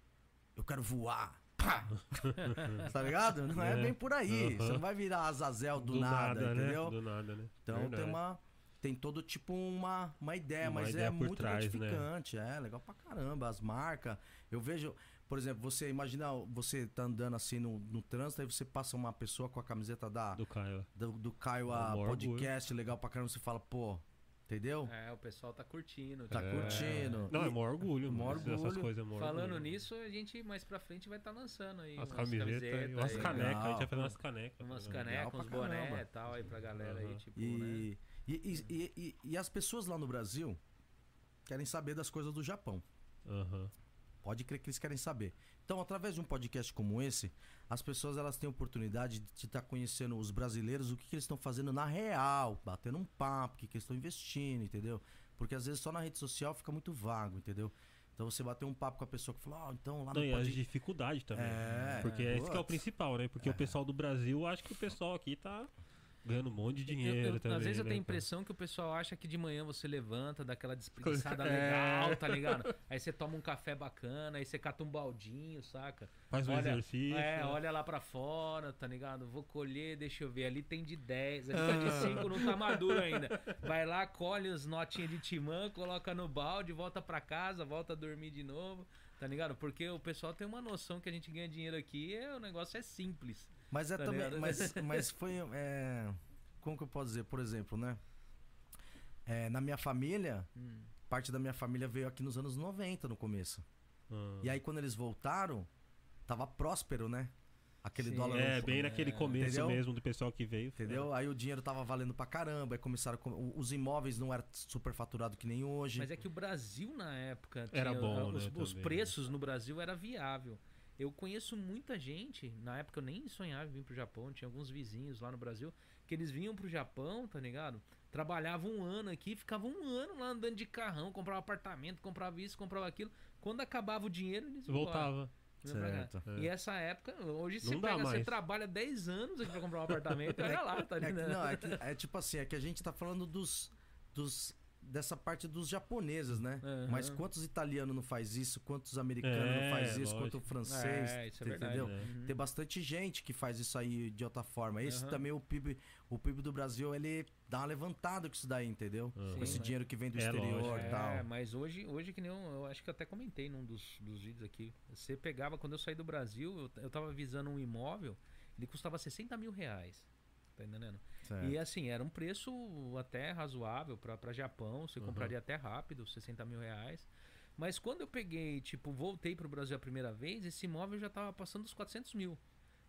Eu quero voar. Pá! tá ligado? Não é, É. bem por aí. Você Aham. não vai virar Azazel do, nada, né? entendeu? Do nada, né? Então Verdade. tem uma. Tem todo tipo uma, uma ideia, Uma mas ideia é muito trás, né? gratificante. É legal pra caramba. As marcas. Eu vejo, por exemplo, você imagina você tá andando assim no, no trânsito, aí você passa uma pessoa com a camiseta da, Do Caio. do, do Caio É podcast, legal pra caramba, você fala, pô, entendeu? É, o pessoal tá curtindo. Tá tipo, curtindo. Não, é maior orgulho, Maior mano. Essas orgulho. coisas é maior Falando orgulho. nisso, a gente mais pra frente vai estar lançando aí. As umas camisetas, e umas aí, canecas. A gente vai fazer umas canecas. Umas tá ligado? canecas, uns boné e tal aí pra galera aí, Aham. tipo, né? E, e, e, e, e- e as pessoas lá no Brasil querem saber das coisas do Japão. Aham. Pode crer que eles querem saber. Então, através de um podcast como esse, as pessoas elas têm a oportunidade de estar conhecendo os brasileiros, o que, que eles estão fazendo na real, batendo um papo, o que, que eles estão investindo, entendeu? Porque às vezes só na rede social fica muito vago, entendeu? Então você bater um papo com a pessoa que fala, ó, então lá no Não, e as podcast. dificuldades também. É, Porque esse que é o principal, né? Porque o pessoal do Brasil, acho que o pessoal aqui tá ganhando um monte de Eu- dinheiro eu- também. às vezes eu né, tenho a impressão que o pessoal acha que de manhã você levanta, dá aquela despreguiçada É. legal, tá ligado? Aí você toma um café bacana, aí você cata um baldinho, saca? Faz um olha, exercício. É, né? olha lá pra fora, tá ligado? Vou colher, deixa eu ver. Ali tem de 10, ali tá de 5, não tá maduro ainda. Vai lá, colhe as notinhas de timã, coloca no balde, volta pra casa, volta a dormir de novo, tá ligado? Porque o pessoal tem uma noção que a gente ganha dinheiro aqui, é, o negócio é simples. Mas é Tá também. ligado? Mas, mas foi. é, como que eu posso dizer? Por exemplo, né? É, na minha família, Hum. parte da minha família veio aqui nos anos 90, no começo. Ah. E aí, quando eles voltaram, tava próspero, né? Aquele Sim. dólar. É, no- bem naquele É, começo entendeu? mesmo do pessoal que veio. Entendeu? Aí o dinheiro tava valendo pra caramba. Aí começaram. com- Os imóveis não eram super faturado que nem hoje. Mas é que o Brasil na época Era tinha- bom, os, né, os também, preços no Brasil era viável. Eu conheço muita gente, na época eu nem sonhava em vir pro Japão, tinha alguns vizinhos lá no Brasil, que eles vinham pro Japão, tá ligado? Trabalhavam um ano aqui, ficavam um ano lá andando de carrão, comprava apartamento, comprava isso, comprava aquilo. Quando acabava o dinheiro, eles iam embora. Voltava. Vinham pra cá. Certo. É. E essa época, hoje você pega, você trabalha 10 anos aqui pra comprar um apartamento, e olha lá, tá É ligado? não, é, que- é tipo assim, é que a gente tá falando dos. dos dessa parte dos japoneses, né? Aham. Mas quantos italianos não faz isso? Quantos americanos É, não faz isso? lógico. Quanto francês? É, isso é entendeu? verdade. Uhum. Tem bastante gente que faz isso aí de outra forma. Esse Aham. também, o PIB, o PIB do Brasil, ele dá uma levantada com isso daí, entendeu? Aham. Com esse Sim, dinheiro que vem do É, exterior e tal. É, mas hoje, hoje que nem eu, eu acho que eu até comentei num dos, dos vídeos aqui. Você pegava, quando eu saí do Brasil, eu, eu tava visando um imóvel, ele custava 60 mil reais. Tá entendendo? Certo. E assim, era um preço até razoável pra Japão, você Uhum. compraria até rápido, 60 mil reais. Mas quando eu peguei, tipo, voltei pro Brasil a primeira vez, esse imóvel já tava passando dos 400 mil.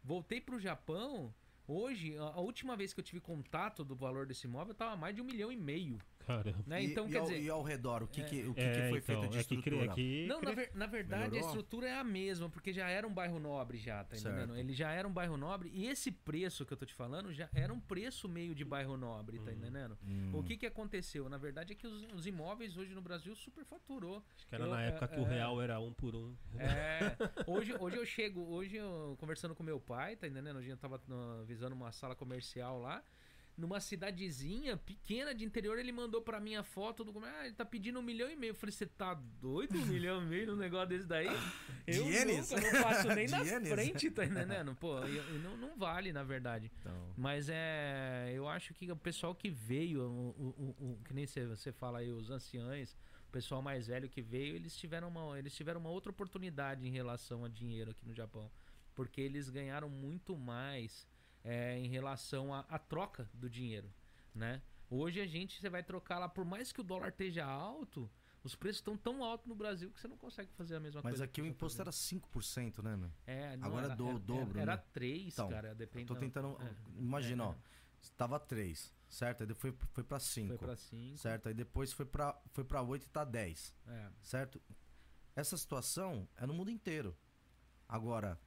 Voltei pro Japão, hoje, a, a última vez que eu tive contato do valor desse imóvel, tava mais de um milhão e meio. Caramba. Né? E- Então, e quer ao, dizer. e ao redor, o que, que, o que, É, que foi então, feito de é que, estrutura? é que Não, na, ver- na verdade Melhorou? a estrutura é a mesma, porque já era um bairro nobre já, tá Certo. entendendo? Ele já era um bairro nobre e esse preço que eu tô te falando já era um preço meio de bairro nobre, tá entendendo? Hum. O que que aconteceu? Na verdade é que os, os imóveis hoje no Brasil superfaturou. Acho que era Eu- na é- época que é- o real era um por um. É, hoje, hoje eu chego, hoje eu conversando com meu pai, tá entendendo? Hoje eu tava no- visando uma sala comercial lá. Numa cidadezinha pequena de interior, ele mandou pra mim a foto do. Ah, ele tá pedindo um milhão e meio. Eu falei, você tá doido? Um milhão e meio num negócio desse daí? Eu nunca, não passo nem na frente, tá entendendo? Pô, e- e não, não vale, na verdade. Então, Mas é. Eu acho que o pessoal que veio, o, o- o- que nem você, você fala aí, os anciães, o pessoal mais velho que veio, eles tiveram uma, eles tiveram uma outra oportunidade em relação a dinheiro aqui no Japão. Porque eles ganharam muito mais é, em relação à troca do dinheiro, né? Hoje a gente, você vai trocar lá, por mais que o dólar esteja alto, os preços estão tão altos no Brasil que você não consegue fazer a mesma mas coisa. aqui que o imposto era 5%, né, meu? É, não, agora era, do- era, dobro, Era né? 3, Então, cara. Depende, Tô tentando. é, imagina, é, ó. Tava 3, certo? Aí depois foi, foi pra 5. Foi pra 5. Certo? Aí depois foi pra, foi pra 8 e tá 10. É. Certo? Essa situação é no mundo inteiro. Agora,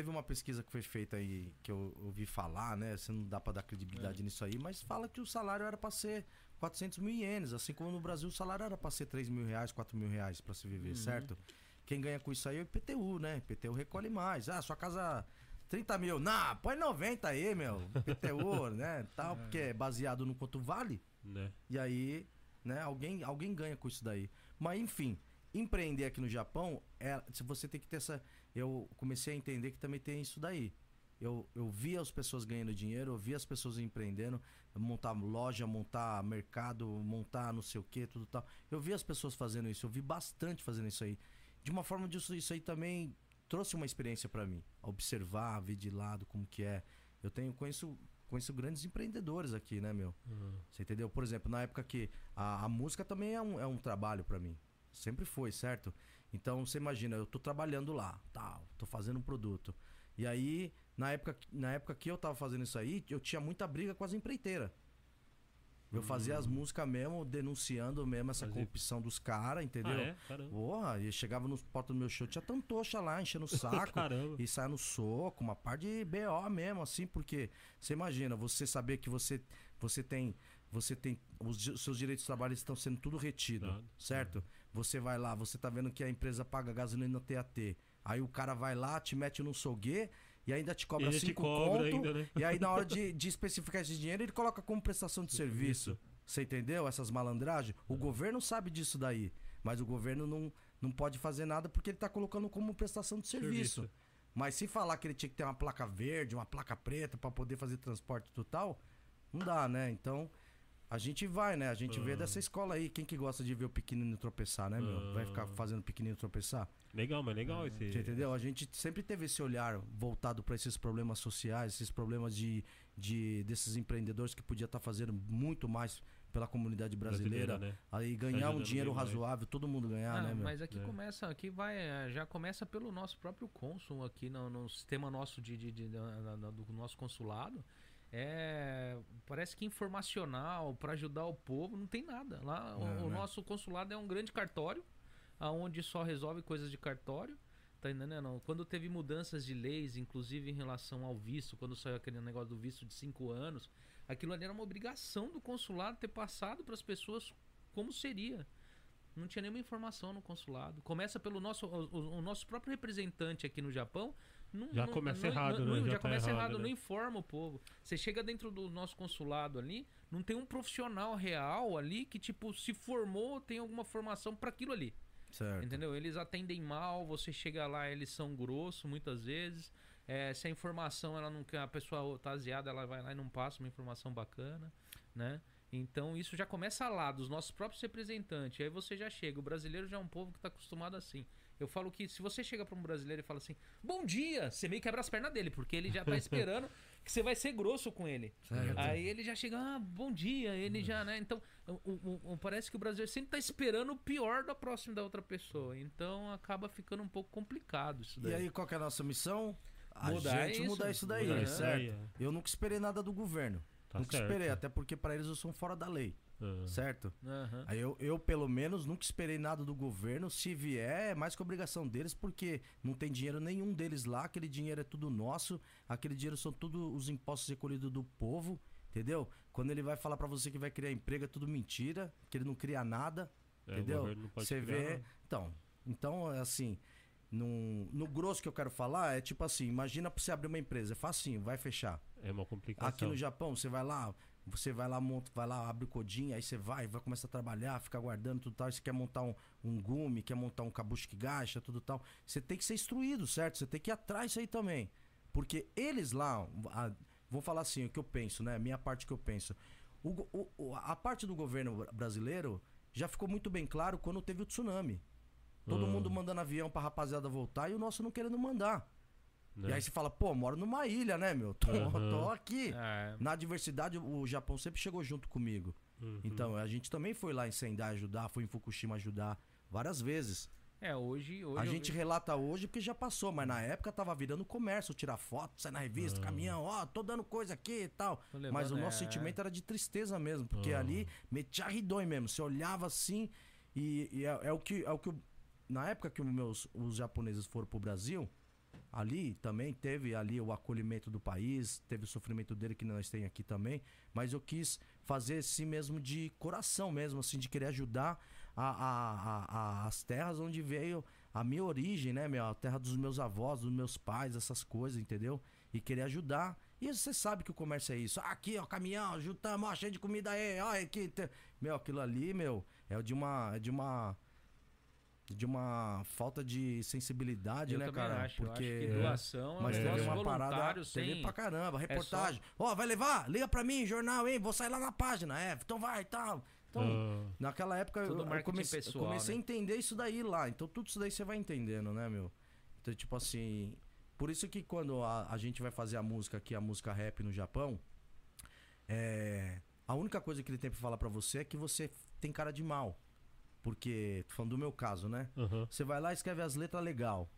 teve uma pesquisa que foi feita aí, que eu ouvi falar, né? Você não dá pra dar credibilidade nisso aí, mas fala que o salário era pra ser 400 mil ienes, assim como no Brasil o salário era pra ser 3 mil reais, 4 mil reais pra se viver, certo? Quem ganha com isso aí é o IPTU, né? IPTU recolhe mais. Ah, sua casa 30 mil. Não, põe 90 aí, meu. IPTU, né? Tal, porque é baseado no quanto vale. Né? E aí, né, alguém, alguém ganha com isso daí. Mas enfim, empreender aqui no Japão, é, se você tem que ter essa. Eu comecei a entender que também tem isso daí. Eu, eu via as pessoas ganhando dinheiro, eu via as pessoas empreendendo, montar loja, montar mercado, montar não sei o que, tudo tal. Eu vi as pessoas fazendo isso, eu vi bastante fazendo isso aí. De uma forma disso, isso aí também trouxe uma experiência pra mim. Observar, ver de lado como que é. Eu tenho, conheço, conheço grandes empreendedores aqui, né, meu? Uhum. Você entendeu? Por exemplo, na época que a, a música também é um, é um trabalho pra mim. Sempre foi, certo? Então você imagina, eu tô trabalhando lá, tal, tô fazendo um produto. E aí, na época, na época que eu tava fazendo isso aí, eu tinha muita briga com as empreiteiras. Eu fazia as músicas mesmo, denunciando mesmo essa Hum. Fazia- corrupção dos caras, entendeu? Ah, é? Caramba. Porra, e chegava nos portas do meu show, tinha tantocha lá, enchendo o saco. E sai no soco, uma par de BO mesmo, assim, porque você imagina, você saber que você, você tem. Você tem. Os, seus direitos de trabalho estão sendo tudo retido, certo? Você vai lá, você tá vendo que a empresa paga gasolina no TAT. Aí o cara vai lá, te mete no soguê e ainda te cobra Ele te cinco cobra conto. ainda, né? E aí, na hora de, de especificar esse dinheiro, ele coloca como prestação de serviço. Você entendeu? Essas malandragens. O governo sabe disso daí. Mas o governo não, não pode fazer nada porque ele tá colocando como prestação de serviço. Serviço. Mas se falar que ele tinha que ter uma placa verde, uma placa preta pra poder fazer transporte total, não dá, né? Então, a gente vai, né? A gente vê Ah. dessa escola aí. Quem que gosta de ver o pequenino tropeçar, né, meu? Vai ficar Ah. fazendo o pequenino tropeçar? Legal, mas legal esse. Você entendeu? A gente sempre teve esse olhar voltado para esses problemas sociais, esses problemas de, de desses empreendedores que podia estar fazendo muito mais pela comunidade brasileira. né? Aí ganhar um dinheiro razoável, todo mundo ganhar, Ah, né, meu? mas aqui É. começa, aqui vai, eh, já começa pelo nosso próprio cônsul aqui no, no sistema nosso de, de- de- da- do nosso consulado. É, parece que informacional para ajudar o povo não tem nada. Lá o, É, o né? nosso consulado é um grande cartório, aonde só resolve coisas de cartório. Tá entendendo? Quando teve mudanças de leis, inclusive em relação ao visto, quando saiu aquele negócio do visto de cinco anos, aquilo ali era uma obrigação do consulado ter passado para as pessoas como seria. Não tinha nenhuma informação no consulado. Começa pelo nosso, o- o nosso próprio representante aqui no Japão. Não, Já não- começa não- errado, não- né? Já, Já tá começa errado, errado, né? não informa o povo. Você chega dentro do nosso consulado ali, não tem um profissional real ali que, tipo, se formou, tem alguma formação para aquilo ali. Certo. Entendeu? Eles atendem mal, você chega lá, eles são grossos muitas vezes. É, se a informação ela não quer, a pessoa tá aziada, ela vai lá e não passa uma informação bacana, né? Então isso já começa lá, dos nossos próprios representantes. Aí você já chega. O brasileiro já é um povo que está acostumado assim. Eu falo que se você chega para um brasileiro e fala assim, bom dia, você meio quebra as pernas dele, porque ele já tá esperando que você vai ser grosso com ele. Certo. Aí ele já chega, ah, bom dia, ele já, né? Então, o- o- o- parece que o brasileiro sempre tá esperando o pior da próxima da outra pessoa. Então acaba ficando um pouco complicado isso daí. E aí, qual que é a nossa missão? A Mudar gente isso. mudar isso daí, Mudar isso certo? é. Eu nunca esperei nada do governo. Tá nunca certo. esperei, até porque para eles eu sou um fora da lei, Ah. certo? Aham. Aí eu, eu, pelo menos, nunca esperei nada do governo. Se vier, é mais que obrigação deles, porque não tem dinheiro nenhum deles lá. Aquele dinheiro é tudo nosso. Aquele dinheiro são tudo os impostos recolhidos do povo, entendeu? Quando ele vai falar pra você que vai criar emprego, é tudo mentira, que ele não cria nada, É, entendeu? Você vê. nada. Então, então, assim, no, no grosso que eu quero falar, é tipo assim: imagina pra você abrir uma empresa, é facinho, vai fechar. É uma complicação. Aqui no Japão, você vai lá, você vai lá, monta, vai lá, abre o codinho, aí você vai, vai começar a trabalhar, fica guardando tudo tal. Aí você quer montar um, um gume, quer montar um que gacha, tudo tal. Você tem que ser instruído, certo? Você tem que ir atrás disso aí também. Porque eles lá, a- vou falar assim, o que eu penso, né? Minha parte que eu penso. O o- a parte do governo brasileiro já ficou muito bem claro quando teve o tsunami. Todo Ah. mundo mandando avião pra rapaziada voltar e o nosso não querendo mandar. Né? E aí você fala, pô, moro numa ilha, né, meu? Tô, Aham. tô aqui. É, Na adversidade, o Japão sempre chegou junto comigo. Uhum. Então, a gente também foi lá em Sendai ajudar, foi em Fukushima ajudar várias vezes. é, hoje, hoje a gente vi- relata hoje porque já passou, mas na época tava virando comércio, tirar foto, sair na revista, Ah. caminhão, ó, tô dando coisa aqui e tal. Levando, Mas o nosso é. sentimento era de tristeza mesmo, porque Ah. ali metia ridões mesmo. Você olhava assim e, e é, é o que. É o que eu- na época que os meus, os japoneses foram pro Brasil, ali também teve ali o acolhimento do país, teve o sofrimento dele que nós tem aqui também, mas eu quis fazer assim mesmo de coração mesmo, assim, de querer ajudar a, a- a- as terras onde veio a minha origem, né, meu? A terra dos meus avós, dos meus pais, essas coisas, entendeu? E querer ajudar. E você sabe que o comércio é isso. Ah, aqui, ó, caminhão, juntamos, ó, cheio de comida aí, ó, aqui. Meu, aquilo ali, meu, é de uma. É de uma. De uma falta de sensibilidade, eu né, cara? acho, eu Porque. acho que doação Mas é um teve uma parada. voluntário, Teve pra caramba, é reportagem. Ó, vai levar? Liga pra mim, jornal, hein? Vou sair lá na página. É, então vai e tal. Então, Ah, naquela época eu, eu comecei, eu pessoal, comecei né? a entender isso daí lá. Então tudo isso daí você vai entendendo, né, meu? Então, tipo assim. Por isso que quando a, a gente vai fazer a música aqui, a música rap no Japão, é. A única coisa que ele tem pra falar pra você é que você tem cara de mal. Porque, tô falando do meu caso, né? aham. Você vai lá e escreve as letras legal.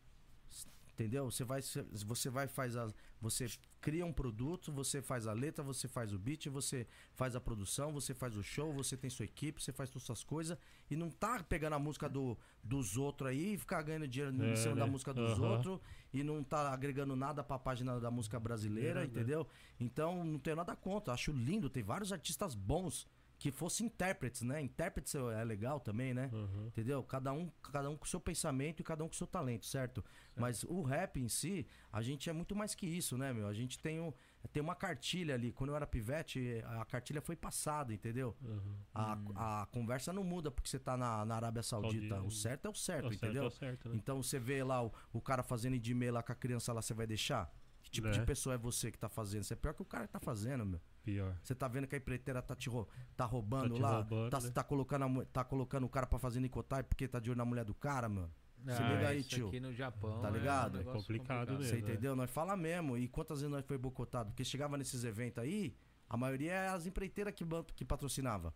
Entendeu? Você vai você vai faz as você cria um produto, você faz a letra, você faz o beat, você faz a produção, você faz o show, você tem sua equipe, você faz todas essas coisas e não tá pegando a música do, dos outros aí e ficar ganhando dinheiro É, em cima da né? música dos Aham. outros e não tá agregando nada pra página da música brasileira, É, né? entendeu? Então não tenho nada contra, acho lindo, tem vários artistas bons que fossem intérpretes, né? Intérpretes é legal também, né? aham. Entendeu? Cada um, cada um com seu pensamento e cada um com seu talento, certo? Mas o rap em si, a gente é muito mais que isso, né, meu? A gente tem, um, tem uma cartilha ali. Quando eu era pivete, a cartilha foi passada, entendeu? aham. A, a conversa não muda porque você tá na, na Arábia Saudita. Saudi- O certo é o certo, Tá certo, entendeu? tá certo, né? Então você vê lá o, o cara fazendo idime lá com a criança lá, você vai deixar? tipo Né? de pessoa é você que tá fazendo? Você é pior que o cara que tá fazendo, meu. Pior. Você tá vendo que a empreiteira tá te rou- tá roubando Tá te lá, roubando, tá, né? tá colocando a tá colocando o cara pra fazer nicotai porque tá de olho na mulher do cara, mano. Se Ah, liga aí, isso tio. aqui no Japão Tá é um ligado? É complicado mesmo. Você é. entendeu? Nós fala mesmo. E quantas vezes nós foi boicotado? Porque chegava nesses eventos aí, a maioria é as empreiteiras que, que patrocinava.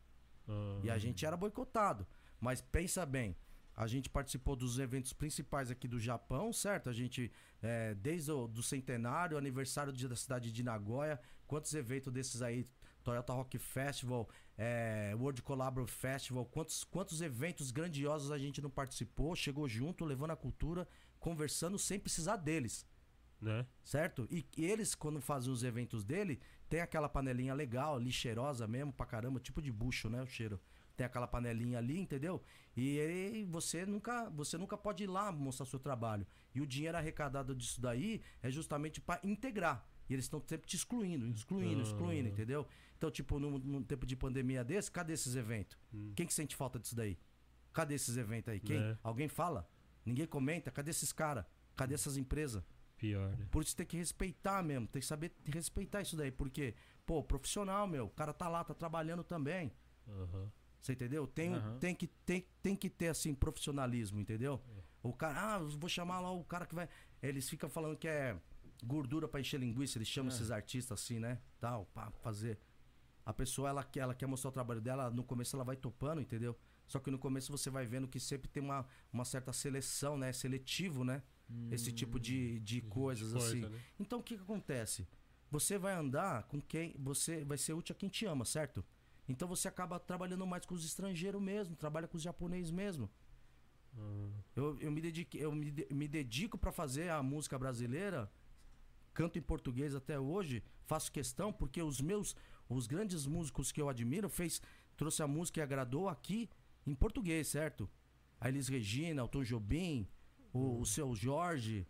Ah, E a gente era boicotado. Mas pensa bem, a gente participou dos eventos principais aqui do Japão, certo? A gente, é, desde o do centenário, aniversário de- da cidade de Nagoya, quantos eventos desses aí, Toyota Rock Festival, é, World Collabor Festival, quantos, quantos eventos grandiosos a gente não participou, chegou junto, levando a cultura, conversando sem precisar deles Né? certo? E e eles, quando fazem os eventos dele, tem aquela panelinha legal, ali, cheirosa mesmo, pra caramba, tipo de bucho, né? O cheiro. Tem aquela panelinha ali, entendeu? E aí você nunca, você nunca pode ir lá mostrar seu trabalho. E o dinheiro arrecadado disso daí é justamente pra integrar. E eles estão sempre te excluindo, excluindo, Ah. excluindo, entendeu? Então, tipo, num, num tempo de pandemia desse, cadê esses eventos? Hum. Quem que sente falta disso daí? Cadê esses eventos aí? Quem? Né? Alguém fala? Ninguém comenta? Cadê esses caras? Cadê essas empresas? Pior, né? Por isso tem que respeitar mesmo, tem que saber respeitar isso daí, porque, pô, profissional, meu, o cara tá lá, tá trabalhando também. Aham. Você entendeu? Tem, Aham. tem, que, tem, tem que ter, assim, profissionalismo, entendeu? O cara, ah, eu vou chamar lá o cara que vai. Eles ficam falando que é gordura pra encher linguiça, eles chamam É. esses artistas assim, né? Tal, pra fazer. A pessoa, ela, quer- ela quer mostrar o trabalho dela, no começo ela vai topando, entendeu? Só que no começo você vai vendo que sempre tem uma, uma certa seleção, né? Seletivo, né? Esse tipo de, de coisas, Coisa, assim. né? Então o que, que acontece? Você vai andar com quem. Você vai ser útil a quem te ama, certo? Então você acaba trabalhando mais com os estrangeiros mesmo, trabalha com os japoneses mesmo. Ah, Eu, eu me dedico, eu me, me dedico para fazer a música brasileira, canto em português até hoje, faço questão porque os meus, os grandes músicos que eu admiro fez, trouxe a música e agradou aqui em português, certo? A Elis Regina, o Tom Jobim, o, o seu Jorge,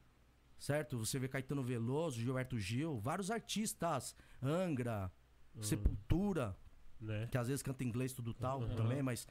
certo? Você vê Caetano Veloso, Gilberto Gil, vários artistas, Angra, Sepultura, né? que às vezes canta inglês tudo tal Uhum. também, mas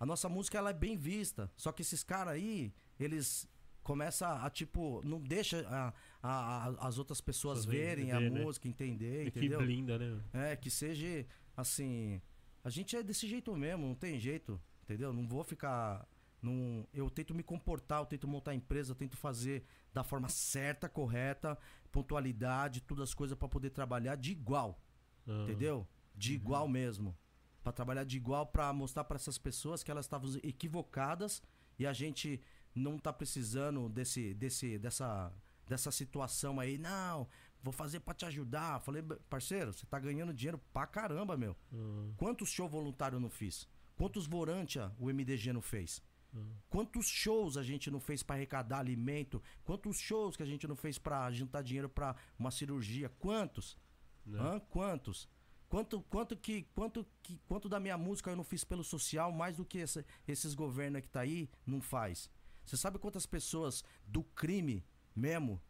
a nossa música ela é bem vista. Só que esses caras aí, eles começam a, tipo, não deixa a- a- a- as outras pessoas verem a ver, né? música, entender, E que entendeu? blinda, né? É, que seja assim. A gente é desse jeito mesmo, não tem jeito, entendeu? Não vou ficar. Não, eu tento me comportar, eu tento montar a empresa, eu tento fazer da forma certa, correta, pontualidade, todas as coisas pra poder trabalhar de igual. Ah, Entendeu? De igual mesmo. Pra trabalhar de igual pra mostrar pra essas pessoas que elas estavam equivocadas e a gente não tá precisando desse desse dessa dessa situação aí, não, vou fazer pra te ajudar. Falei, parceiro, você tá ganhando dinheiro pra caramba, meu. ah, Quantos shows voluntários não fiz? Quantos Vorantia o MDG não fez? ah. Quantos shows a gente não fez pra arrecadar alimento? Quantos shows que a gente não fez pra juntar dinheiro pra uma cirurgia? Quantos? Né? Hã? Quantos? Quanto, quanto, que, quanto, que, quanto da minha música eu não fiz pelo social mais do que essa- esses governos que tá aí não faz? Você sabe quantas pessoas do crime mesmo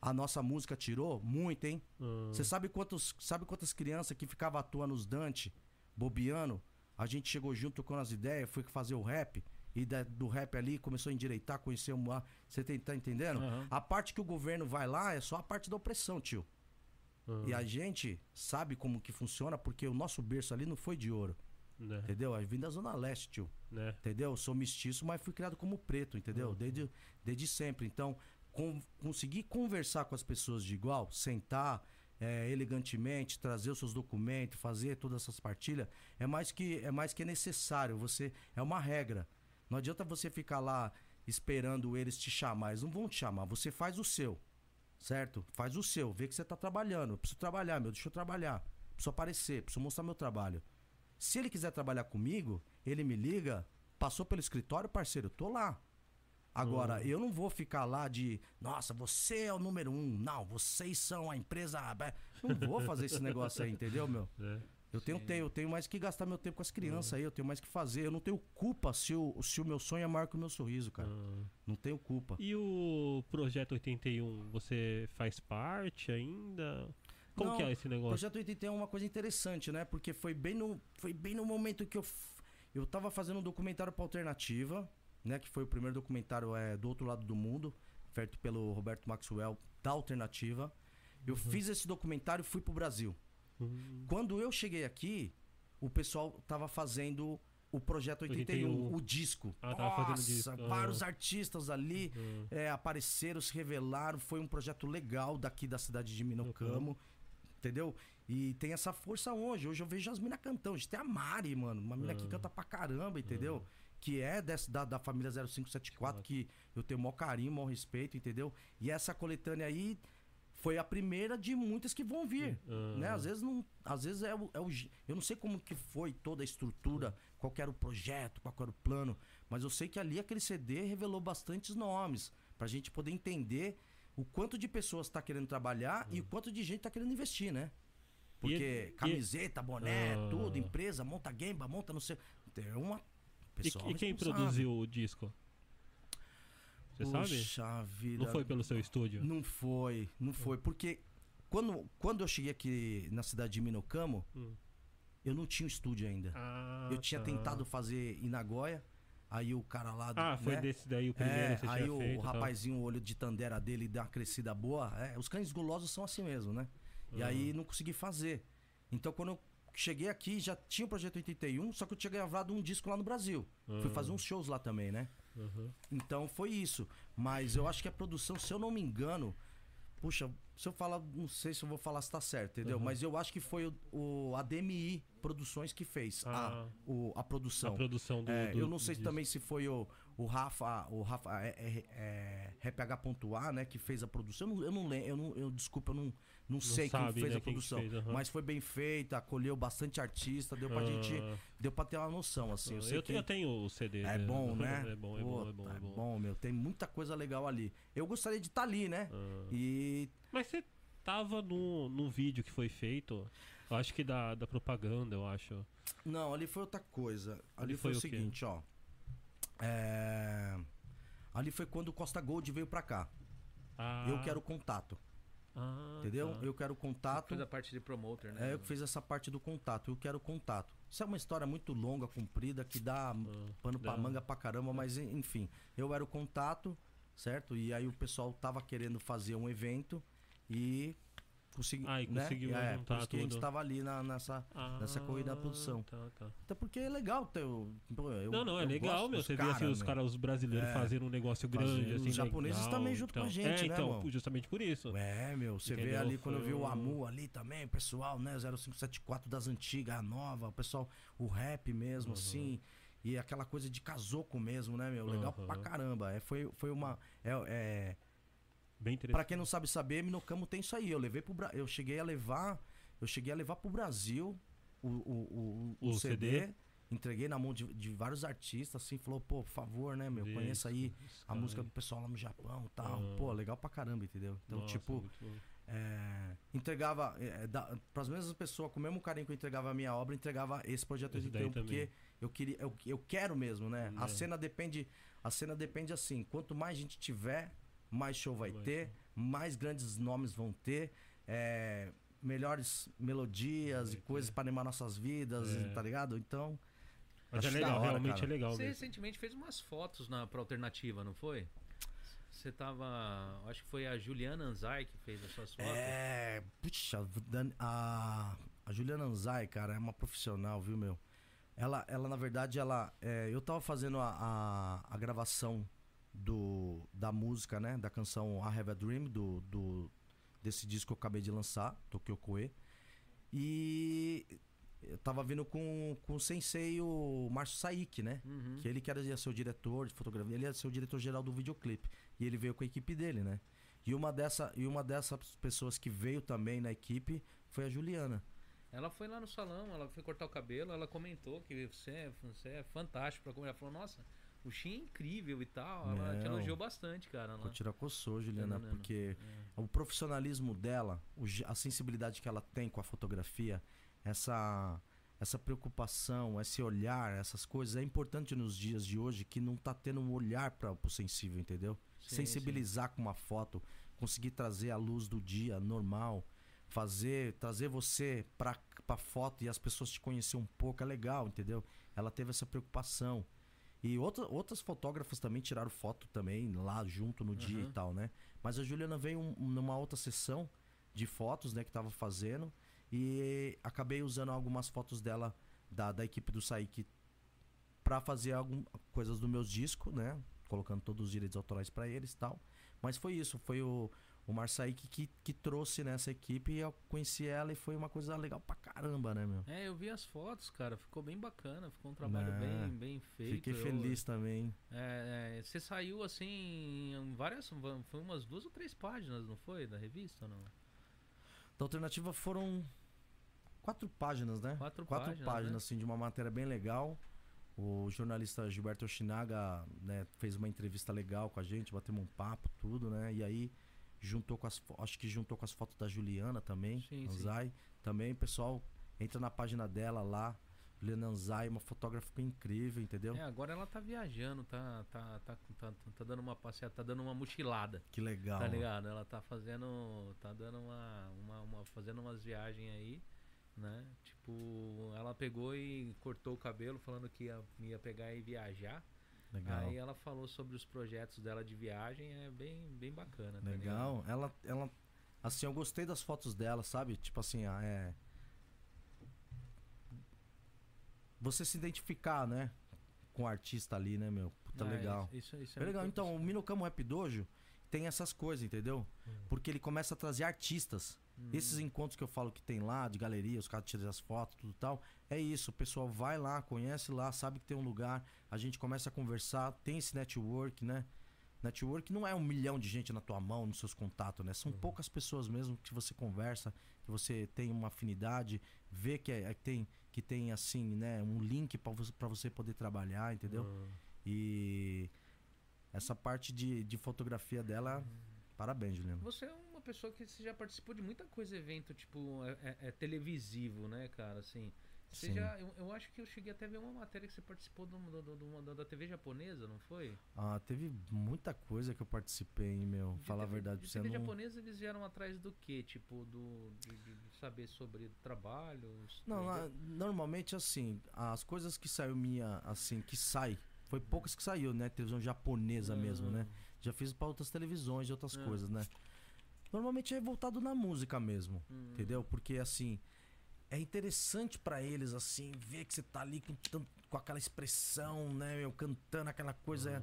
a nossa música tirou? Muito, hein? Ah, Você sabe quantos, sabe quantas crianças que ficavam atuando os Dante, bobeando? A gente chegou junto com as ideias, foi fazer o rap. E da- do rap ali começou a endireitar, conhecer uma. Você tá entendendo? Aham. A parte que o governo vai lá é só a parte da opressão, tio. ah, E a gente sabe como que funciona porque o nosso berço ali não foi de ouro, né? entendeu? Eu vim da Zona Leste, tio. Né? Entendeu? Eu sou mestiço, mas fui criado como preto, entendeu? Uhum. Desde, desde sempre. Então, com- conseguir conversar com as pessoas de igual, sentar é, elegantemente, trazer os seus documentos, fazer todas essas partilhas, é mais que é mais que necessário. Você é uma regra. Não adianta você ficar lá esperando eles te chamar. Eles não vão te chamar. Você faz o seu. Certo? Faz o seu. Vê que você tá trabalhando. Eu preciso trabalhar, meu. Deixa eu trabalhar. Preciso aparecer. Preciso mostrar meu trabalho. Se ele quiser trabalhar comigo, ele me liga, passou pelo escritório, parceiro, tô lá. Agora, Hum. eu não vou ficar lá de, nossa, você é o número um. Não, vocês são a empresa. abe-" Não vou fazer esse negócio aí, entendeu, meu? né? Eu tenho, Sim. tenho, eu tenho mais que gastar meu tempo com as crianças Uhum. aí, eu tenho mais que fazer. Eu não tenho culpa se o, se o meu sonho é maior que o meu sorriso, cara. Ah. Não tenho culpa. E o Projeto 81, você faz parte ainda? Como Não, que é esse O negócio? Projeto 81 é uma coisa interessante, né? Porque foi bem no, foi bem no momento que eu, eu tava fazendo um documentário pra Alternativa, né? Que foi o primeiro documentário é, do outro lado do mundo, feito pelo Roberto Maxwell, da Alternativa. Eu fiz esse documentário e fui pro Brasil. Hum. Quando eu cheguei aqui, o pessoal tava fazendo o Projeto 81, 81. o disco. Ah, tava fazendo Nossa, disco. Ah. vários artistas ali Hum. é, apareceram, se revelaram. Foi um projeto legal daqui da cidade de Minocamo. Entendeu? E tem essa força hoje. Hoje eu vejo as minas cantando. Hoje tem a Mari, mano. Uma mina que Ah. canta pra caramba, entendeu? Que é dessa, da, da família 0574, que eu tenho o maior carinho, o maior respeito, entendeu? E essa coletânea aí foi a primeira de muitas que vão vir. Ah. Né? Às vezes não. Às vezes é o, é o. Eu não sei como que foi toda a estrutura, qual que era o projeto, qual que era o plano. Mas eu sei que ali aquele CD revelou bastantes nomes. Pra gente poder entender o quanto de pessoas tá querendo trabalhar e o quanto de gente tá querendo investir, né? Porque E- e- camiseta, boné, Ah. tudo, empresa, monta gamba, monta não sei. Tem uma. E, Pessoal e quem produziu o disco? Você sabe? Puxa vida. Não foi pelo seu estúdio? Não foi, não foi. Porque quando, quando eu cheguei aqui na cidade de Minocamo, Hum. eu não tinha um estúdio ainda. Ah, eu tinha tá. tentado fazer em Nagoya, aí o cara lá. Ah, foi né? desse daí o primeiro É, que você aí o, feito. o rapazinho, o olho de tandera dele deu uma crescida boa. É, os cães gulosos são assim mesmo, né? E Aham. aí não consegui fazer. Então quando eu cheguei aqui, já tinha o Projeto 81, só que eu tinha gravado um disco lá no Brasil. Fui Ah. fazer uns shows lá também, né? Aham. Então foi isso. Mas eu acho que a produção, se eu não me engano, puxa, se eu falar, não sei se eu vou falar se tá certo, entendeu? Uhum. Mas eu acho que foi o, o ADMI Produções que fez Ah. a, o, a produção. A produção do. É, do- eu não sei disso. também se foi o, o Rafa, o Rafa é, é, é, RPH.A, né, que fez a produção. Eu não, eu não lembro, eu não, eu, desculpa, eu não, não, sei sabe, quem fez né, a quem produção. fez, aham. Mas foi bem feita, acolheu bastante artista, deu pra Ah, gente, deu pra ter uma noção, assim. Eu, eu, sei eu que tenho- eu tenho o CD. é né? bom, né? É bom, é bom, é bom, Puta, é bom. meu. Tem muita coisa legal ali. Eu gostaria de estar ali, né? Ah. E Mas você tava no, no vídeo que foi feito, eu acho que da, da propaganda, eu acho. não, ali foi outra coisa. Ali, Ali foi, foi o o seguinte, ó. É, Ali foi quando o Costa Gold veio pra cá. Ah, Eu quero contato, ah, entendeu? tá. Eu quero contato. Fez a parte de promoter, né? É, eu que fiz essa parte do contato. Eu quero contato. Isso é uma história muito longa, comprida, que dá pano pra dá. manga pra caramba, mas en- enfim. Eu era o contato, certo? E aí o pessoal tava querendo fazer um evento e consegui, Ah, né? conseguiu é, juntar por isso que a gente tudo. tava ali na- nessa, nessa corrida da produção. Tá, tá. Até porque é legal ter o. eu- não, não, é legal, gosto meu. Você vê assim, cara, os caras, os brasileiros É. fazendo um negócio grande, assim. Os japoneses legal, também junto com a então. gente, é, né, então, justamente por isso. É, meu, você vê Entendeu? ali quando eu vi o Amu ali também, pessoal, né, 0574 das antigas, a nova, o pessoal, o rap mesmo, assim, e aquela coisa de casoco mesmo, né, meu, legal Uhum. pra caramba. É, foi, foi uma, é, é, Bem interessante. pra quem não sabe saber, Minocamo tem isso aí, eu levei pro, Bra- eu cheguei a levar, eu cheguei a levar pro Brasil o, o, o, o O CD, CD? entreguei na mão de, de vários artistas, assim, falou, pô, por favor, né, meu, Isso, conheça aí isso, a música do pessoal lá no Japão e tal, Ah. pô, legal pra caramba, entendeu? Então, Nossa, tipo... muito bom. É, entregava para as mesmas pessoas com o mesmo carinho que eu entregava a minha obra, entregava esse projeto Esse daí 81 porque eu queria eu, eu quero mesmo, né? A É. cena depende a cena depende assim, quanto mais gente tiver, mais show vai ter, mais grandes nomes vão ter, é, melhores melodias Vai e coisas para animar nossas vidas, É. tá ligado? Então, Mas é legal, hora, realmente cara. é legal Você mesmo. recentemente fez umas fotos na, pra alternativa, não foi? Você tava. Acho que foi a Juliana Anzai que fez as suas fotos. É, puxa, a, a Juliana Anzai, cara, é uma profissional, viu, meu? Ela, ela na verdade, ela. é, eu tava fazendo a, a, a gravação do, da música, né? Da canção I Have a Dream, do, do, desse disco que eu acabei de lançar, Tokyo Koe. E eu tava vindo com, com o sensei, o Márcio Saik, né? Uhum. Que ele que era, ia ser o diretor de fotografia, ele ia ser o diretor geral do videoclipe. E ele veio com a equipe dele, né? E uma, dessa, e uma dessas pessoas que veio também na equipe foi a Juliana. Ela foi lá no salão, ela foi cortar o cabelo, ela comentou que você é, você é fantástico pra comer. Ela falou, nossa, o Shin é incrível e tal. Ela te elogiou bastante, cara. Ela, Vou tirar coçou, Juliana, não. porque o profissionalismo dela, a sensibilidade que ela tem com a fotografia, essa, essa preocupação, esse olhar, essas coisas, é importante nos dias de hoje que não tá tendo um olhar para o sensível, entendeu? Sim, sensibilizar com uma foto, conseguir trazer a luz do dia normal, fazer, trazer você pra, pra foto e as pessoas te conhecer um pouco, é legal, entendeu? Ela teve essa preocupação. E outra, outras fotógrafas também tiraram foto também lá junto no dia e Uhum. tal, né? Mas a Juliana veio um- numa outra sessão de fotos, né, que tava fazendo. E acabei usando algumas fotos dela, da, da equipe do Saik, pra fazer algum, coisas dos meus discos, né? Colocando todos os direitos autorais pra eles e tal. Mas foi isso, foi o, o Marsaik que, que trouxe nessa equipe e eu conheci ela e foi uma coisa legal pra caramba, né, meu? É, eu vi as fotos, cara. Ficou bem bacana. Ficou um trabalho Né? bem, bem feito. Fiquei Eu- feliz também. É, é, você saiu assim várias. Foi umas duas ou três páginas, não foi? Da revista ou não? Da alternativa foram quatro páginas, né? Quatro quatro páginas, páginas, né? assim, de uma matéria bem legal. O jornalista Gilberto Oshinaga, né, fez uma entrevista legal com a gente, batemos um papo, tudo, né? E aí juntou com as acho que juntou com as fotos da Juliana também, Sim, sim. Anzai. Também, pessoal, entra na página dela lá. Juliana Anzai, uma fotógrafa incrível, entendeu? É, agora ela tá viajando, tá, tá, tá, tá, tá dando uma passeada, tá dando uma mochilada. Que legal. Tá ligado? Ela tá fazendo. Tá dando uma. uma, uma- fazendo umas viagens aí, né? Tipo, ela pegou e cortou o cabelo falando que ia, ia pegar e viajar. Legal. Aí ela falou sobre os projetos dela de viagem, é bem, bem bacana. tá? Legal. Ela, ela. Assim, eu gostei das fotos dela, sabe? Tipo assim, ah, é. Você se identificar, né? Com o artista ali, né, meu? Puta, Ah, legal. Isso, isso É legal. muito- Então, o Minocamo Rap Dojo tem essas coisas, entendeu? Porque ele começa a trazer artistas. Hum. Esses encontros que eu falo que tem lá, de galeria, os caras tiram as fotos, tudo tal. É isso, o pessoal vai lá, conhece lá, sabe que tem um lugar, a gente começa a conversar, tem esse network, né? Network não é um milhão de gente na tua mão, nos seus contatos, né? São poucas pessoas mesmo que você conversa, que você tem uma afinidade, vê que, é, que tem, que tem assim, né? Um link pra você, pra você poder trabalhar, entendeu? Ah, E essa parte de, de fotografia dela, parabéns, Juliano. Você é uma pessoa que você já participou de muita coisa, evento, tipo, é, é- é televisivo, né, cara? Assim. Você Sim. já, eu, eu acho que eu cheguei até a ver uma matéria que você participou do, do- do- da, TV japonesa, não foi? Ah, teve muita coisa que eu participei, meu. De Falar a verdade de pra você TV não. japonesa eles vieram atrás do quê? Tipo, do, de, de- saber sobre trabalhos? Não, normalmente assim, as coisas que saiu minha, assim, que sai, foi poucas que saiu, né? Televisão japonesa mesmo, né? Já fiz pra outras televisões e outras Ah. coisas, né? Normalmente é voltado na música mesmo, Hum. entendeu? Porque assim, é interessante pra eles assim, ver que você tá ali com, com aquela expressão, né, meu, cantando aquela coisa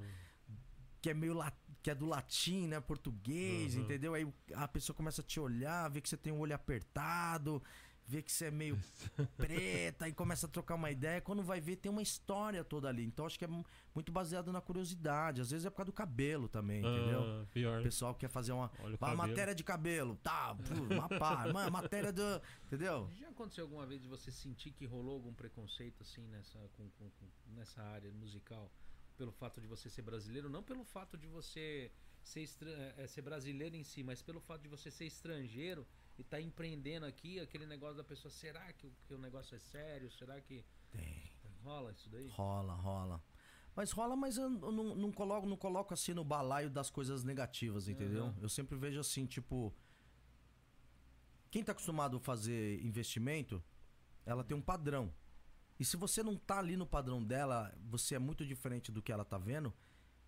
que é meio la- que é do latim, né, português, Uhum. entendeu? Aí a pessoa começa a te olhar, vê que você tem o olho apertado, vê que você é meio preta e começa a trocar uma ideia. Quando vai ver, tem uma história toda ali. Então acho que é mu- muito baseado na curiosidade. Às vezes é por causa do cabelo também, entendeu? ah, pior. O pessoal quer fazer uma, matéria de cabelo, tá? pô, Uma pá, uma matéria do. Entendeu? Já aconteceu alguma vez de você sentir que rolou algum preconceito assim nessa, com- com- com- nessa área musical? Pelo fato de você ser brasileiro? Não pelo fato de você ser, eh, eh, ser brasileiro em si, mas pelo fato de você ser estrangeiro e estar empreendendo aqui, aquele negócio da pessoa, será que o, que o negócio é sério? Será que Tem. rola isso daí? Rola, rola. Mas rola, mas eu não, não- coloco, não coloco assim no balaio das coisas negativas, entendeu? Aham. Eu sempre vejo assim, tipo. Quem tá acostumado a fazer investimento, ela tem um padrão. E se você não tá ali no padrão dela, você é muito diferente do que ela tá vendo,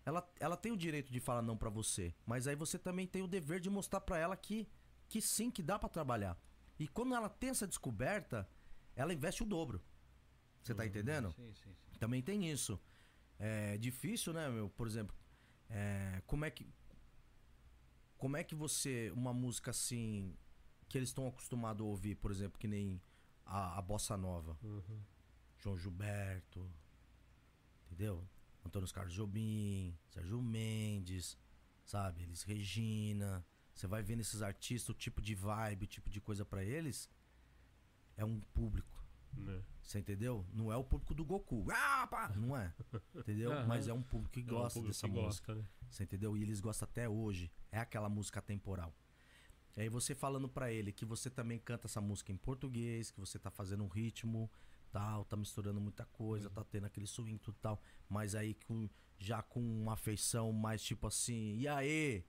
ela, ela tem o direito de falar não pra você. Mas aí você também tem o dever de mostrar pra ela que, que sim, que dá pra trabalhar. E quando ela tem essa descoberta, ela investe o dobro. Você tá entendendo? Sim, sim, sim. Também tem isso. É difícil, né, meu? Por exemplo, é, como é que. Como é que você. Uma música assim. Que eles estão acostumados a ouvir, por exemplo, que nem a, a Bossa Nova. Uhum. João Gilberto. Entendeu? Antônio Carlos Jobim, Sérgio Mendes, sabe? Eles Regina. Você vai vendo esses artistas, o tipo de vibe, o tipo de coisa pra eles. É um público. Né? Você entendeu? Não é o público do Goku. Ah, pá! Não é. Entendeu? Aham. Mas é um público que É um gosta público dessa que música. gosta, né? Você entendeu? E eles gostam até hoje. É aquela música temporal. E aí você falando pra ele que você também canta essa música em português, que você tá fazendo um ritmo, tal, tá misturando muita coisa, tá tendo aquele swing tudo tal, mas aí com, já com uma afeição mais tipo assim, e aí?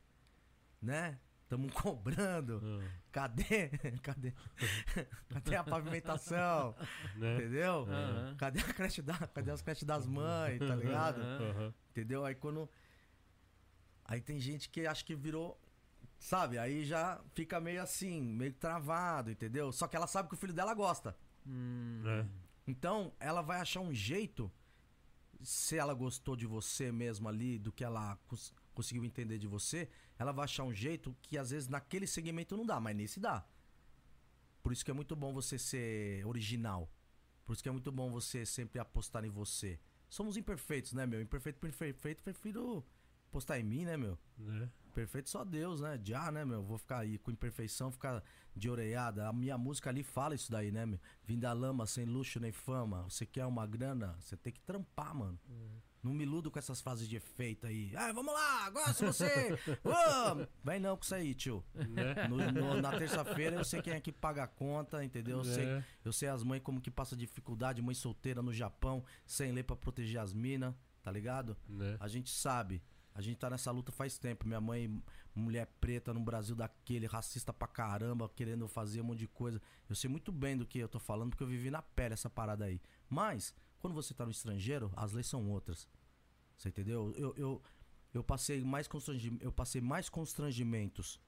Né? Tamo cobrando. Ah, Cadê? Cadê? Cadê a pavimentação? né? Entendeu? Aham. Cadê a creche da, cadê as creches das mães, tá ligado? Aham. Entendeu? Aí quando. Aí tem gente que acha que virou Sabe? Aí já fica meio assim, meio travado, entendeu? Só que ela sabe que o filho dela gosta. Hum, É. Então, ela vai achar um jeito, se ela gostou de você mesmo ali, do que ela conseguiu entender de você, ela vai achar um jeito que às vezes naquele segmento não dá, mas nesse dá. Por isso que é muito bom você ser original. Por isso que é muito bom você sempre apostar em você. Somos imperfeitos, né, meu? Imperfeito, perfeito, prefiro apostar em mim, né, meu? Né? Perfeito só Deus, né? Já, né, meu? Vou ficar aí com imperfeição, ficar de orelhada. A minha música ali fala isso daí, né, meu? Vim da lama, sem luxo nem fama. Você quer uma grana? Você tem que trampar, mano. Não me iludo com essas frases de efeito aí. Ah, vamos lá, gosto de você! Ô! Vem não com isso aí, tio. Né? No- no- na terça-feira eu sei quem é que paga a conta, entendeu? Eu, sei, É. eu sei as mães como que passa dificuldade, mãe solteira no Japão, sem lei pra proteger as minas, tá ligado? Né? A gente sabe. A gente tá nessa luta faz tempo. Minha mãe, mulher preta no Brasil daquele, racista pra caramba, querendo fazer um monte de coisa. Eu sei muito bem do que eu tô falando, porque eu vivi na pele essa parada aí. Mas, quando você tá no estrangeiro, as leis são outras. Você entendeu? Eu, eu, eu, passei, mais constrangi- eu passei mais constrangimentos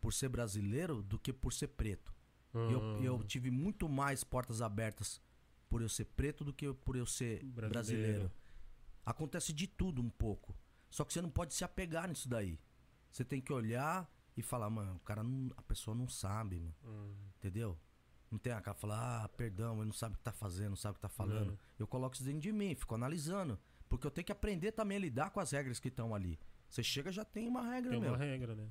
por ser brasileiro do que por ser preto. E Eu, eu tive muito mais portas abertas por eu ser preto do que por eu ser Brasileiro. brasileiro. Acontece de tudo um pouco. Só que você não pode se apegar nisso daí. Você tem que olhar e falar, mano, o cara não, a pessoa não sabe, mano. hum, Entendeu? Não tem a cara falar, ah, perdão, ele não sabe o que tá fazendo, não sabe o que tá falando. Não. Eu coloco isso dentro de mim, fico analisando. Porque eu tenho que aprender também a lidar com as regras que estão ali. Você chega já tem uma regra, Tem meu. uma regra, né?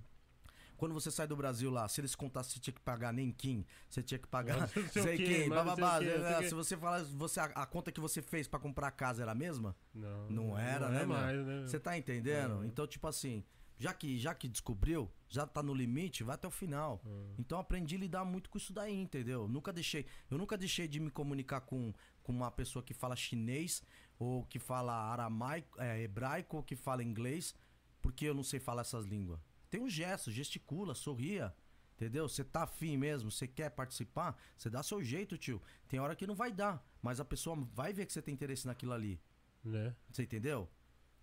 Quando você sai do Brasil lá, se eles contassem que você tinha que pagar nem Kim, você tinha que pagar sei sei quem, bababá. Se você falar, você, a, a conta que você fez pra comprar a casa era a mesma? Não, Não era, não né, é mais, né? Você tá entendendo? Uhum. Então, tipo assim, já que, já que descobriu, já tá no limite, vai até o final. Hum. Então aprendi a lidar muito com isso daí, entendeu? Nunca deixei, eu nunca deixei de me comunicar com, com uma pessoa que fala chinês ou que fala aramaico, é, hebraico ou que fala inglês, porque eu não sei falar essas línguas. Tem um gesto, gesticula, sorria. Entendeu? Você tá afim mesmo, você quer participar, você dá seu jeito, tio. Tem hora que não vai dar, mas a pessoa vai ver que você tem interesse naquilo ali. Né? Você entendeu?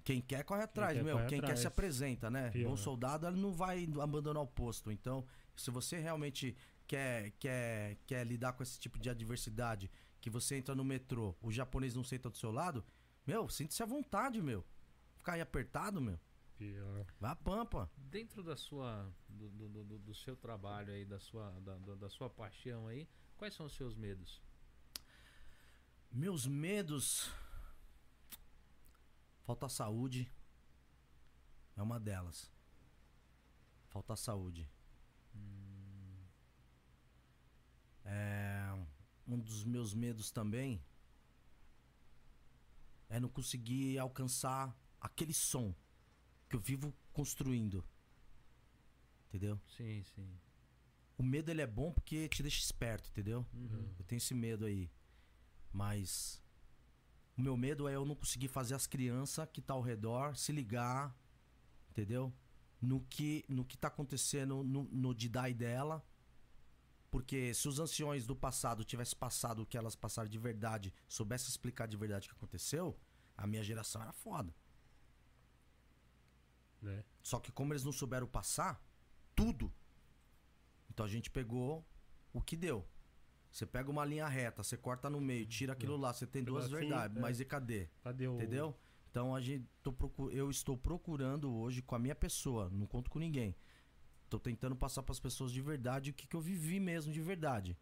Quem quer corre atrás, quer, meu. corre Quem quer atrás. se apresenta, né? Pior. Bom soldado, ele não vai abandonar o posto. Então, se você realmente quer, quer, quer lidar com esse tipo de adversidade, que você entra no metrô, o japonês não senta do seu lado, meu, sinta-se à vontade, meu. Ficar aí apertado, meu. Pior. Vai a pampa. Dentro da sua, do, do, do- do seu trabalho aí, da sua, da, da- da sua paixão aí, quais são os seus medos? Meus medos. Falta saúde. É uma delas. Falta saúde. É, um dos meus medos também é não conseguir alcançar aquele som que eu vivo construindo. Entendeu? Sim, sim. O medo ele é bom porque te deixa esperto, entendeu? Uhum. Eu tenho esse medo aí. Mas o meu medo é eu não conseguir fazer as crianças que tá ao redor se ligar, entendeu? No que no que tá acontecendo no, no Didai dela. Porque se os anciões do passado tivessem passado o que elas passaram de verdade, soubessem explicar de verdade o que aconteceu, a minha geração era foda. Né? Só que como eles não souberam passar tudo, então a gente pegou o que deu. Você pega uma linha reta, você corta no meio, tira aquilo lá, você tem duas verdades, é. mas e cadê? Cadê o. Entendeu? Então a gente tô eu estou procurando hoje com a minha pessoa, não conto com ninguém. Tô tentando passar para as pessoas de verdade o que, que eu vivi mesmo de verdade.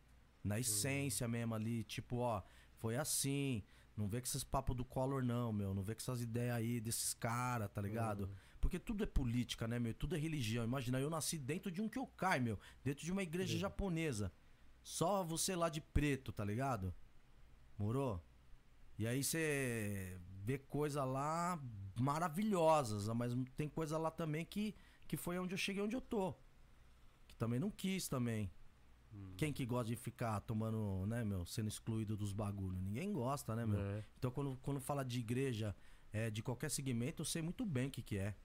Na essência mesmo ali, tipo, ó, foi assim. Não vê com esses papos do Collor, não, meu. Não vê com essas ideias aí desses caras, tá ligado? Porque tudo é política, né, meu? Tudo é religião. Imagina, eu nasci dentro de um kyokai, meu. Dentro de uma igreja Sim. japonesa. Só você lá de preto, tá ligado? Morou? E aí você vê coisa lá maravilhosas, mas tem coisa lá também que, que foi onde eu cheguei onde eu tô. Que também não quis também. Quem que gosta de ficar tomando, né, meu, sendo excluído dos bagulhos? Ninguém gosta, né, meu? Né? Então quando, quando fala de igreja, é, de qualquer segmento, eu sei muito bem o que, que é.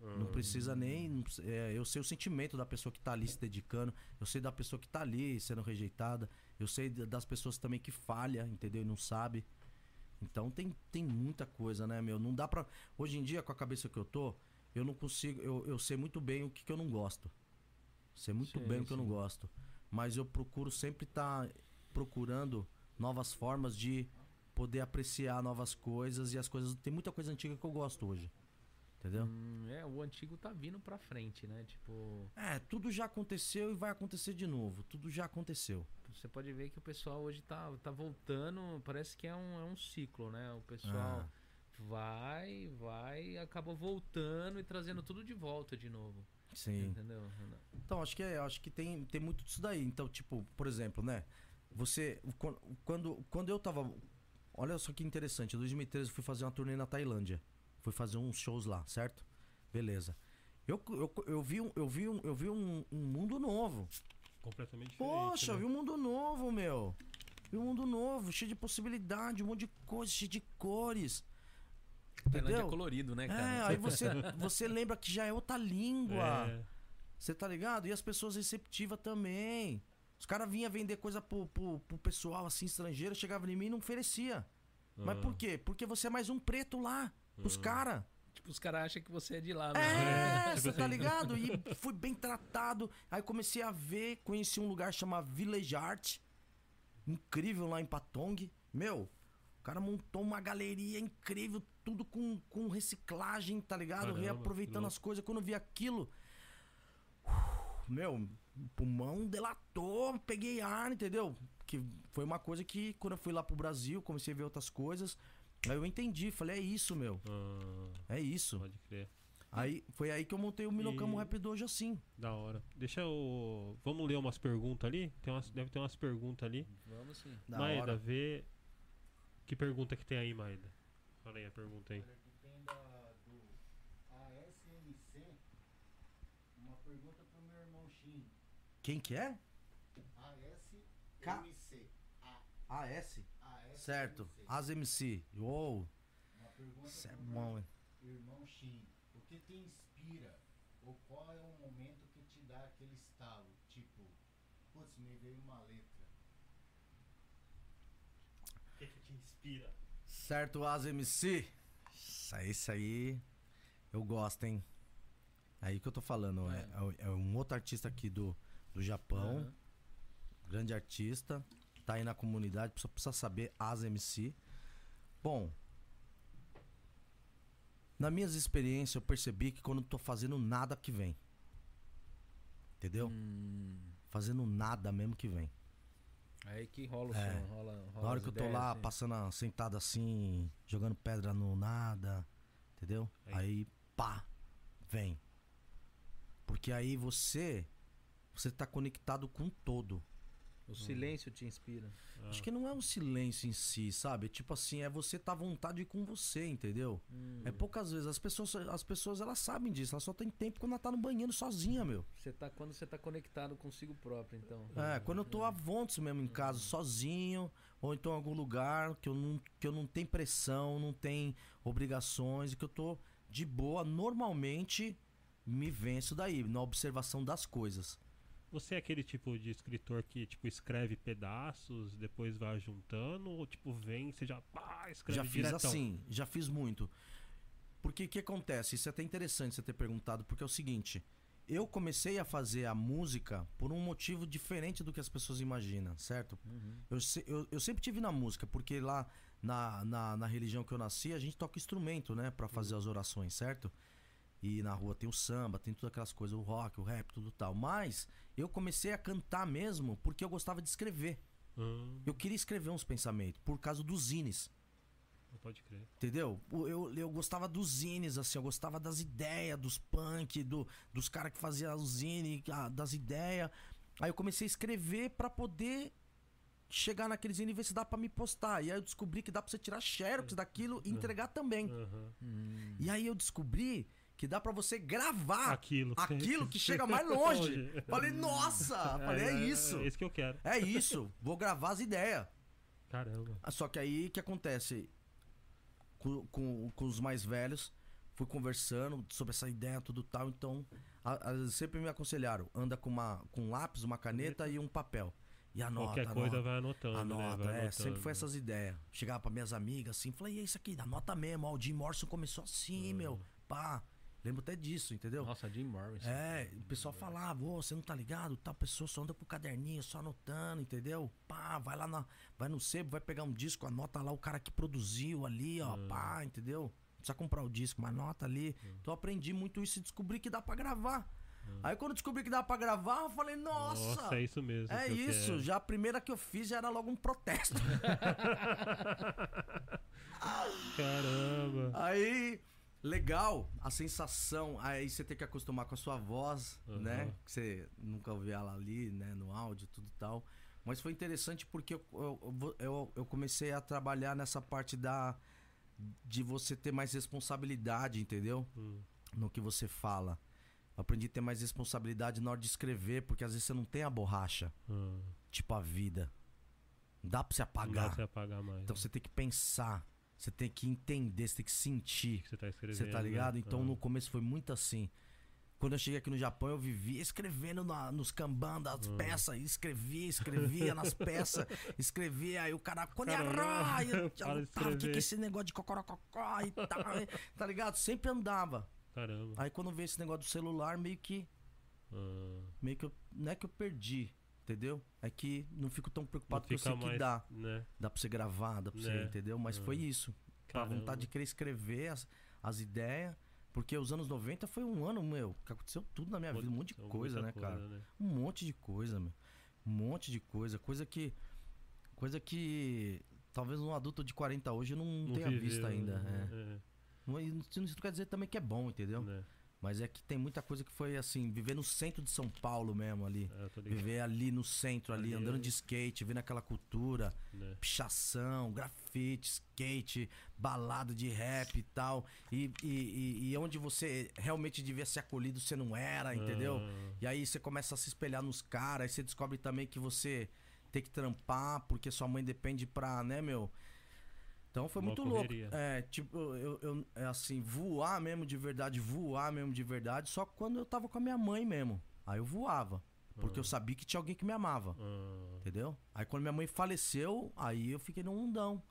Não precisa nem. não precisa- é, eu sei o sentimento da pessoa que tá ali se dedicando. Eu sei da pessoa que tá ali sendo rejeitada. Eu sei da- das pessoas também que falha, entendeu? E não sabe. Então tem, tem muita coisa, né, meu? Não dá pra. Hoje em dia, com a cabeça que eu tô, eu não consigo. Eu, eu sei muito bem o que, que eu não gosto. Sei muito Sim, bem o que eu não sim. gosto. Mas eu procuro sempre estar procurando novas formas de poder apreciar novas coisas e as coisas. Tem muita coisa antiga que eu gosto hoje. Entendeu? Hum, é, o antigo tá vindo pra frente, né? Tipo, É, tudo já aconteceu e vai acontecer de novo. Tudo já aconteceu. você pode ver que o pessoal hoje tá, tá voltando, parece que é um, é um ciclo, né? O pessoal Ah. vai, vai, acaba voltando e trazendo tudo de volta de novo. Sim. Entendeu? Então, acho que é, acho que tem, tem muito disso daí. Então, tipo, por exemplo, né? Você. quan- Quando, quando eu tava. Olha só que interessante. Em 2013 eu fui fazer uma turnê na Tailândia. Fui fazer uns shows lá, certo? Beleza. Eu, eu, eu vi, um, eu vi, um, eu vi um, um mundo novo. Completamente diferente. Poxa, né? vi um mundo novo, meu. Vi um mundo novo, cheio de possibilidade, um monte de coisas, cheio de cores. Tailândia é Entendeu? colorido, né, É, cara? aí você, você lembra que já é outra língua. É, Você tá ligado? E as pessoas receptivas também. Os caras vinham vender coisa pro, pro, pro pessoal assim, estrangeiro, chegava em mim e não oferecia. Mas ah, por quê? Porque você é mais um preto lá, pros Ah. caras. Tipo, os caras acham que você é de lá, né? É, tipo você tá assim. ligado? E fui bem tratado. Aí comecei a ver, conheci um lugar chamado Village Art. Incrível lá em Patong. Meu, o cara montou uma galeria incrível, tudo com, com reciclagem, tá ligado? Caramba, Reaproveitando as coisas. Quando eu vi aquilo. uf, Meu, o pulmão delatou, peguei ar, entendeu? Que foi uma coisa que quando eu fui lá pro Brasil, comecei a ver outras coisas. Aí eu entendi, falei, é isso, meu. ah, É isso. pode crer. Aí foi aí que eu montei o Minocamo E- Rap hoje assim. Da hora. Deixa eu. Vamos ler umas perguntas ali? Tem umas, deve ter umas perguntas ali. Vamos sim. Da Maeda, hora. vê. Que pergunta que tem aí, Maeda? Fala aí a pergunta aí. Olha, aqui tem da, do ASMC uma pergunta pro meu irmão Shin. Quem que é? ASMC. A, AS. Certo. As MC. Uou. Uma pergunta Isso é bom, hein? irmão Shin. O que te inspira? Ou qual é o momento que te dá aquele estalo? Tipo, putz, me veio uma letra. O que, que te inspira? Certo, As MC. Isso aí, isso aí. Eu gosto, hein? Aí que eu tô falando. É, é- é um outro artista aqui do, do Japão. Aham. Grande artista. Tá aí na comunidade. Só precisa saber As MC. Bom. Na minhas experiências, eu percebi que quando eu tô fazendo nada que vem. Entendeu? Hum, Fazendo nada mesmo que vem. aí que rola o É. som, rola, rola Na hora que eu tô lá, assim. passando, sentado assim, jogando pedra no nada, entendeu? Aí. Aí, pá, vem. Porque aí você, você tá conectado com o todo. O silêncio te inspira. Ah, Acho que não é um silêncio em si, sabe? Tipo assim, é você tá à vontade com você, entendeu? Hum. É poucas vezes. As pessoas, as pessoas, elas sabem disso. Elas só tem tempo quando ela tá no banheiro sozinha, meu. Você tá, quando você tá conectado consigo próprio, então. É, quando eu tô à vontade mesmo em casa, sozinho, ou então em algum lugar que eu não, que eu não tenho pressão, não tenho obrigações, e que eu tô de boa, normalmente me venço daí, na observação das coisas. Você é aquele tipo de escritor que tipo escreve pedaços, depois vai juntando, ou tipo vem, você já pá, escreve já fiz diretão? assim, já fiz muito. Porque o que acontece? Isso é até interessante você ter perguntado, porque é o seguinte. Eu comecei a fazer a música por um motivo diferente do que as pessoas imaginam, certo? Uhum. Eu, eu, eu sempre tive na música, porque lá na, na, na religião que eu nasci, a gente toca instrumento, né? Pra fazer as orações, certo? E na rua tem o samba, tem todas aquelas coisas, o rock, o rap, tudo tal. Mas eu comecei a cantar mesmo porque eu gostava de escrever. Hum, Eu queria escrever uns pensamentos, por causa dos zines. pode crer. Entendeu? Eu, eu gostava dos zines, assim, eu gostava das ideias, dos punk, do, dos caras que faziam os zine, ah, das ideias. Aí eu comecei a escrever pra poder chegar naqueles zine e ver se dá pra me postar. E aí eu descobri que dá pra você tirar xerox daquilo e entregar também. Aham. Hum. E aí eu descobri que dá pra você gravar Aquilo. Aquilo que chega mais longe. Falei, nossa! Falei, é isso. É isso que eu quero. É isso. Vou gravar as ideias. Caramba. Ah, Só que aí o que acontece? Com, com, com os mais velhos, fui conversando sobre essa ideia, tudo tal. Então, a- a- sempre me aconselharam: anda com, uma, com um lápis, uma caneta e um papel. E anota. Qualquer coisa anota, vai anotando, né? Anota, Vai é, anotando. sempre foi essas ideias. Chegava pra minhas amigas assim, falei, e é isso aqui, anota mesmo. Ó, o Jim Morrison começou assim, meu. Pá, Lembro até disso, entendeu? Nossa, Jim Morrison. É, o pessoal falava, ô, você não tá ligado? Tal pessoa só anda pro caderninho, só anotando, entendeu? Pá, vai lá na. Vai no sebo, vai pegar um disco, anota lá o cara que produziu ali, ó, pá, entendeu? Não precisa comprar o disco, mas anota ali. Então eu aprendi muito isso e descobri que dá pra gravar. Aí quando descobri que dá pra gravar, eu falei, nossa! Nossa, é isso mesmo. É que isso, quero. já a primeira que eu fiz já era logo um protesto. Caramba. Aí, legal, a sensação, aí você tem que acostumar com a sua voz, Uhum. né? Que você nunca ouviu ela ali, né? No áudio, tudo e tal. Mas foi interessante porque eu, eu, eu, eu comecei a trabalhar nessa parte da. de você ter mais responsabilidade, entendeu? Hum. No que você fala. Eu aprendi a ter mais responsabilidade na hora de escrever, porque às vezes você não tem a borracha, Hum. tipo a vida. Não dá pra você Não dá apagar. pra você apagar mais. Então né? você tem que pensar, você tem que entender, você tem que sentir. Que você tá escrevendo. Você tá ligado? né? Então Ah. no começo foi muito assim. Quando eu cheguei aqui no Japão, eu vivia escrevendo na- nos kanban das Hum. peças, escrevia, escrevia nas peças, escrevia, aí o cara, para de tava, o que que é esse negócio de cocorococó e tal, tá ligado? Sempre andava. Caramba. Aí quando veio esse negócio do celular, meio que, Ah. meio que eu, não é que eu perdi, entendeu? É que não fico tão preocupado fica sei que mais, dá. né? Dá pra você gravar, dá pra você, Né? entendeu? Mas Ah. foi isso. A Caramba. vontade de querer escrever as, as ideias. Porque os anos 90 foi um ano, meu, que aconteceu tudo na minha vida. Um monte de coisa, né, cara? né? Um monte de coisa, meu. Um monte de coisa. Coisa que. Coisa que. Talvez um adulto de 40 hoje não, Não tenha viveu, visto ainda. né? É. Não, isso não quer dizer também que é bom, entendeu? Né? Mas é que tem muita coisa que foi assim, viver no centro de São Paulo mesmo ali. É. Viver ali no centro, ali, Ali andando de skate, vendo aquela cultura Né? pichação, grafite, skate, balada de rap e tal. E, e, e- e onde você realmente devia ser acolhido, você não era, entendeu? Ah, E aí você começa a se espelhar nos caras, aí você descobre também que você tem que trampar, porque sua mãe depende pra, né, meu? Então foi Uma muito correria. louco. É, tipo, eu, eu é assim, voar mesmo de verdade, voar mesmo de verdade, só quando eu tava com a minha mãe mesmo. Aí eu voava. Porque eu sabia que tinha alguém que me amava. ah, Entendeu? Aí quando minha mãe faleceu, aí eu fiquei num mundão.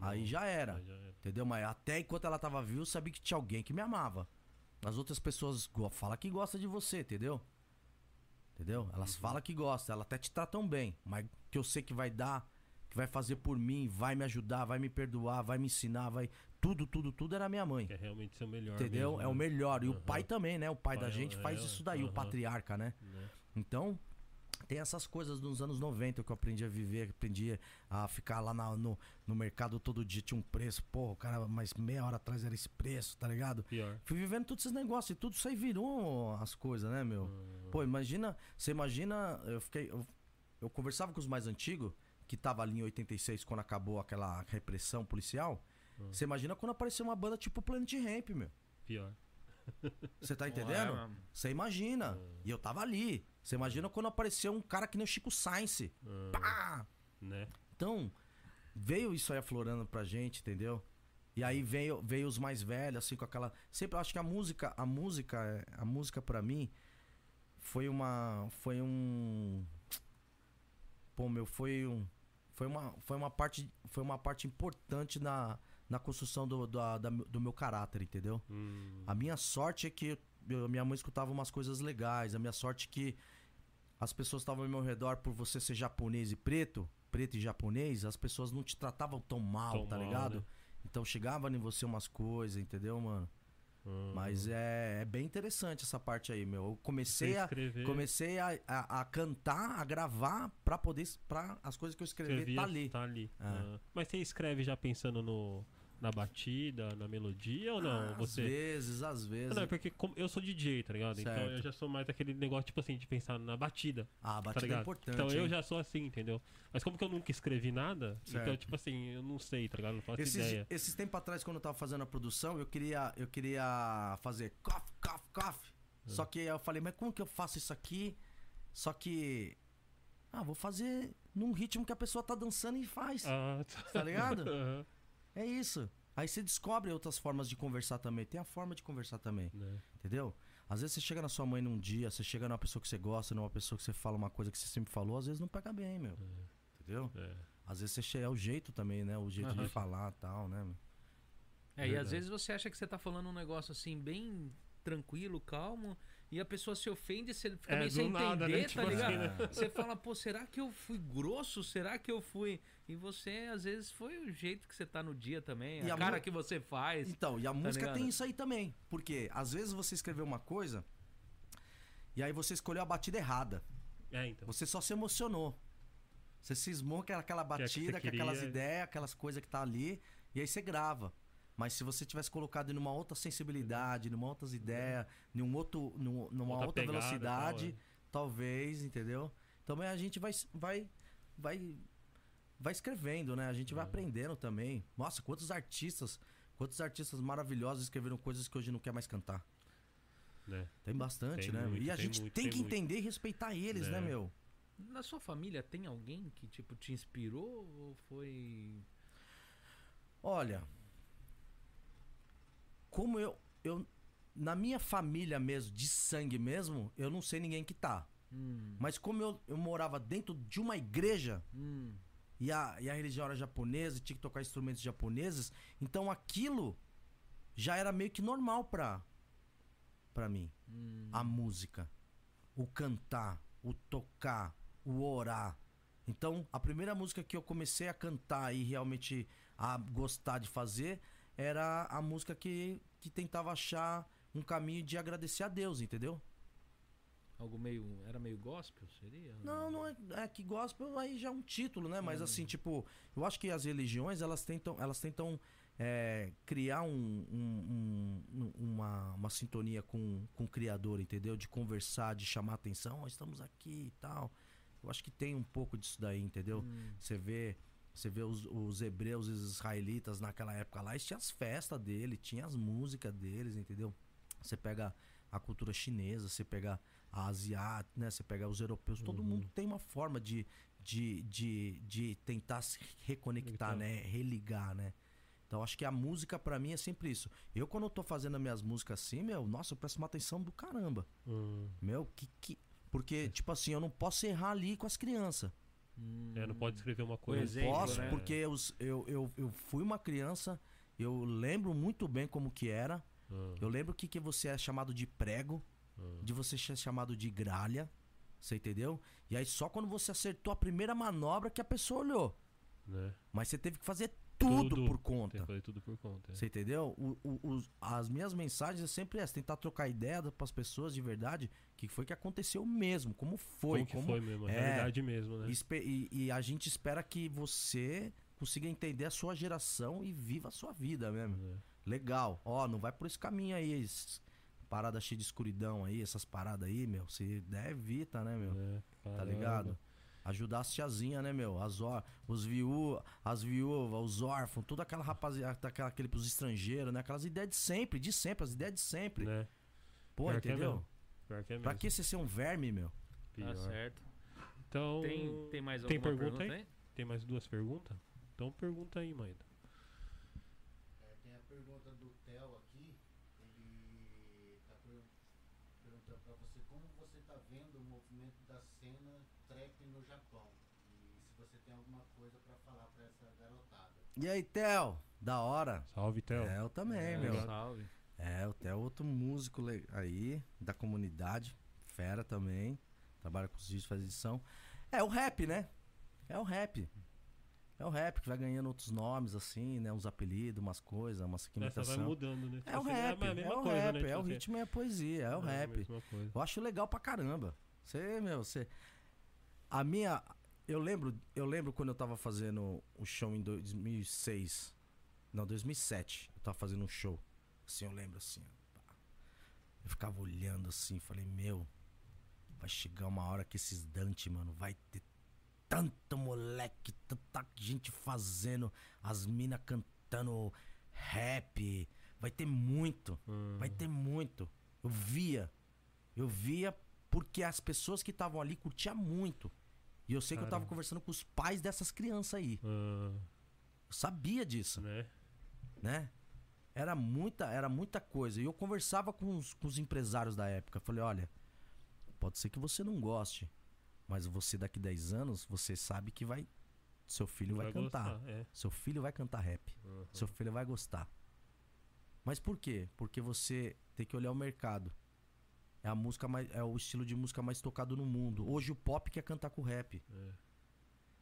Aí já era. aí já era. Entendeu? Mas até enquanto ela tava viva, eu sabia que tinha alguém que me amava. As outras pessoas falam que gostam de você, entendeu? Entendeu? Elas Uhum. falam que gostam, elas até te tratam bem. Mas que eu sei que vai dar, que vai fazer por mim, vai me ajudar, vai me perdoar, vai me ensinar, vai. Tudo, tudo, tudo era minha mãe. Que é realmente ser o melhor. Entendeu? mesmo, é o né? melhor. E o Aham. pai também, né? O pai, da Pai é- gente faz é, isso daí, o aham. patriarca, né? Né? Então, tem essas coisas dos anos 90 que eu aprendi a viver, aprendi a ficar lá na- no, no mercado todo dia, tinha um preço, pô, o cara, mas meia hora atrás era esse preço, tá ligado? Pior. Fui vivendo todos esses negócios e tudo isso aí virou as coisas, né, meu? Ah, Pô, imagina, você imagina, eu fiquei. Eu, eu conversava com os mais antigos, que tava ali em 86, quando acabou aquela repressão policial. Hum. Você imagina quando apareceu uma banda tipo Planet Ramp, meu. pior. Você tá entendendo? é. Você imagina. Hum. E eu tava ali. Você imagina quando apareceu um cara que nem o Chico Science. Ah, Pá! né? Então, veio isso aí aflorando pra gente, entendeu? E aí veio, veio os mais velhos, assim, com aquela. Sempre eu acho que a música, a música, a música pra mim foi uma. Foi um. Pô, meu, foi um. Foi uma, foi uma parte. Foi uma parte importante na, na construção do, da- da- do meu caráter, entendeu? Hum, A minha sorte é que eu- minha mãe escutava umas coisas legais. A minha sorte é que as pessoas estavam ao meu redor por você ser japonês e preto, preto e japonês, as pessoas não te tratavam tão mal, Tão tá mal, ligado? né? Então chegava em você umas coisas, entendeu, mano? Mas é, é bem interessante essa parte aí, meu. Eu comecei a comecei a, a, a cantar, a gravar pra poder para as coisas que eu escrevi escrevia, tá ali. Tá ali. É. Ah, mas você escreve já pensando no, na batida, na melodia ou não? Ah, você... Às vezes, às vezes. Não, é porque como- eu sou DJ, tá ligado? Então Certo. eu já sou mais aquele negócio, tipo assim, de pensar na batida. Ah, a Tá batida é ligado? importante. então eu hein? já sou assim, entendeu? Mas como que eu nunca escrevi nada, então, Certo. tipo assim, eu não sei, tá ligado? Não faço Esses, ideia. esses tempos atrás, quando eu tava fazendo a produção, eu queria, eu queria fazer cough, cough, cough. É. Só que eu falei, mas como que eu faço isso aqui? Só que. Ah, vou fazer num ritmo que a pessoa tá dançando e faz. Ah, Tá ligado? Aham, É isso. Aí você descobre outras formas de conversar também. Tem a forma de conversar também, né? entendeu? Às vezes você chega na sua mãe num dia, você chega numa pessoa que você gosta, numa pessoa que você fala uma coisa que você sempre falou, às vezes não pega bem, meu. Entendeu? É. Às vezes você chega, é o jeito também, né? O jeito Aham. de falar e tal, né? meu? É, e Verdade. às vezes você acha que você tá falando um negócio assim, bem tranquilo, calmo, e a pessoa se ofende, você fica É, meio sem nada, né? entender, Tipo tá ligado? assim. Você fala, pô, será que eu fui grosso? Será que eu fui. E você, às vezes, foi o jeito que você tá no dia também, E a, a cara mu- que você faz. Então, e a música ligado? tem isso aí também. Porque às vezes você escreveu uma coisa e aí você escolheu a batida errada. É, então. Você só se emocionou. Você cismou com aquela que é que batida, aquelas ideias, aquelas coisas que tá ali, e aí você grava. Mas se você tivesse colocado numa outra sensibilidade, numa outras ideias, num outro, num- numa Outra outra, pegada, velocidade, tal, talvez, entendeu? Também a gente vai vai vai vai escrevendo, né? A gente vai É. aprendendo também. Nossa, quantos artistas, quantos artistas maravilhosos escreveram coisas que hoje não quer mais cantar. né? Tem bastante, Tem né? muito, e a tem gente muito, tem tem que muito. entender e respeitar eles, né, É. meu? Na sua família tem alguém que, tipo, te inspirou ou foi. Olha, como eu, eu na minha família mesmo, de sangue mesmo, eu não sei ninguém que tá. Hum, Mas como eu, eu morava dentro de uma igreja hum, e a, e a religião era japonesa, tinha que tocar instrumentos japoneses, então aquilo já era meio que normal pra, pra mim. hum. A música, o cantar, o tocar, o orar. Então, a primeira música que eu comecei a cantar e realmente a gostar de fazer era a música que, que tentava achar um caminho de agradecer a Deus, entendeu? Algo meio. Era meio gospel? Seria? Não, não é, é que gospel aí já é um título, né? Mas assim, tipo, eu acho que as religiões elas tentam, elas tentam é, criar um, um- um- uma, uma sintonia com, com o Criador, entendeu? De conversar, de chamar atenção, "Ó, estamos aqui e tal. Eu acho que tem um pouco disso daí, entendeu? Hum, Você vê, você vê os, os hebreus e os israelitas naquela época lá, eles tinham as festas dele, tinha as músicas deles, entendeu? Você pega a cultura chinesa, você pega a asiática, né? Você pega os europeus, todo Uhum. mundo tem uma forma de, de, de, de tentar se reconectar, Conectar. né? Religar, né? Então acho que a música pra mim é sempre isso. Eu quando eu tô fazendo as minhas músicas assim, meu, nossa, eu presto uma atenção do caramba. Hum, Meu, que que porque tipo assim, eu não posso errar ali com as crianças. É, não pode escrever uma coisa. exemplo, Posso, né? porque eu, eu, eu, eu fui uma criança, eu lembro muito bem como que era. Ah, Eu lembro que, que você é chamado de prego, ah. de você ser chamado de gralha. Você entendeu? E aí só quando você acertou a primeira manobra que a pessoa olhou. né? Mas você teve que fazer tudo, por Tem conta. que fazer tudo por conta. é. Você entendeu? O- o- os- as minhas mensagens é sempre essa, tentar trocar ideia para as pessoas de verdade, o que foi que aconteceu mesmo, como foi, Como que foi mesmo, a é, realidade mesmo, né? E, e a gente espera que você consiga entender a sua geração e viva a sua vida mesmo. É. Legal. Ó, não vai por esse caminho aí. esse- Parada cheia de escuridão aí, essas paradas aí, meu. Se der, evita, né, meu? É, Tá ligado? Ajudar as tiazinhas, né, meu? As or, os viú, as viúvas, os órfãos, toda aquela rapaziada, aquela, aquele pros estrangeiros, né? Aquelas ideias de sempre, de sempre, as ideias de sempre. Né? Pô, Pior que é entendeu? Pior que é mesmo. pra que você ser um verme, meu? Pior. Tá certo. Então, Tem, tem mais tem alguma pergunta pergunta, aí? aí? tem mais duas perguntas? Então pergunta aí, mãe. É, tem a pergunta do Theo aqui. Ele tá per- perguntando pra você como você tá vendo o movimento da cena trap no Japão. E se você tem alguma coisa pra falar pra essa garotada. E aí, Theo? Da hora. Salve, Theo. É, eu também, É, meu. Salve. É, o Theo é outro músico aí, da comunidade. Fera também. Trabalha com os vídeos, faz edição. É o rap, né? É o rap. É o rap que vai ganhando outros nomes, assim, né? Uns apelidos, umas coisas, umas Essa vai imitação. mudando, né? É o Tipo, rap, a é mesma o coisa, rap, né? é Tipo o assim, ritmo e a poesia, é o a rap. mesma coisa. Eu acho legal pra caramba. Você, meu, você. A minha. Eu lembro, eu lembro quando eu tava fazendo o show em 2006. Não, 2007. Eu tava fazendo um show. Assim, eu lembro assim. Eu ficava olhando assim, falei, meu. Vai chegar uma hora que esses Dante, mano, vai ter tanto moleque, tanta gente fazendo, as minas cantando rap. Vai ter muito. Hum, Vai ter muito. Eu via. Eu via porque as pessoas que estavam ali curtiam muito. E eu sei que eu tava conversando com os pais dessas crianças aí. ah, Eu sabia disso, né? né? Era muita, era muita coisa. E eu conversava com os, com os empresários da época. Falei, olha, pode ser que você não goste. Mas você daqui 10 anos, você sabe que vai. Seu filho vai, cantar. gostar, é. Seu filho vai cantar rap. Uhum. Seu filho vai gostar. Mas por quê? Porque você tem que olhar o mercado. É a música mais, é o estilo de música mais tocado no mundo. Hoje o pop quer cantar com o rap. É.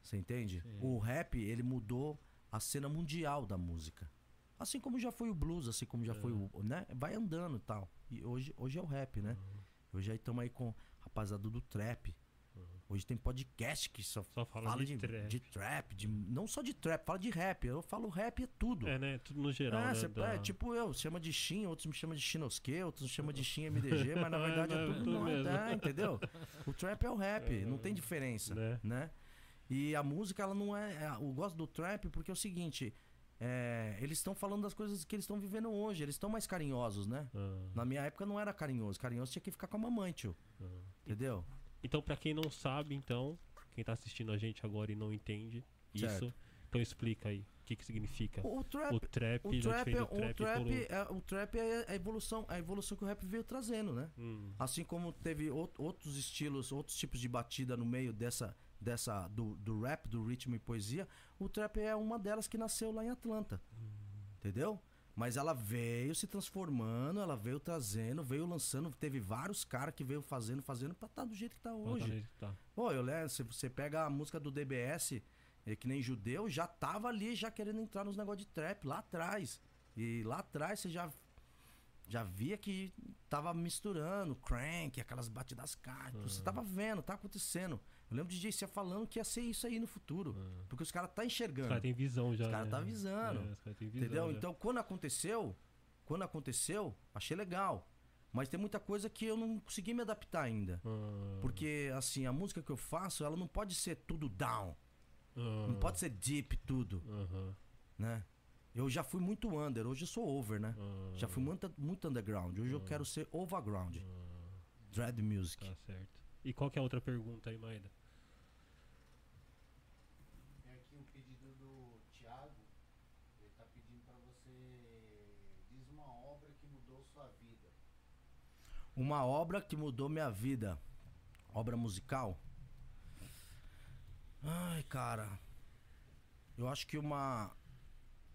Você entende? Sim. O rap, ele mudou a cena mundial da música. Assim como já foi o blues, assim como já É. foi o. Né? Vai andando e tal. E hoje, hoje é o rap, né? Hoje aí estamos aí com a rapaziada do trap. Hoje tem podcast que só, Só fala fala de de, trap. de trap, de, não só de trap, fala de rap. Eu falo rap é tudo. É, né? Tudo no geral, É, né? cê- da- é, tipo eu, chama de Shin, outros me chamam de Shinosque, outros me chamam de Shin MDG, mas na verdade é é tudo tudo não, mesmo. é, entendeu? O trap é o rap, não tem diferença, Né? né? E a música, ela não é. é, Eu gosto do trap porque é o seguinte: é, eles estão falando das coisas que eles estão vivendo hoje, eles estão mais carinhosos, né? Ah, Na minha época não era carinhoso, carinhoso tinha que ficar com a mamãe, tio. ah. Entendeu? Então, pra quem não sabe, então, quem tá assistindo a gente agora e não entende Certo. isso, então explica aí o que que significa O, o trap. o trap, O trap, é, o, trap, trap é, o trap é a evolução, a evolução que o rap veio trazendo, né? Hum, Assim como teve out- outros estilos, outros tipos de batida no meio dessa, dessa do, do rap, do ritmo e poesia, o trap é uma delas que nasceu lá em Atlanta. Entendeu? Mas ela veio se transformando, ela veio trazendo, veio lançando, teve vários caras que veio fazendo, fazendo pra estar do jeito que tá tá hoje. nele, tá. Pô, eu lembro, se você pega a música do DBS, é, que nem judeu, já tava ali já querendo entrar nos negócios de trap lá atrás. E lá atrás você já já via que tava misturando crank, aquelas batidas cartas. Você tava vendo, tá acontecendo. Eu lembro de DJ falando que ia ser isso aí no futuro. Porque os caras tá Os enxergando. caras têm visão já. Os caras né? tá avisando. É, os caras têm visão Entendeu? já. Então, quando aconteceu, quando aconteceu, achei legal. Mas tem muita coisa que eu não consegui me adaptar ainda. Ah, Porque, assim, a música que eu faço, ela não pode ser tudo down. ah, Não pode ser deep tudo, né? Eu já fui muito under, hoje eu sou over, né? ah, Já fui muito, muito underground. Hoje eu quero ser overground. Dread music. Tá certo. E qual que é a outra pergunta aí, Maida? Tem aqui um pedido do Thiago. Ele tá pedindo pra você diz uma obra que mudou sua vida. Uma obra que mudou minha vida. Obra musical? Ai, cara. Eu acho que uma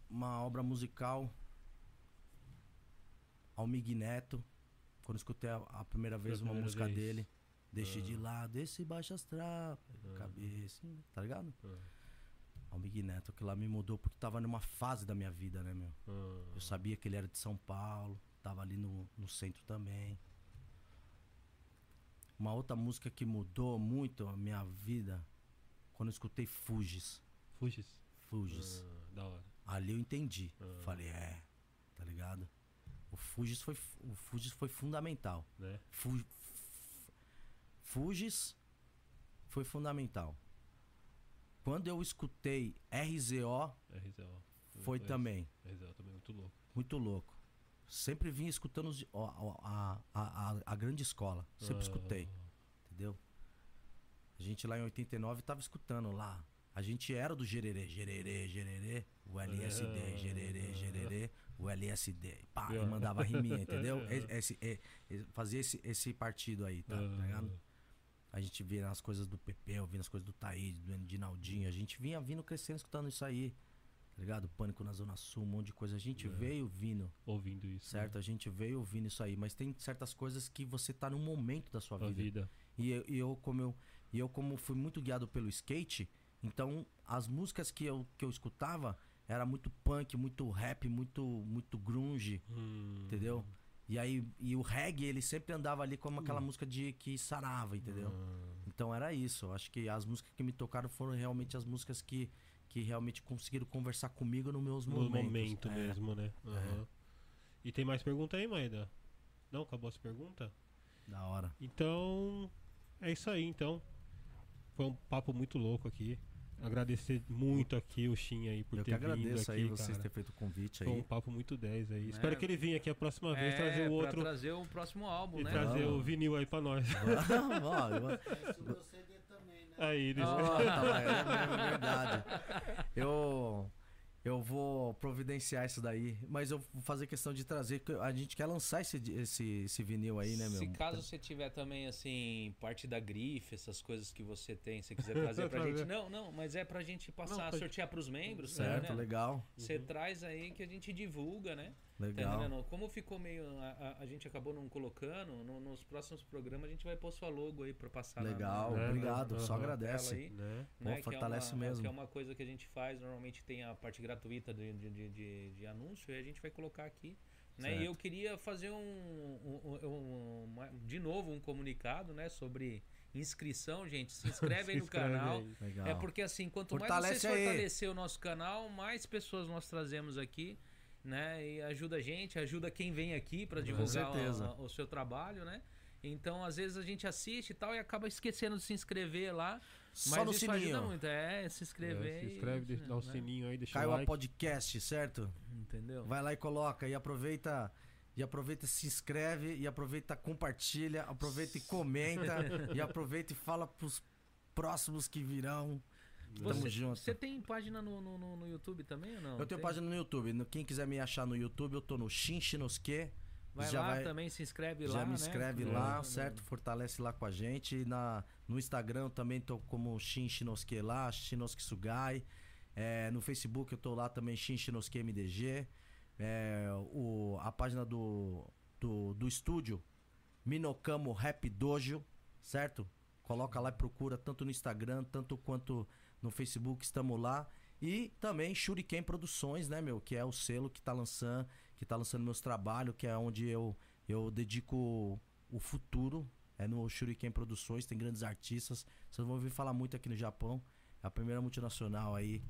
uma obra musical Almig Neto, quando escutei a, a primeira a vez uma primeira música vez. dele, deixe Ah. de lado esse baixo astral, Ah. cabeça, tá ligado? Ah, Almig Neto, que lá me mudou porque tava numa fase da minha vida, né, meu? ah, Eu sabia que ele era de São Paulo, tava ali no, no centro também. Uma outra música que mudou muito a minha vida, quando eu escutei Fugis. Fugis? Fugis. Ah, da hora. Ali eu entendi. Ah. Falei, é, tá ligado? O Fugis foi, o Fugis foi fundamental. Né? Fu- f- Fugis foi fundamental. Quando eu escutei RZO, RZO. Foi também. RZO também muito louco. Muito louco. Sempre vinha escutando os- a, a, a, a grande escola. Sempre Ah, escutei. Entendeu? A gente lá em 89 tava escutando lá. A gente era do gererê, gererê, gererê, o LSD, Ah. gererê, gererê, o LSD. Pá, e Ah. mandava riminha, entendeu? E- Esse, e- e- fazia esse, esse partido aí, tá, tá ligado? A gente via as coisas do Pepeu, via as coisas do Taíde, do Dinaldinho. A gente vinha vindo crescendo escutando isso aí. Tá ligado? Pânico na Zona Sul, um monte de coisa. A gente É. veio vindo, ouvindo isso. né? certo? A gente veio ouvindo isso aí. Mas tem certas coisas que você tá num momento da sua vida. vida. E eu, e eu como eu e eu como fui muito guiado pelo skate, então as músicas que eu, que eu escutava era muito punk, muito rap, muito muito grunge, Hum, entendeu? E aí e o reggae ele sempre andava ali como aquela música de que sarava, entendeu? ah, Então era isso. Acho que as músicas que me tocaram foram realmente as músicas que que realmente conseguiram conversar comigo nos meus no momentos. momento É. mesmo, né? Aham. E tem mais pergunta aí, Maida? Não? Acabou essa pergunta? Da hora. Então, é isso aí, então. Foi um papo muito louco aqui. Agradecer muito aqui o Shin aí por eu ter que agradeço vindo aqui, aí vocês terem feito o convite Foi um aí. papo muito 10 aí. É. Espero que ele venha aqui a próxima vez trazer o outro trazer o próximo álbum, e né? trazer o Vamos. vinil aí pra nós. Ó, eu- Ah, tá lá, é é verdade. Eu, eu vou providenciar isso daí, mas eu vou fazer questão de trazer, que a gente quer lançar esse, esse, esse vinil aí, né, meu? Se caso você tiver também, assim, parte da grife, essas coisas que você tem, se quiser trazer pra gente. Não, não, mas é pra gente passar, Não, pode- sortear pros membros, Certo, né? legal. Você traz aí que a gente divulga, né? Tá Legal. entendendo? Como ficou meio. A, a- a gente acabou não colocando, no- nos próximos programas a gente vai pôr sua logo aí pra passar Legal, na, É, obrigado. Só agradece. aí. Né? Pô, né, que é fortalece uma- mesmo. Que é uma coisa que a gente faz, normalmente tem a parte gratuita de, de, de, de- de anúncio e a gente vai colocar aqui. Né? Certo. E eu queria fazer um, um- um- uma- de novo um comunicado né, sobre inscrição, gente. Se inscreve aí Se no inscreve canal. aí. É porque assim, quanto Fortalece mais vocês aí. fortalecer o nosso canal, mais pessoas nós trazemos aqui, né? E ajuda a gente, ajuda quem vem aqui para divulgar o, o seu trabalho, né? Então, às vezes a gente assiste e tal e acaba esquecendo de se inscrever lá. Só mas no isso ajuda sininho. muito. É, se inscrever. É, se e- inscreve, deixa- dá o né? sininho aí, deixa Caiu o a like. podcast, certo? Entendeu? Vai lá e coloca e aproveita. E aproveita, se inscreve, e aproveita, compartilha, aproveita e comenta, e aproveita e fala pros próximos que virão. Tamo Você, junto. você tem página no, no, no- YouTube também ou não? Eu tenho Tem? página no YouTube. Quem quiser me achar no YouTube, eu tô no Shinshinosuke. Vai já lá vai- também, se inscreve Já lá. me né? inscreve No- lá, no- certo? Fortalece lá com a gente. E Na, no Instagram eu também tô como Shin Shinosuke lá, Shinosuke Sugai. É, no Facebook eu tô lá também, Shin Shinosuke MDG. É, o, a página do, do, do estúdio, Minokamo Rap Dojo, certo? Coloca lá e procura tanto no Instagram, tanto quanto no Facebook, estamos lá. E também Shuriken Produções, né, meu? Que é o selo que tá lançando, que tá lançando meus trabalhos, que é onde eu, eu dedico o futuro. É no Shuriken Produções, tem grandes artistas. Vocês vão ouvir falar muito aqui no Japão. É a primeira multinacional aí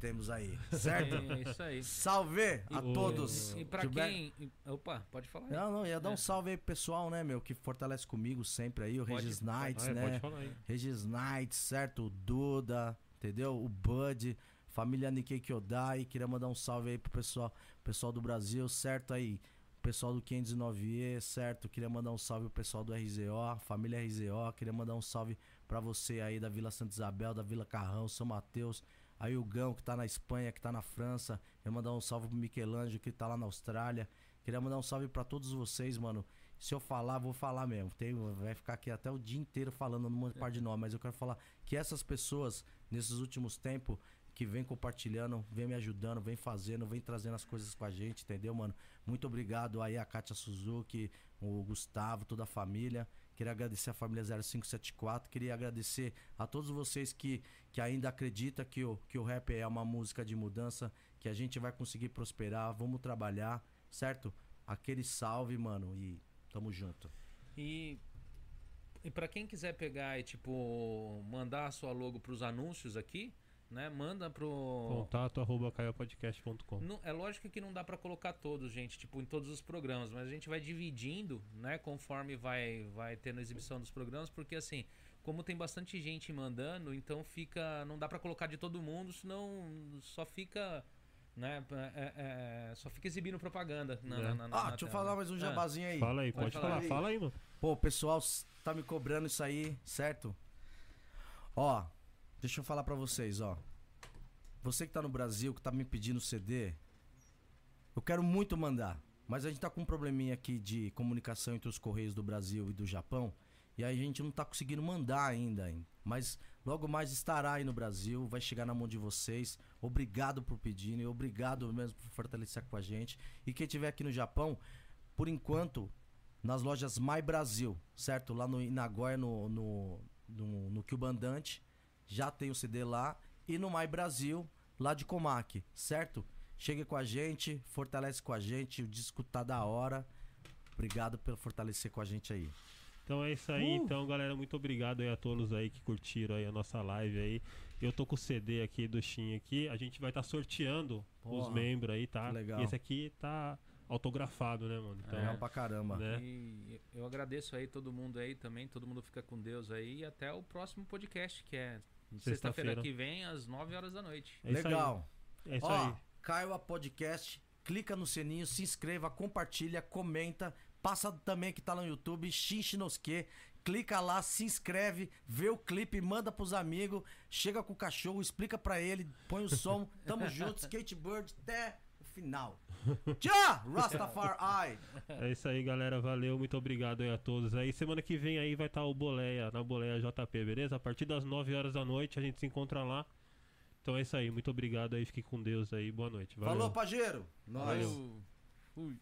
temos aí, certo? É isso aí. Salve a E- todos! E pra Gilberto- quem. e- Opa, pode falar. aí. Não, não, ia dar um É. salve aí pro pessoal, né, meu, que fortalece comigo sempre aí, o Pode- Regis Knights, é, né? Pode falar aí. Regis Knights, certo? O Duda, entendeu? O Bud, família Nikkei Kyodai. Queria mandar um salve aí pro pessoal, pessoal do Brasil, certo? Aí, pessoal do 509E, certo? Queria mandar um salve pro pessoal do RZO, família RZO. Queria mandar um salve pra você aí da Vila Santa Isabel, da Vila Carrão, São Mateus. Aí o Gão, que tá na Espanha, que tá na França. Queria mandar um salve pro Michelangelo, que tá lá na Austrália. Queria mandar um salve pra todos vocês, mano. Se eu falar, vou falar mesmo. Tem, vai ficar aqui até o dia inteiro falando numa par de nome, mas eu quero falar que essas pessoas, nesses últimos tempos, que vem compartilhando, vem me ajudando, vem fazendo, vem trazendo as coisas com a gente, entendeu, mano? Muito obrigado aí a Kátia Suzuki, o Gustavo, toda a família. Queria agradecer a família 0574. Queria agradecer a todos vocês que, que ainda acreditam que o, que o rap é uma música de mudança, que a gente vai conseguir prosperar, vamos trabalhar, certo? Aquele salve, mano, e tamo junto. E, e para quem quiser pegar e, tipo, mandar a sua logo pros anúncios aqui, né? Manda pro. Contato arroba caiopodcast.com. Não- é lógico que não dá pra colocar todos, gente, tipo, em todos os programas, mas a gente vai dividindo, né, conforme vai vai tendo exibição dos programas, porque assim, como tem bastante gente mandando, então fica, não dá pra colocar de todo mundo, senão só fica, né, é- é- só fica exibindo propaganda na, É. na- na- na Ah, deixa eu falar mais um Ah. jabazinho aí. Fala aí, Pode pode, falar falar. aí. Fala aí, mano. Pô, o pessoal tá me cobrando isso aí, certo? Ó, deixa eu falar pra vocês, ó. Você que tá no Brasil, que tá me pedindo CD, eu quero muito mandar. Mas a gente tá com um probleminha aqui de comunicação entre os Correios do Brasil e do Japão. E aí a gente não tá conseguindo mandar ainda, hein? Mas logo mais estará aí no Brasil, vai chegar na mão de vocês. Obrigado por pedirem, obrigado mesmo por fortalecer com a gente. E quem tiver aqui no Japão, por enquanto, nas lojas My Brasil, certo? Lá no em Nagoya, no, no, no, no já tem o CD lá. E no My Brasil, lá de Comac, certo? Chegue com a gente, fortalece com a gente, o disco tá da hora. Obrigado pelo fortalecer com a gente aí. Então é isso aí, Uh! então galera, muito obrigado aí a todos aí que curtiram aí a nossa live aí. Eu tô com o CD aqui do Shin aqui, a gente vai estar sorteando os Porra, membros aí, tá? legal. E esse aqui tá autografado, né, mano? Então, Legal pra caramba. né? E eu agradeço aí todo mundo aí também, todo mundo fica com Deus aí e até o próximo podcast, que é sexta-feira Sexta-feira. que vem às 9 horas da noite. É Legal. aí. É isso Ó, aí. Caio a Podcast, clica no sininho, se inscreva, compartilha, comenta. Passa também que tá no YouTube, Xinxinosuke. Clica lá, se inscreve, vê o clipe, manda pros amigos, chega com o cachorro, explica pra ele, põe o som. Tamo junto, Skateboard, até final. Tchau, Rastafari. É isso aí, galera. Valeu, muito obrigado aí a todos. Aí semana que vem aí vai estar o Boleia, na Boleia JP, beleza? A partir das 9 horas da noite a gente se encontra lá. Então é isso aí, muito obrigado aí, fique com Deus aí, boa noite. Valeu. Falou, Pajeiro! Nós. Valeu. Fui.